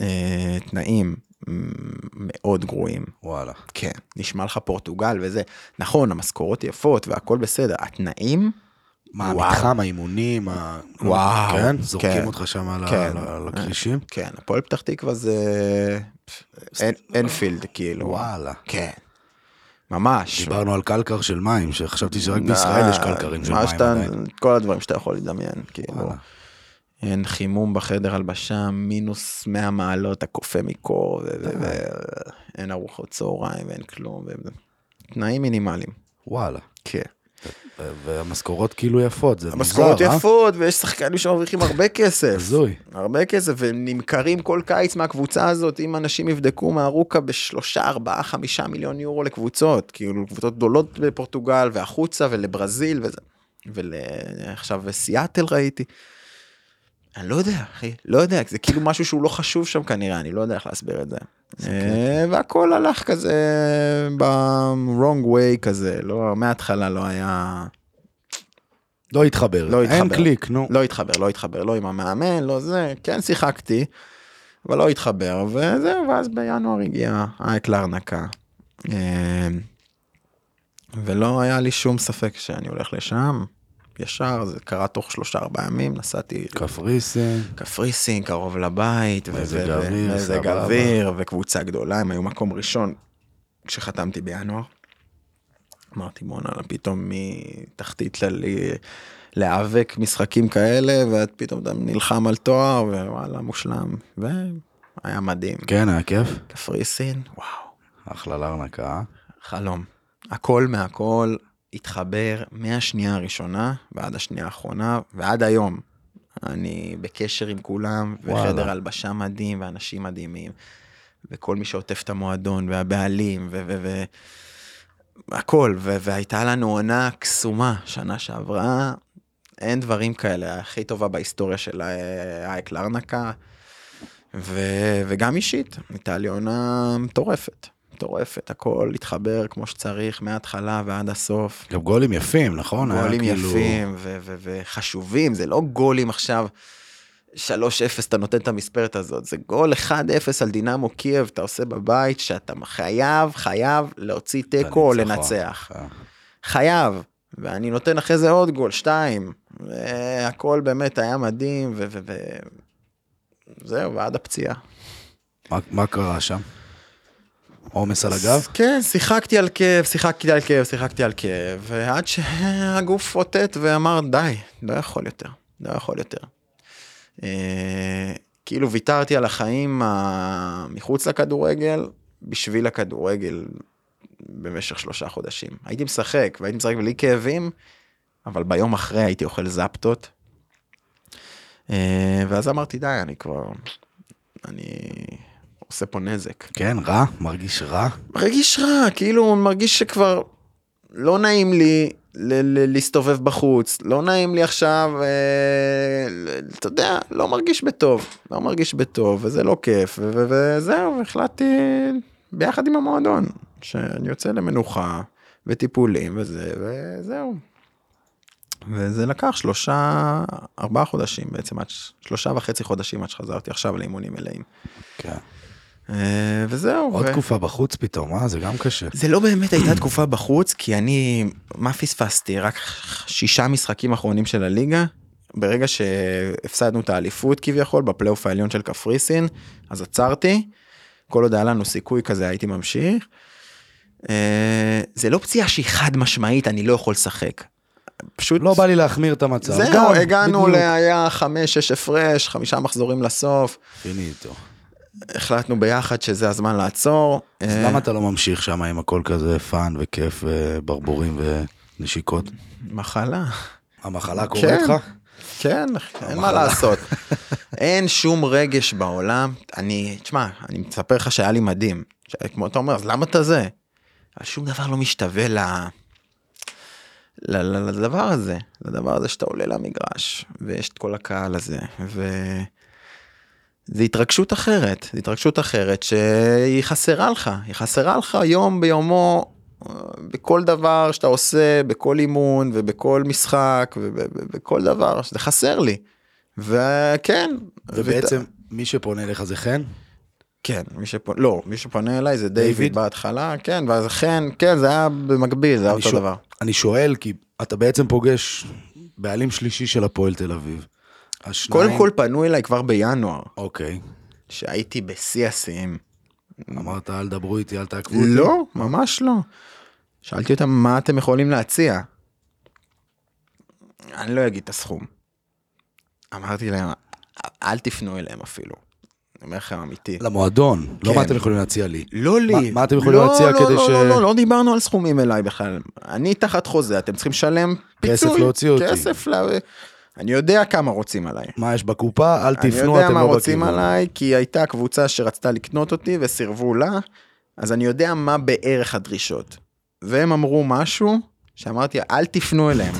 [SPEAKER 2] אה, תנאים מאוד גרועים.
[SPEAKER 1] וואלה.
[SPEAKER 2] כן, נשמע לך פורטוגל וזה, נכון, המשכורות יפות והכל בסדר, התנאים,
[SPEAKER 1] מה,
[SPEAKER 2] וואו.
[SPEAKER 1] המתחם, האימונים, ה...
[SPEAKER 2] וואו,
[SPEAKER 1] כן? זורקים
[SPEAKER 2] כן.
[SPEAKER 1] אותך שם על
[SPEAKER 2] כן.
[SPEAKER 1] על ה- על הכבישים?
[SPEAKER 2] כן, הפועל פתח תקווה זה אין- אינפילד כאילו,
[SPEAKER 1] וואלה.
[SPEAKER 2] כן, ממש.
[SPEAKER 1] דיברנו על קלקר של מים, שחשבתי שרק בישראל יש קלקרים של מים עדיין.
[SPEAKER 2] כל הדברים שאתה יכול לדמיין, כאילו. אין חימום בחדר הלבשה, מינוס 100 מעלות, הקופא מקור, ואין ארוחות צהריים ואין כלום, תנאים מינימליים.
[SPEAKER 1] וואלה.
[SPEAKER 2] כן.
[SPEAKER 1] והמשכורות כאילו יפות, זה מוזר,
[SPEAKER 2] המשכורות
[SPEAKER 1] אה?
[SPEAKER 2] יפות, ויש שחקנים שמרוויחים הרבה כסף.
[SPEAKER 1] הזוי.
[SPEAKER 2] הרבה כסף, והם נמכרים כל קיץ מהקבוצה הזאת, אם אנשים יבדקו מהרוקה בשלושה, ארבעה, חמישה מיליון יורו לקבוצות, כאילו קבוצות גדולות בפורטוגל, והחוצה, ולברזיל, וזה. ועכשיו סיאטל ראיתי. אני לא יודע, אחי, לא יודע, זה כאילו משהו שהוא לא חשוב שם כנראה, אני לא יודע איך להסביר את זה. אה, והכל הלך כזה ב-wrong way כזה, לא, מההתחלה לא היה...
[SPEAKER 1] לא התחבר.
[SPEAKER 2] לא
[SPEAKER 1] אין
[SPEAKER 2] התחבר.
[SPEAKER 1] קליק, נו.
[SPEAKER 2] לא התחבר, לא התחבר, לא עם המאמן, לא זה, כן שיחקתי, אבל לא התחבר, וזהו, ואז בינואר הגיע אייק לארנקה. אה, ולא היה לי שום ספק שאני הולך לשם, ישר, זה קרה תוך שלושה ארבעה ימים, נסעתי
[SPEAKER 1] קפריסין.
[SPEAKER 2] קפריסין, קרוב לבית,
[SPEAKER 1] מזג אוויר,
[SPEAKER 2] מזג. אוויר, וקבוצה גדולה, הם היו מקום ראשון כשחתמתי בינואר. אמרתי בואנה, פתאום מתחתית ל- להיאבק משחקים כאלה, ואת פתאום אתה נלחם על תואר, ווואלה, מושלם. והיה מדהים.
[SPEAKER 1] כן, היה כיף.
[SPEAKER 2] קפריסין, וואו,
[SPEAKER 1] אחלה לארנקה.
[SPEAKER 2] חלום. הכל מהכל התחבר מהשנייה הראשונה ועד השנייה האחרונה ועד היום. אני בקשר עם כולם,
[SPEAKER 1] וואלה.
[SPEAKER 2] וחדר הלבשה מדהים, ואנשים מדהימים, וכל מי שעוטף את המועדון, והבעלים, ו... ו, ו הכל, ו- והייתה לנו עונה קסומה שנה שעברה, אין דברים כאלה, הכי טובה בהיסטוריה של אה, אייק לארנקה, ו- וגם אישית, הייתה לי עונה מטורפת, מטורפת, הכל התחבר כמו שצריך מההתחלה ועד הסוף.
[SPEAKER 1] גם גולים יפים, נכון?
[SPEAKER 2] גולים
[SPEAKER 1] כאילו-
[SPEAKER 2] יפים וחשובים, זה לא גולים עכשיו 3-0 אתה נותן את המספרת הזאת, זה גול 1-0 על דינמו קייב, אתה עושה בבית שאתה חייב, חייב להוציא תיקו או. לנצח.
[SPEAKER 1] אה.
[SPEAKER 2] חייב. ואני נותן אחרי זה עוד גול, שתיים. והכל באמת היה מדהים, ו... ו- ו- זהו, ועד הפציעה.
[SPEAKER 1] מה- מה קרה שם? עומס על הגב?
[SPEAKER 2] כן, שיחקתי על כאב, שיחקתי על כאב, שיחקתי על כאב, ועד שהגוף אותת ואמר, די, לא יכול יותר, לא יכול יותר. אה, כאילו ויתרתי על החיים ה- מחוץ לכדורגל, בשביל הכדורגל במשך שלושה חודשים. הייתי משחק, והייתי משחק בלי כאבים, אבל ביום אחרי הייתי אוכל זפטות. אה, ואז אמרתי, די, אני כבר, אני עושה פה נזק.
[SPEAKER 1] כן, רע? מרגיש רע?
[SPEAKER 2] מרגיש רע, כאילו מרגיש שכבר לא נעים לי ל- ל- להסתובב בחוץ, לא נעים לי עכשיו, אה, אתה יודע, לא מרגיש בטוב, לא מרגיש בטוב, וזה לא כיף, וזהו, החלטתי ביחד עם המועדון, שאני יוצא למנוחה וטיפולים וזה, וזהו. וזה לקח שלושה, ארבעה חודשים בעצם, עד שלושה וחצי חודשים עד שחזרתי עכשיו לאימונים מלאים.
[SPEAKER 1] כן.
[SPEAKER 2] אה, וזהו.
[SPEAKER 1] עוד
[SPEAKER 2] ו-
[SPEAKER 1] תקופה בחוץ פתאום, אה? זה גם קשה.
[SPEAKER 2] זה לא באמת הייתה תקופה בחוץ, כי אני, מה פספסתי? רק שישה משחקים אחרונים של הליגה. ברגע שהפסדנו את האליפות כביכול בפלייאוף העליון של קפריסין, אז עצרתי. כל עוד היה לנו סיכוי כזה הייתי ממשיך. אה, זה לא פציעה שהיא חד משמעית, אני לא יכול לשחק. פשוט...
[SPEAKER 1] לא בא לי להחמיר את המצב.
[SPEAKER 2] זהו, הגענו. ל... היה חמש, שש הפרש, חמישה מחזורים לסוף.
[SPEAKER 1] finito.
[SPEAKER 2] החלטנו ביחד שזה הזמן לעצור.
[SPEAKER 1] אז
[SPEAKER 2] אה,
[SPEAKER 1] למה אתה לא ממשיך שם עם הכל כזה fun וכיף וברבורים ונשיקות?
[SPEAKER 2] מחלה.
[SPEAKER 1] המחלה קורית
[SPEAKER 2] כן.
[SPEAKER 1] לך?
[SPEAKER 2] כן, אין מה לעשות. אין שום רגש בעולם. אני, תשמע, אני מספר לך שהיה לי מדהים. כמו אתה אומר, אז למה אתה זה? שום דבר לא משתווה ל- לדבר הזה, לדבר הזה שאתה עולה למגרש, ויש את כל הקהל הזה, ו... זה התרגשות אחרת, זה התרגשות אחרת שהיא חסרה לך, היא חסרה לך יום ביומו, בכל דבר שאתה עושה, בכל אימון ובכל משחק ובכל דבר, זה חסר לי. וכן.
[SPEAKER 1] ובעצם מי שפונה אליך זה חן?
[SPEAKER 2] כן, מי שפונה, לא, מי שפונה אליי זה
[SPEAKER 1] דיוויד?
[SPEAKER 2] דיוויד בהתחלה, כן, ואז חן, כן, זה היה במקביל, זה היה אותו
[SPEAKER 1] שואל-
[SPEAKER 2] דבר.
[SPEAKER 1] אני שואל כי אתה בעצם פוגש בעלים שלישי של הפועל תל אביב. השניים...
[SPEAKER 2] קודם כל פנו אליי כבר בינואר,
[SPEAKER 1] אוקיי.
[SPEAKER 2] שהייתי בשיא השיאים.
[SPEAKER 1] אמרת אל דברו איתי, אל תעקבו אותי.
[SPEAKER 2] לא, ממש לא. שאלתי אותם מה אתם יכולים להציע. אני לא אגיד את הסכום. אמרתי להם, אל תפנו אליהם אפילו. אני אומר לכם אמיתי.
[SPEAKER 1] למועדון, לא
[SPEAKER 2] כן.
[SPEAKER 1] מה אתם יכולים להציע לי.
[SPEAKER 2] לא לי.
[SPEAKER 1] מה- מה אתם יכולים
[SPEAKER 2] לא,
[SPEAKER 1] להציע
[SPEAKER 2] לא,
[SPEAKER 1] כדי
[SPEAKER 2] לא,
[SPEAKER 1] ש-
[SPEAKER 2] לא, לא, לא דיברנו על סכומים אליי בכלל. אני תחת חוזה, אתם צריכים לשלם
[SPEAKER 1] כסף
[SPEAKER 2] פיצוי.
[SPEAKER 1] להוציא אותי.
[SPEAKER 2] כסף לה... אני יודע כמה רוצים עליי.
[SPEAKER 1] מה יש בקופה, אל
[SPEAKER 2] אני
[SPEAKER 1] תפנו,
[SPEAKER 2] יודע
[SPEAKER 1] אתם
[SPEAKER 2] מה
[SPEAKER 1] לא
[SPEAKER 2] רוצים
[SPEAKER 1] בכיוון.
[SPEAKER 2] עליי, כי הייתה קבוצה שרצתה לקנות אותי וסירבו לה, אז אני יודע מה בערך הדרישות. והם אמרו משהו שאמרתי, אל תפנו אליהם.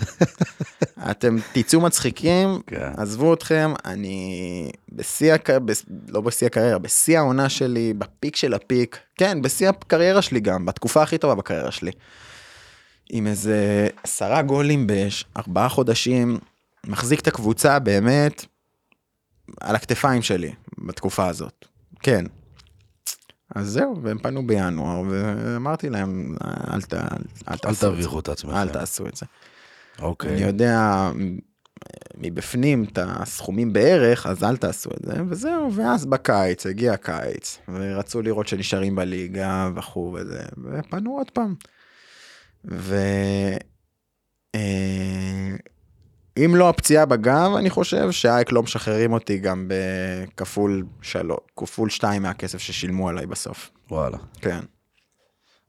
[SPEAKER 2] [LAUGHS] אתם תצאו מצחיקים,
[SPEAKER 1] כן.
[SPEAKER 2] עזבו אתכם, אני בשיא, הק... בס... לא בשיא הקריירה, בשיא העונה שלי, בפיק של הפיק, כן, בשיא הקריירה שלי גם, בתקופה הכי טובה בקריירה שלי. עם איזה עשרה גולים בארבעה חודשים, מחזיק את הקבוצה באמת על הכתפיים שלי בתקופה הזאת. כן. אז זהו, והם פנו בינואר, ואמרתי להם, אל, ת, אל,
[SPEAKER 1] אל
[SPEAKER 2] תעשו את זה.
[SPEAKER 1] תביכו את עצמכם.
[SPEAKER 2] אל תעשו את זה. אני
[SPEAKER 1] אוקיי.
[SPEAKER 2] יודע מבפנים את הסכומים בערך, אז אל תעשו את זה, וזהו, ואז בקיץ, הגיע הקיץ, ורצו לראות שנשארים בליגה וכו' וזה, ופנו עוד פעם. ו... אם לא הפציעה בגב, אני חושב שאייק לא משחררים אותי גם בכפול שלוש, כפול שתיים מהכסף ששילמו עליי בסוף.
[SPEAKER 1] וואלה.
[SPEAKER 2] כן.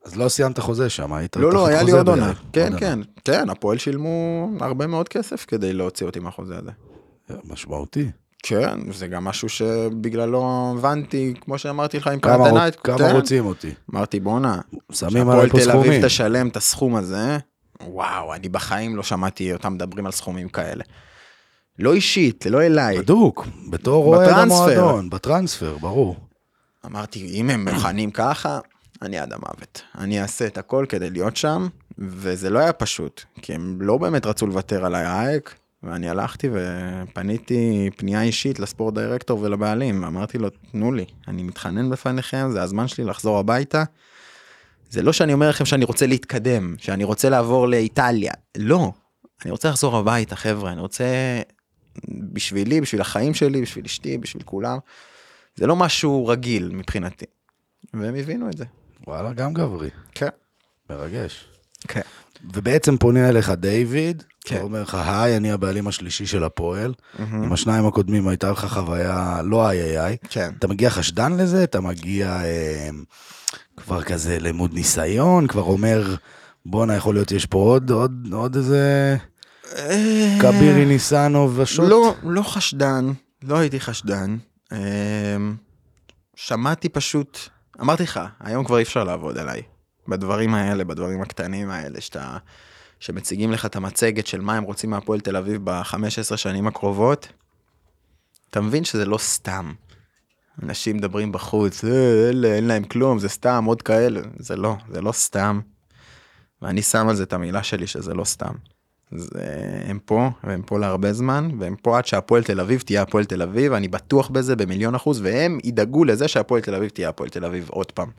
[SPEAKER 1] אז לא סיימת חוזה שם, היית
[SPEAKER 2] לא, לא, היה לי עוד עונה. כן, כן, כן, הפועל שילמו הרבה מאוד כסף כדי להוציא אותי מהחוזה הזה.
[SPEAKER 1] משמעותי.
[SPEAKER 2] כן, זה גם משהו שבגללו הבנתי, כמו שאמרתי לך עם פנתנאייט,
[SPEAKER 1] כמה רוצים אותי?
[SPEAKER 2] אמרתי בואנה,
[SPEAKER 1] שמים עליי פה
[SPEAKER 2] שהפועל תל אביב
[SPEAKER 1] סכומים.
[SPEAKER 2] תשלם את הסכום הזה, וואו, אני בחיים לא שמעתי אותם מדברים על סכומים כאלה. לא אישית, לא אליי.
[SPEAKER 1] בדוק, בתור אוהד. המועדון, בטרנספר, ברור.
[SPEAKER 2] אמרתי, אם הם מוכנים ככה, אני עד המוות. אני אעשה את הכל כדי להיות שם, וזה לא היה פשוט, כי הם לא באמת רצו לוותר על האייק, ואני הלכתי ופניתי פנייה אישית לספורט דירקטור ולבעלים, אמרתי לו, תנו לי, אני מתחנן בפניכם, זה הזמן שלי לחזור הביתה. זה לא שאני אומר לכם שאני רוצה להתקדם, שאני רוצה לעבור לאיטליה, לא. אני רוצה לחזור הביתה, חבר'ה, אני רוצה בשבילי, בשביל החיים שלי, בשביל אשתי, בשביל כולם. זה לא משהו רגיל מבחינתי. והם הבינו את זה.
[SPEAKER 1] וואלה, גם גברי.
[SPEAKER 2] כן.
[SPEAKER 1] מרגש.
[SPEAKER 2] כן.
[SPEAKER 1] ובעצם פונה אליך דיוויד,
[SPEAKER 2] כן.
[SPEAKER 1] הוא אומר לך, היי, אני הבעלים השלישי של הפועל. עם השניים הקודמים הייתה לך חוויה לא איי איי איי.
[SPEAKER 2] כן.
[SPEAKER 1] אתה מגיע חשדן לזה? אתה מגיע אה, כבר כזה למוד ניסיון? כבר אומר, בואנה, יכול להיות יש פה עוד, עוד, עוד איזה כבירי ניסנוב ושוט?
[SPEAKER 2] לא, לא חשדן, לא הייתי חשדן. אמ, שמעתי פשוט, אמרתי לך, היום כבר אי אפשר לעבוד עליי. בדברים האלה, בדברים הקטנים האלה, שאתה, שמציגים לך את המצגת של מה הם רוצים מהפועל תל אביב ב-15 שנים הקרובות, אתה מבין שזה לא סתם. אנשים מדברים בחוץ, אה, אלה, אין להם כלום, זה סתם, עוד כאלה. זה לא, זה לא סתם. ואני שם על זה את המילה שלי שזה לא סתם. אז אה, הם פה, והם פה להרבה זמן, והם פה עד שהפועל תל אביב תהיה הפועל תל אביב, אני בטוח בזה במיליון אחוז, והם ידאגו לזה שהפועל תל אביב תהיה הפועל תל אביב עוד פעם.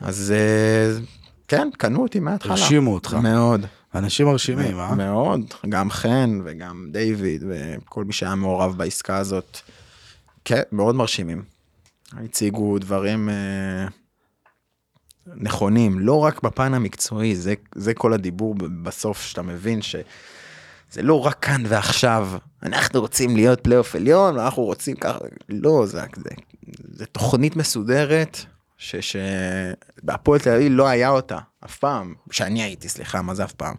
[SPEAKER 2] אז אה, כן, קנו אותי מההתחלה.
[SPEAKER 1] הרשימו אותך.
[SPEAKER 2] מאוד.
[SPEAKER 1] אנשים מרשימים, אה?
[SPEAKER 2] מאוד, גם חן וגם דיוויד וכל מי שהיה מעורב בעסקה הזאת. כן, מאוד מרשימים. הציגו דברים אה, נכונים, לא רק בפן המקצועי, זה, זה כל הדיבור בסוף, שאתה מבין שזה לא רק כאן ועכשיו, אנחנו רוצים להיות פלייאוף עליון, אנחנו רוצים ככה, לא, זה, זה, זה תוכנית מסודרת, ש- שבהפועל תל אביב לא היה אותה, אף פעם, שאני הייתי, סליחה, מה זה אף פעם?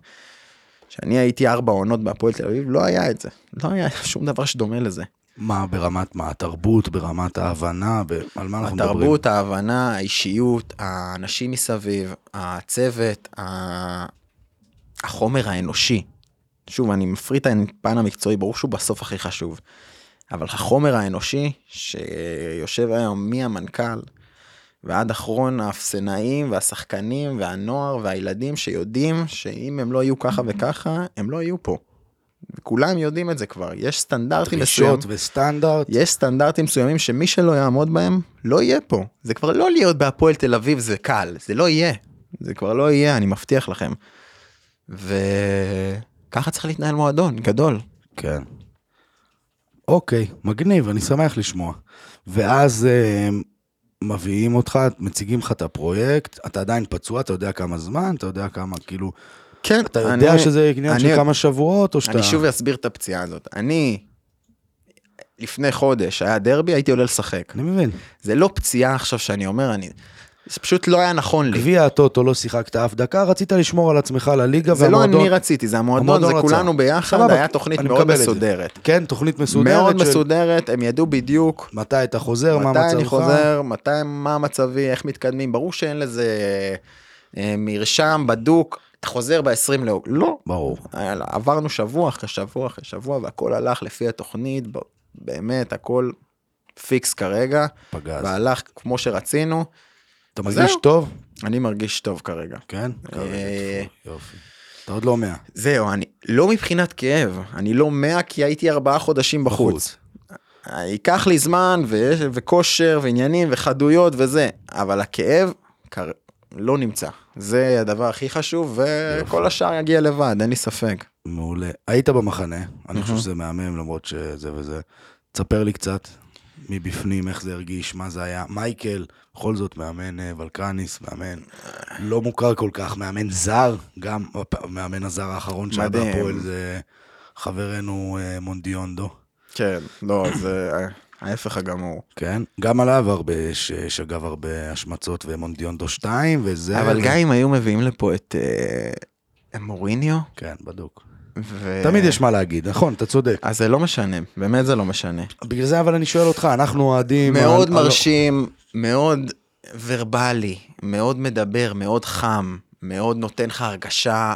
[SPEAKER 2] כשאני הייתי ארבע עונות בהפועל תל אביב, לא היה את זה. לא היה שום דבר שדומה לזה.
[SPEAKER 1] מה ברמת מה? התרבות, ברמת ההבנה, ב- על מה אנחנו מדברים?
[SPEAKER 2] התרבות, ההבנה, האישיות, האנשים מסביב, הצוות, ה- החומר האנושי. שוב, אני מפריט את הפן המקצועי, ברור שהוא בסוף הכי חשוב. אבל החומר האנושי שיושב היום מהמנכ"ל ועד אחרון האפסנאים והשחקנים והנוער והילדים שיודעים שאם הם לא יהיו ככה וככה, הם לא יהיו פה. וכולם יודעים את זה כבר, יש סטנדרטים מסוימים.
[SPEAKER 1] דרישות וסטנדרט.
[SPEAKER 2] יש סטנדרטים מסוימים שמי שלא יעמוד בהם לא יהיה פה. זה כבר לא להיות בהפועל תל אביב זה קל, זה לא יהיה. זה כבר לא יהיה, אני מבטיח לכם. וככה צריך להתנהל מועדון גדול.
[SPEAKER 1] כן. אוקיי, מגניב, אני שמח לשמוע. ואז אה, מביאים אותך, מציגים לך את הפרויקט, אתה עדיין פצוע, אתה יודע כמה זמן, אתה יודע כמה, כאילו,
[SPEAKER 2] כן,
[SPEAKER 1] אתה יודע שזה עניין של
[SPEAKER 2] אני-
[SPEAKER 1] כמה שבועות, או שאתה...
[SPEAKER 2] אני שוב אסביר את הפציעה הזאת. אני, לפני חודש היה דרבי, הייתי עולה לשחק.
[SPEAKER 1] אני מבין.
[SPEAKER 2] זה לא פציעה עכשיו שאני אומר, אני... זה פשוט לא היה נכון לי.
[SPEAKER 1] גביע הטוטו לא שיחקת אף דקה, רצית לשמור על עצמך לליגה,
[SPEAKER 2] זה לא
[SPEAKER 1] והמועדון-
[SPEAKER 2] אני רציתי, זה המועדון,
[SPEAKER 1] המועדון
[SPEAKER 2] זה
[SPEAKER 1] רצה.
[SPEAKER 2] כולנו ביחד,
[SPEAKER 1] סבבה,
[SPEAKER 2] היה תוכנית
[SPEAKER 1] אני
[SPEAKER 2] מאוד. מסודרת.
[SPEAKER 1] כן, תוכנית מסודרת.
[SPEAKER 2] מאוד
[SPEAKER 1] של
[SPEAKER 2] מסודרת, הם ידעו בדיוק
[SPEAKER 1] מתי אתה חוזר, מה
[SPEAKER 2] מתי אני
[SPEAKER 1] מצבך.
[SPEAKER 2] חוזר, מתי, מה מצבי, איך מתקדמים, ברור שאין לזה אה, מרשם בדוק, אתה חוזר ב-20 לאוג, לא,
[SPEAKER 1] ברור.
[SPEAKER 2] יאללה, עברנו שבוע אחרי שבוע אחרי שבוע והכל הלך לפי התוכנית, באמת הכל פיקס כרגע,
[SPEAKER 1] פגז.
[SPEAKER 2] והלך כמו שרצינו,
[SPEAKER 1] אתה
[SPEAKER 2] זהו.
[SPEAKER 1] מרגיש טוב?
[SPEAKER 2] אני מרגיש טוב כרגע.
[SPEAKER 1] כן?
[SPEAKER 2] אה,
[SPEAKER 1] יופי. אתה עוד לא מאה.
[SPEAKER 2] זהו, אני לא מבחינת כאב, אני לא 100 כי הייתי ארבעה חודשים בחוץ. ייקח לי זמן ו- וכושר ועניינים וחדויות וזה, אבל הכאב לא נמצא. זה הדבר הכי חשוב, וכל השאר יגיע לבד, אין לי ספק.
[SPEAKER 1] מעולה. היית במחנה, אני חושב שזה מהמם למרות שזה וזה. תספר לי קצת מבפנים איך זה הרגיש, מה זה היה. מייקל, בכל זאת מאמן אה, ולקניס, מאמן לא מוכר כל כך, מאמן זר, גם המאמן הזר האחרון שהיה. בהפועל זה חברנו אה, מונדיונדו.
[SPEAKER 2] כן, לא, זה ההפך הגמור.
[SPEAKER 1] כן, גם עליו הרבה, אגב הרבה השמצות ומונדיונדו 2 וזה.
[SPEAKER 2] אבל גם אם היו מביאים לפה את אה, מוריניו,
[SPEAKER 1] כן, בדוק.
[SPEAKER 2] ו...
[SPEAKER 1] תמיד יש מה להגיד, נכון, אתה צודק.
[SPEAKER 2] אז זה לא משנה, באמת זה לא משנה.
[SPEAKER 1] בגלל זה אבל אני שואל אותך, אנחנו אוהדים...
[SPEAKER 2] מאוד
[SPEAKER 1] אני- אני-
[SPEAKER 2] מרשים, מאוד ורבלי, מאוד מדבר, מאוד חם, מאוד נותן לך הרגשה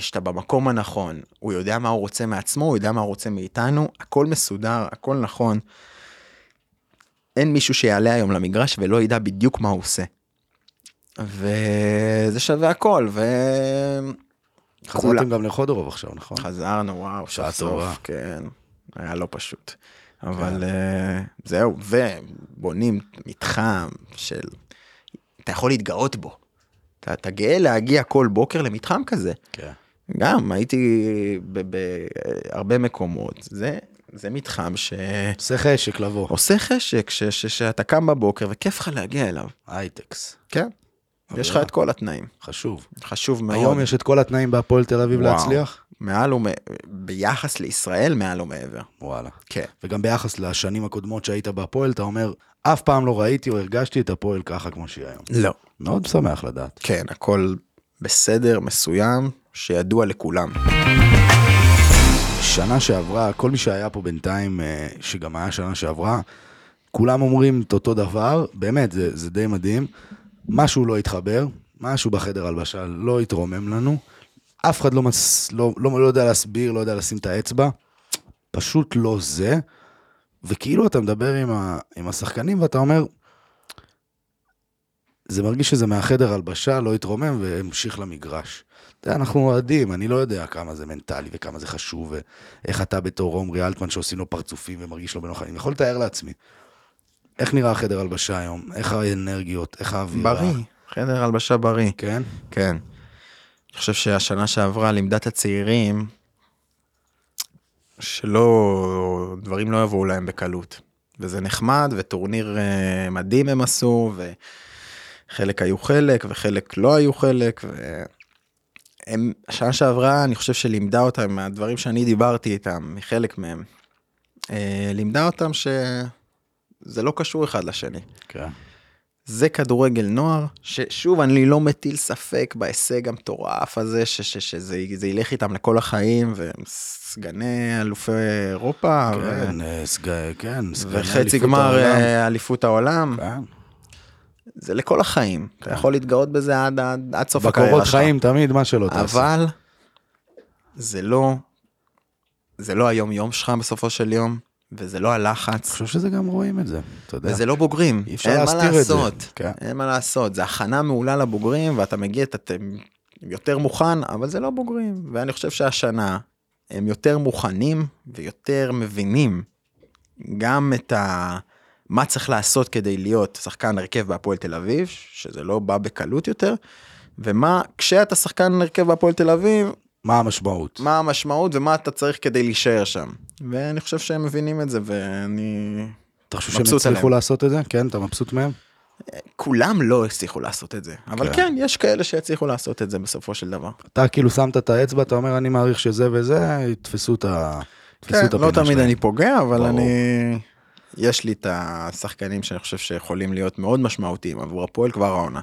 [SPEAKER 2] שאתה במקום הנכון. הוא יודע מה הוא רוצה מעצמו, הוא יודע מה הוא רוצה מאיתנו, הכל מסודר, הכל נכון. אין מישהו שיעלה היום למגרש ולא ידע בדיוק מה הוא עושה. וזה שווה הכל, ו...
[SPEAKER 1] חזרתם גם לחודורוב עכשיו, נכון?
[SPEAKER 2] חזרנו, וואו,
[SPEAKER 1] שעה טובה.
[SPEAKER 2] כן, היה לא פשוט. אבל אה, זהו, ובונים מתחם של, אתה יכול להתגאות בו. אתה, אתה גאה להגיע כל בוקר למתחם כזה.
[SPEAKER 1] כן.
[SPEAKER 2] גם הייתי בהרבה מקומות, זה, זה מתחם שעושה
[SPEAKER 1] עושה חשק לבוא.
[SPEAKER 2] חשק, ש, ש, שאתה קם בבוקר וכיף לך להגיע אליו.
[SPEAKER 1] הייטקס.
[SPEAKER 2] כן, יש לך. את כל התנאים,
[SPEAKER 1] חשוב.
[SPEAKER 2] חשוב מאוד.
[SPEAKER 1] היום יש את כל התנאים בהפועל תל אביב
[SPEAKER 2] וואו.
[SPEAKER 1] להצליח?
[SPEAKER 2] מעל ומעבר, ביחס לישראל מעל ומעבר.
[SPEAKER 1] וואלה.
[SPEAKER 2] כן.
[SPEAKER 1] וגם ביחס לשנים הקודמות שהיית בהפועל, אתה אומר, אף פעם לא ראיתי או הרגשתי את הפועל ככה כמו שהיא היום.
[SPEAKER 2] לא.
[SPEAKER 1] מאוד שמח לדעת.
[SPEAKER 2] כן, הכל בסדר מסוים שידוע לכולם.
[SPEAKER 1] שנה שעברה, כל מי שהיה פה בינתיים, אה, שגם היה שנה שעברה, כולם אומרים את אותו דבר, באמת, זה, זה די מדהים. משהו לא התחבר, משהו בחדר הלבשה לא התרומם לנו, אף אחד לא, מס, לא, לא, לא יודע להסביר, לא יודע לשים את האצבע, פשוט לא זה, וכאילו אתה מדבר עם, ה, עם השחקנים ואתה אומר, זה מרגיש שזה מהחדר הלבשה, לא התרומם והמשיך למגרש. אתה יודע, אנחנו אוהדים, אני לא יודע כמה זה מנטלי וכמה זה חשוב, ואיך אתה בתור עומרי אלטמן שעושים לו פרצופים ומרגיש לו בנוח, אני יכול לתאר לעצמי. איך נראה החדר הלבשה היום? איך האנרגיות? איך האווירה?
[SPEAKER 2] בריא, חדר הלבשה בריא.
[SPEAKER 1] כן?
[SPEAKER 2] כן. אני חושב שהשנה שעברה לימדה את הצעירים שלא, דברים לא יבואו להם בקלות. וזה נחמד, וטורניר אה, מדהים הם עשו, וחלק היו חלק, וחלק לא היו חלק, והם, השנה שעברה, אני חושב שלימדה אותם, מהדברים שאני דיברתי איתם, מחלק מהם, אה, לימדה אותם שזה לא קשור אחד לשני.
[SPEAKER 1] כן.
[SPEAKER 2] זה כדורגל נוער, ששוב, אני לא מטיל ספק בהישג המטורף הזה, ש- ש- שזה זה ילך איתם לכל החיים, והם סגני אלופי אירופה, ו-
[SPEAKER 1] כן, אה, סג- כן, סגני
[SPEAKER 2] וחצי
[SPEAKER 1] אליפות
[SPEAKER 2] גמר
[SPEAKER 1] העולם.
[SPEAKER 2] אה, אליפות העולם,
[SPEAKER 1] כן.
[SPEAKER 2] זה לכל החיים, אתה
[SPEAKER 1] כן.
[SPEAKER 2] יכול להתגאות בזה עד, עד, עד סוף הקריירה
[SPEAKER 1] בקורות
[SPEAKER 2] שלך.
[SPEAKER 1] חיים תמיד, מה שלא תעשה.
[SPEAKER 2] אבל זה לא, זה לא היום יום שלך בסופו של יום, וזה לא
[SPEAKER 1] אני
[SPEAKER 2] הלחץ,
[SPEAKER 1] חושב שזה גם רואים את זה, אתה יודע.
[SPEAKER 2] וזה לא בוגרים,
[SPEAKER 1] אי אפשר להסתיר את זה.
[SPEAKER 2] לעשות,
[SPEAKER 1] כן.
[SPEAKER 2] אין מה לעשות, זה הכנה מעולה לבוגרים, ואתה מגיע, אתה יותר מוכן, אבל זה לא בוגרים, ואני חושב שהשנה הם יותר מוכנים ויותר מבינים גם את ה... מה צריך לעשות כדי להיות שחקן הרכב בהפועל תל אביב, שזה לא בא בקלות יותר, ומה, כשאתה שחקן הרכב בהפועל תל אביב,
[SPEAKER 1] מה המשמעות?
[SPEAKER 2] מה המשמעות ומה אתה צריך כדי להישאר שם. ואני חושב שהם מבינים את זה, ואני...
[SPEAKER 1] אתה חושב שהם הצליחו. לעשות את זה? כן, אתה מבסוט מהם?
[SPEAKER 2] כולם לא הצליחו לעשות את זה, אבל
[SPEAKER 1] כן.
[SPEAKER 2] כן, יש כאלה שיצליחו לעשות את זה בסופו של דבר.
[SPEAKER 1] אתה כאילו שמת את האצבע, אתה אומר, אני מעריך שזה וזה, יתפסו את ה...
[SPEAKER 2] כן,
[SPEAKER 1] את
[SPEAKER 2] לא תמיד
[SPEAKER 1] שלהם.
[SPEAKER 2] אני פוגע, אבל
[SPEAKER 1] ברור.
[SPEAKER 2] אני... יש לי את השחקנים שאני חושב שיכולים להיות מאוד משמעותיים עבור הפועל כבר העונה.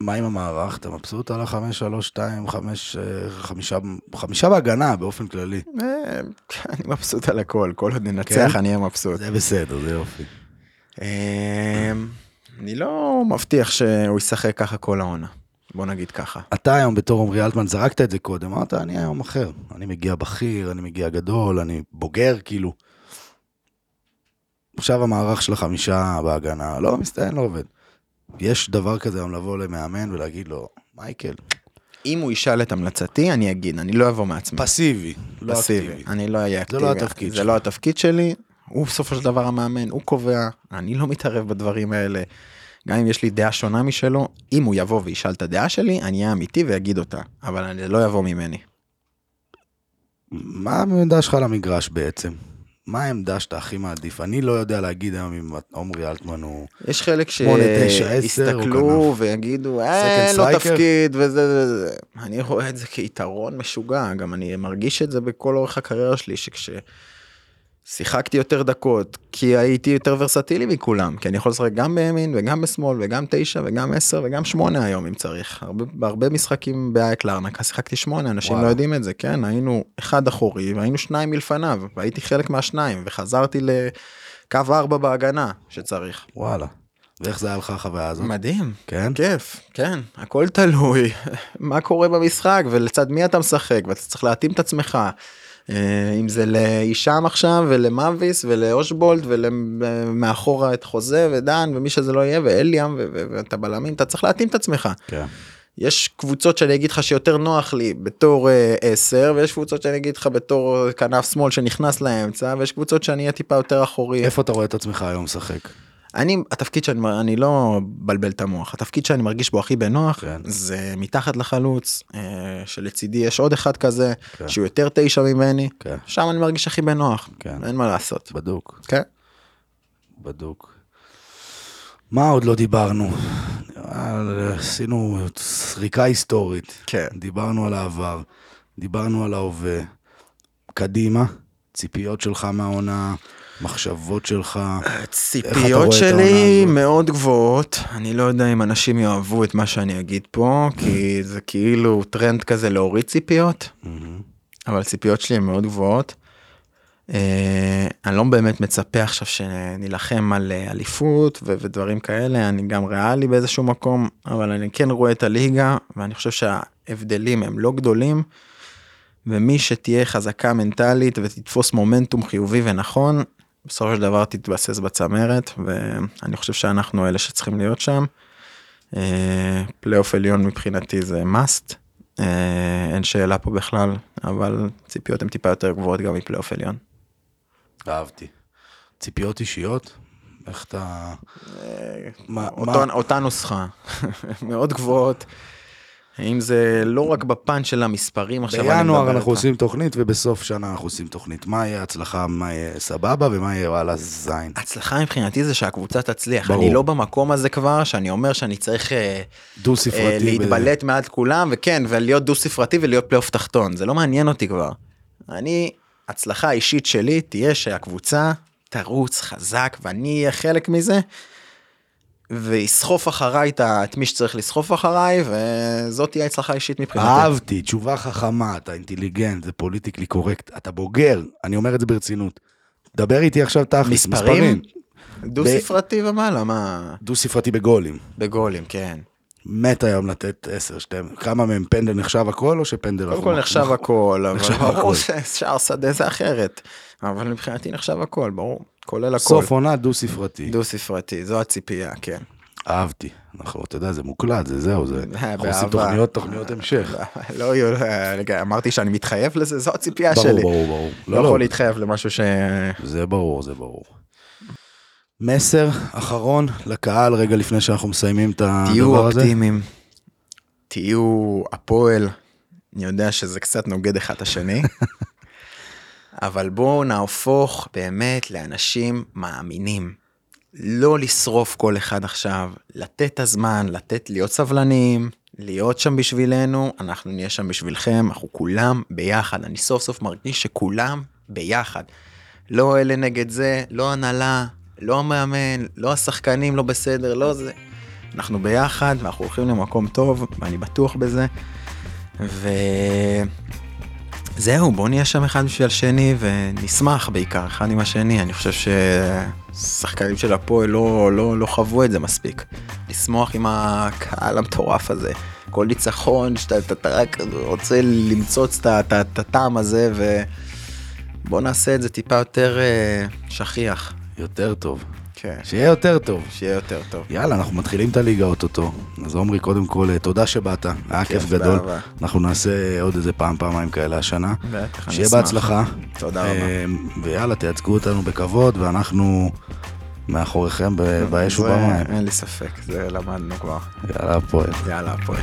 [SPEAKER 1] מה עם המערך? אתה מבסוט על החמש, שלוש, שתיים, חמש, אה, חמישה, חמישה בהגנה באופן כללי.
[SPEAKER 2] אה, אני מבסוט על הכל, כל עוד ננצח
[SPEAKER 1] כן?
[SPEAKER 2] אני אהיה מבסוט.
[SPEAKER 1] זה בסדר, זה יופי.
[SPEAKER 2] אה, אני לא מבטיח שהוא ישחק ככה כל העונה, בוא נגיד ככה.
[SPEAKER 1] אתה היום בתור עמרי אלטמן זרקת את זה קודם, אמרת, אני היום אחר. אני מגיע בכיר, אני מגיע גדול, אני בוגר, כאילו. עכשיו המערך של החמישה בהגנה, לא מסתיים, לא עובד. יש דבר כזה היום לבוא למאמן ולהגיד לו, מייקל,
[SPEAKER 2] אם הוא ישאל את המלצתי, אני אגיד, אני לא אבוא מעצמי.
[SPEAKER 1] פסיבי, לא
[SPEAKER 2] פסיבי.
[SPEAKER 1] אקטיבי.
[SPEAKER 2] אני לא אהיה
[SPEAKER 1] זה
[SPEAKER 2] אקטיבי.
[SPEAKER 1] לא התפקיד
[SPEAKER 2] זה
[SPEAKER 1] שלך.
[SPEAKER 2] לא התפקיד שלי. הוא בסופו של דבר המאמן, הוא קובע, אני לא מתערב בדברים האלה. גם אם יש לי דעה שונה משלו, אם הוא יבוא וישאל את הדעה שלי, אני אהיה אמיתי ואגיד אותה, אבל אני לא יבוא ממני.
[SPEAKER 1] מה העמדה שלך למגרש בעצם? מה העמדה שאתה הכי מעדיף? אני לא יודע להגיד היום אם עמרי אלטמן הוא...
[SPEAKER 2] יש חלק שיסתכלו ויגידו, אין לו
[SPEAKER 1] striker?"
[SPEAKER 2] תפקיד וזה, זה, זה. אני רואה את זה כיתרון משוגע, גם אני מרגיש את זה בכל אורך הקריירה שלי, שכש... שיחקתי יותר דקות, כי הייתי יותר ורסטילי מכולם, כי אני יכול לשחק גם בימין וגם בשמאל וגם תשע וגם עשר וגם שמונה היום אם צריך. הרבה, בהרבה משחקים באייק לארנקה שיחקתי שמונה, אנשים
[SPEAKER 1] וואלה.
[SPEAKER 2] לא יודעים את זה, כן, היינו אחד אחורי והיינו שניים מלפניו, והייתי חלק מהשניים, וחזרתי לקו ארבע בהגנה שצריך.
[SPEAKER 1] וואלה. ואיך זה היה לך החוויה הזאת?
[SPEAKER 2] מדהים,
[SPEAKER 1] כן?
[SPEAKER 2] כיף, כן, הכל תלוי, [LAUGHS] מה קורה במשחק ולצד מי אתה משחק ואתה צריך להתאים את עצמך. אה, אם זה להישם עכשיו ולמאביס ולאושבולד ולמאחורה את חוזה ודן ומי שזה לא יהיה ואליאם ואת הבלמים אתה צריך להתאים את עצמך.
[SPEAKER 1] כן.
[SPEAKER 2] יש קבוצות שאני אגיד לך שיותר נוח לי בתור אה, 10 ויש קבוצות שאני אגיד לך בתור כנף שמאל שנכנס לאמצע ויש קבוצות שאני אהיה טיפה יותר אחורי.
[SPEAKER 1] איפה אתה רואה את עצמך היום משחק?
[SPEAKER 2] אני התפקיד שאני אני לא מבלבל את המוח התפקיד שאני מרגיש בו הכי בנוח
[SPEAKER 1] כן.
[SPEAKER 2] זה מתחת לחלוץ אה, שלצידי יש עוד אחד כזה
[SPEAKER 1] כן.
[SPEAKER 2] שהוא יותר תשע ממני
[SPEAKER 1] כן.
[SPEAKER 2] שם אני מרגיש הכי בנוח
[SPEAKER 1] כן.
[SPEAKER 2] אין מה לעשות.
[SPEAKER 1] בדוק.
[SPEAKER 2] כן.
[SPEAKER 1] בדוק. מה עוד לא דיברנו? עשינו סריקה היסטורית.
[SPEAKER 2] כן.
[SPEAKER 1] דיברנו על העבר, דיברנו על ההווה. קדימה, ציפיות שלך מהעונה, מחשבות שלך. איך אתה רואה
[SPEAKER 2] ציפיות
[SPEAKER 1] את
[SPEAKER 2] שלי? מאוד גבוהות אני לא יודע אם אנשים יאהבו את מה שאני אגיד פה כי זה כאילו טרנד כזה להוריד ציפיות. אבל הציפיות שלי הן מאוד גבוהות. אה, אני לא באמת מצפה עכשיו שנילחם על אה, אליפות ו- ודברים כאלה, אני גם ריאלי באיזשהו מקום, אבל אני כן רואה את הליגה, ואני חושב שההבדלים הם לא גדולים, ומי שתהיה חזקה מנטלית ותתפוס מומנטום חיובי ונכון, בסופו של דבר תתבסס בצמרת, ואני חושב שאנחנו אלה שצריכים להיות שם. אה, פלייאוף עליון מבחינתי זה must, אה, אין שאלה פה בכלל, אבל ציפיות הן טיפה יותר גבוהות גם מפלייאוף עליון.
[SPEAKER 1] אהבתי. ציפיות אישיות? איך אתה... מה- מה-
[SPEAKER 2] אותה נוסחה, [LAUGHS] מאוד גבוהות. אם זה לא רק בפן של המספרים עכשיו, אני
[SPEAKER 1] בינואר
[SPEAKER 2] מדבר
[SPEAKER 1] אנחנו
[SPEAKER 2] איתך.
[SPEAKER 1] עושים תוכנית, ובסוף שנה אנחנו עושים תוכנית. מה יהיה הצלחה, מה יהיה סבבה, ומה יהיה וואלה זין.
[SPEAKER 2] הצלחה מבחינתי זה שהקבוצה תצליח,
[SPEAKER 1] ברור.
[SPEAKER 2] אני לא במקום הזה כבר שאני אומר שאני צריך אה,
[SPEAKER 1] דו
[SPEAKER 2] אה,
[SPEAKER 1] ספרתי. ב-
[SPEAKER 2] להתבלט מעל כולם וכן ולהיות דו ספרתי ולהיות פלייאוף תחתון זה לא מעניין אותי כבר. אני הצלחה אישית שלי תהיה שהקבוצה תרוץ חזק ואני אהיה חלק מזה. ויסחוף אחריי את מי שצריך לסחוף אחריי וזאת תהיה הצלחה אישית מבחינתי.
[SPEAKER 1] אהבתי, תשובה חכמה, אתה אינטליגנט, זה politically correct, אתה בוגר, אני אומר את זה ברצינות. דבר איתי עכשיו תכלס,
[SPEAKER 2] מספרים?
[SPEAKER 1] מספרים.
[SPEAKER 2] דו ספרתי ומעלה מה
[SPEAKER 1] דו ספרתי בגולים.
[SPEAKER 2] בגולים כן.
[SPEAKER 1] מת היום לתת 10, 12, כמה מהם פנדל נחשב הכל או שפנדל...
[SPEAKER 2] קודם כל נחשב הכל, אבל ברור. ששער שדה זה אחרת. אבל מבחינתי נחשב הכל, ברור. כולל הכל.
[SPEAKER 1] סוף עונה דו ספרתי.
[SPEAKER 2] דו ספרתי, זו הציפייה, כן.
[SPEAKER 1] אהבתי. אנחנו, אתה יודע, זה מוקלט, זה זהו, זה... אנחנו עושים. תוכניות, תוכניות המשך.
[SPEAKER 2] לא, יהיו- רגע, אמרתי שאני מתחייב לזה, זו הציפייה
[SPEAKER 1] ברור,
[SPEAKER 2] שלי.
[SPEAKER 1] ברור, ברור.
[SPEAKER 2] לא
[SPEAKER 1] לא, לא,
[SPEAKER 2] יכול להתחייב למשהו ש...
[SPEAKER 1] זה ברור, זה ברור. מסר אחרון לקהל רגע לפני שאנחנו מסיימים את
[SPEAKER 2] תהיו
[SPEAKER 1] הדבר הזה.
[SPEAKER 2] אופטימיים. תהיו הפועל. אני יודע שזה קצת נוגד אחד את השני. [LAUGHS] אבל בואו נהפוך באמת לאנשים מאמינים. לא לשרוף כל אחד עכשיו, לתת את הזמן, לתת להיות סבלניים, להיות שם בשבילנו, אנחנו נהיה שם בשבילכם, אנחנו כולם ביחד. אני סוף סוף מרגיש שכולם ביחד. לא אלה נגד זה, לא הנהלה, לא המאמן, לא השחקנים לא בסדר, לא זה. אנחנו ביחד ואנחנו הולכים למקום טוב, ואני בטוח בזה. וזהו, בואו נהיה שם אחד בשביל השני ונשמח בעיקר אחד עם השני. אני חושב ששחקנים של הפועל לא, לא, לא חוו את זה מספיק. לשמוח עם הקהל המטורף הזה. כל ניצחון שאתה אתה, אתה רק רוצה למצוץ את הטעם הזה ובואו נעשה את זה טיפה יותר אה, שכיח.
[SPEAKER 1] יותר טוב.
[SPEAKER 2] כן.
[SPEAKER 1] שיהיה יותר טוב.
[SPEAKER 2] שיהיה יותר טוב.
[SPEAKER 1] יאללה, אנחנו מתחילים את הליגה אוטוטו. אז עמרי, קודם כל, אה, תודה שבאת, היה כיף גדול.
[SPEAKER 2] באהבה.
[SPEAKER 1] אנחנו נעשה עוד איזה פעם, פעמיים כאלה השנה.
[SPEAKER 2] בטח,
[SPEAKER 1] שיהיה. בהצלחה.
[SPEAKER 2] תודה רבה.
[SPEAKER 1] אה, ויאללה, תייצגו אותנו בכבוד, ואנחנו מאחוריכם באש ובמים.
[SPEAKER 2] אין לי ספק, זה למדנו כבר.
[SPEAKER 1] יאללה, הפועל.
[SPEAKER 2] יאללה, הפועל.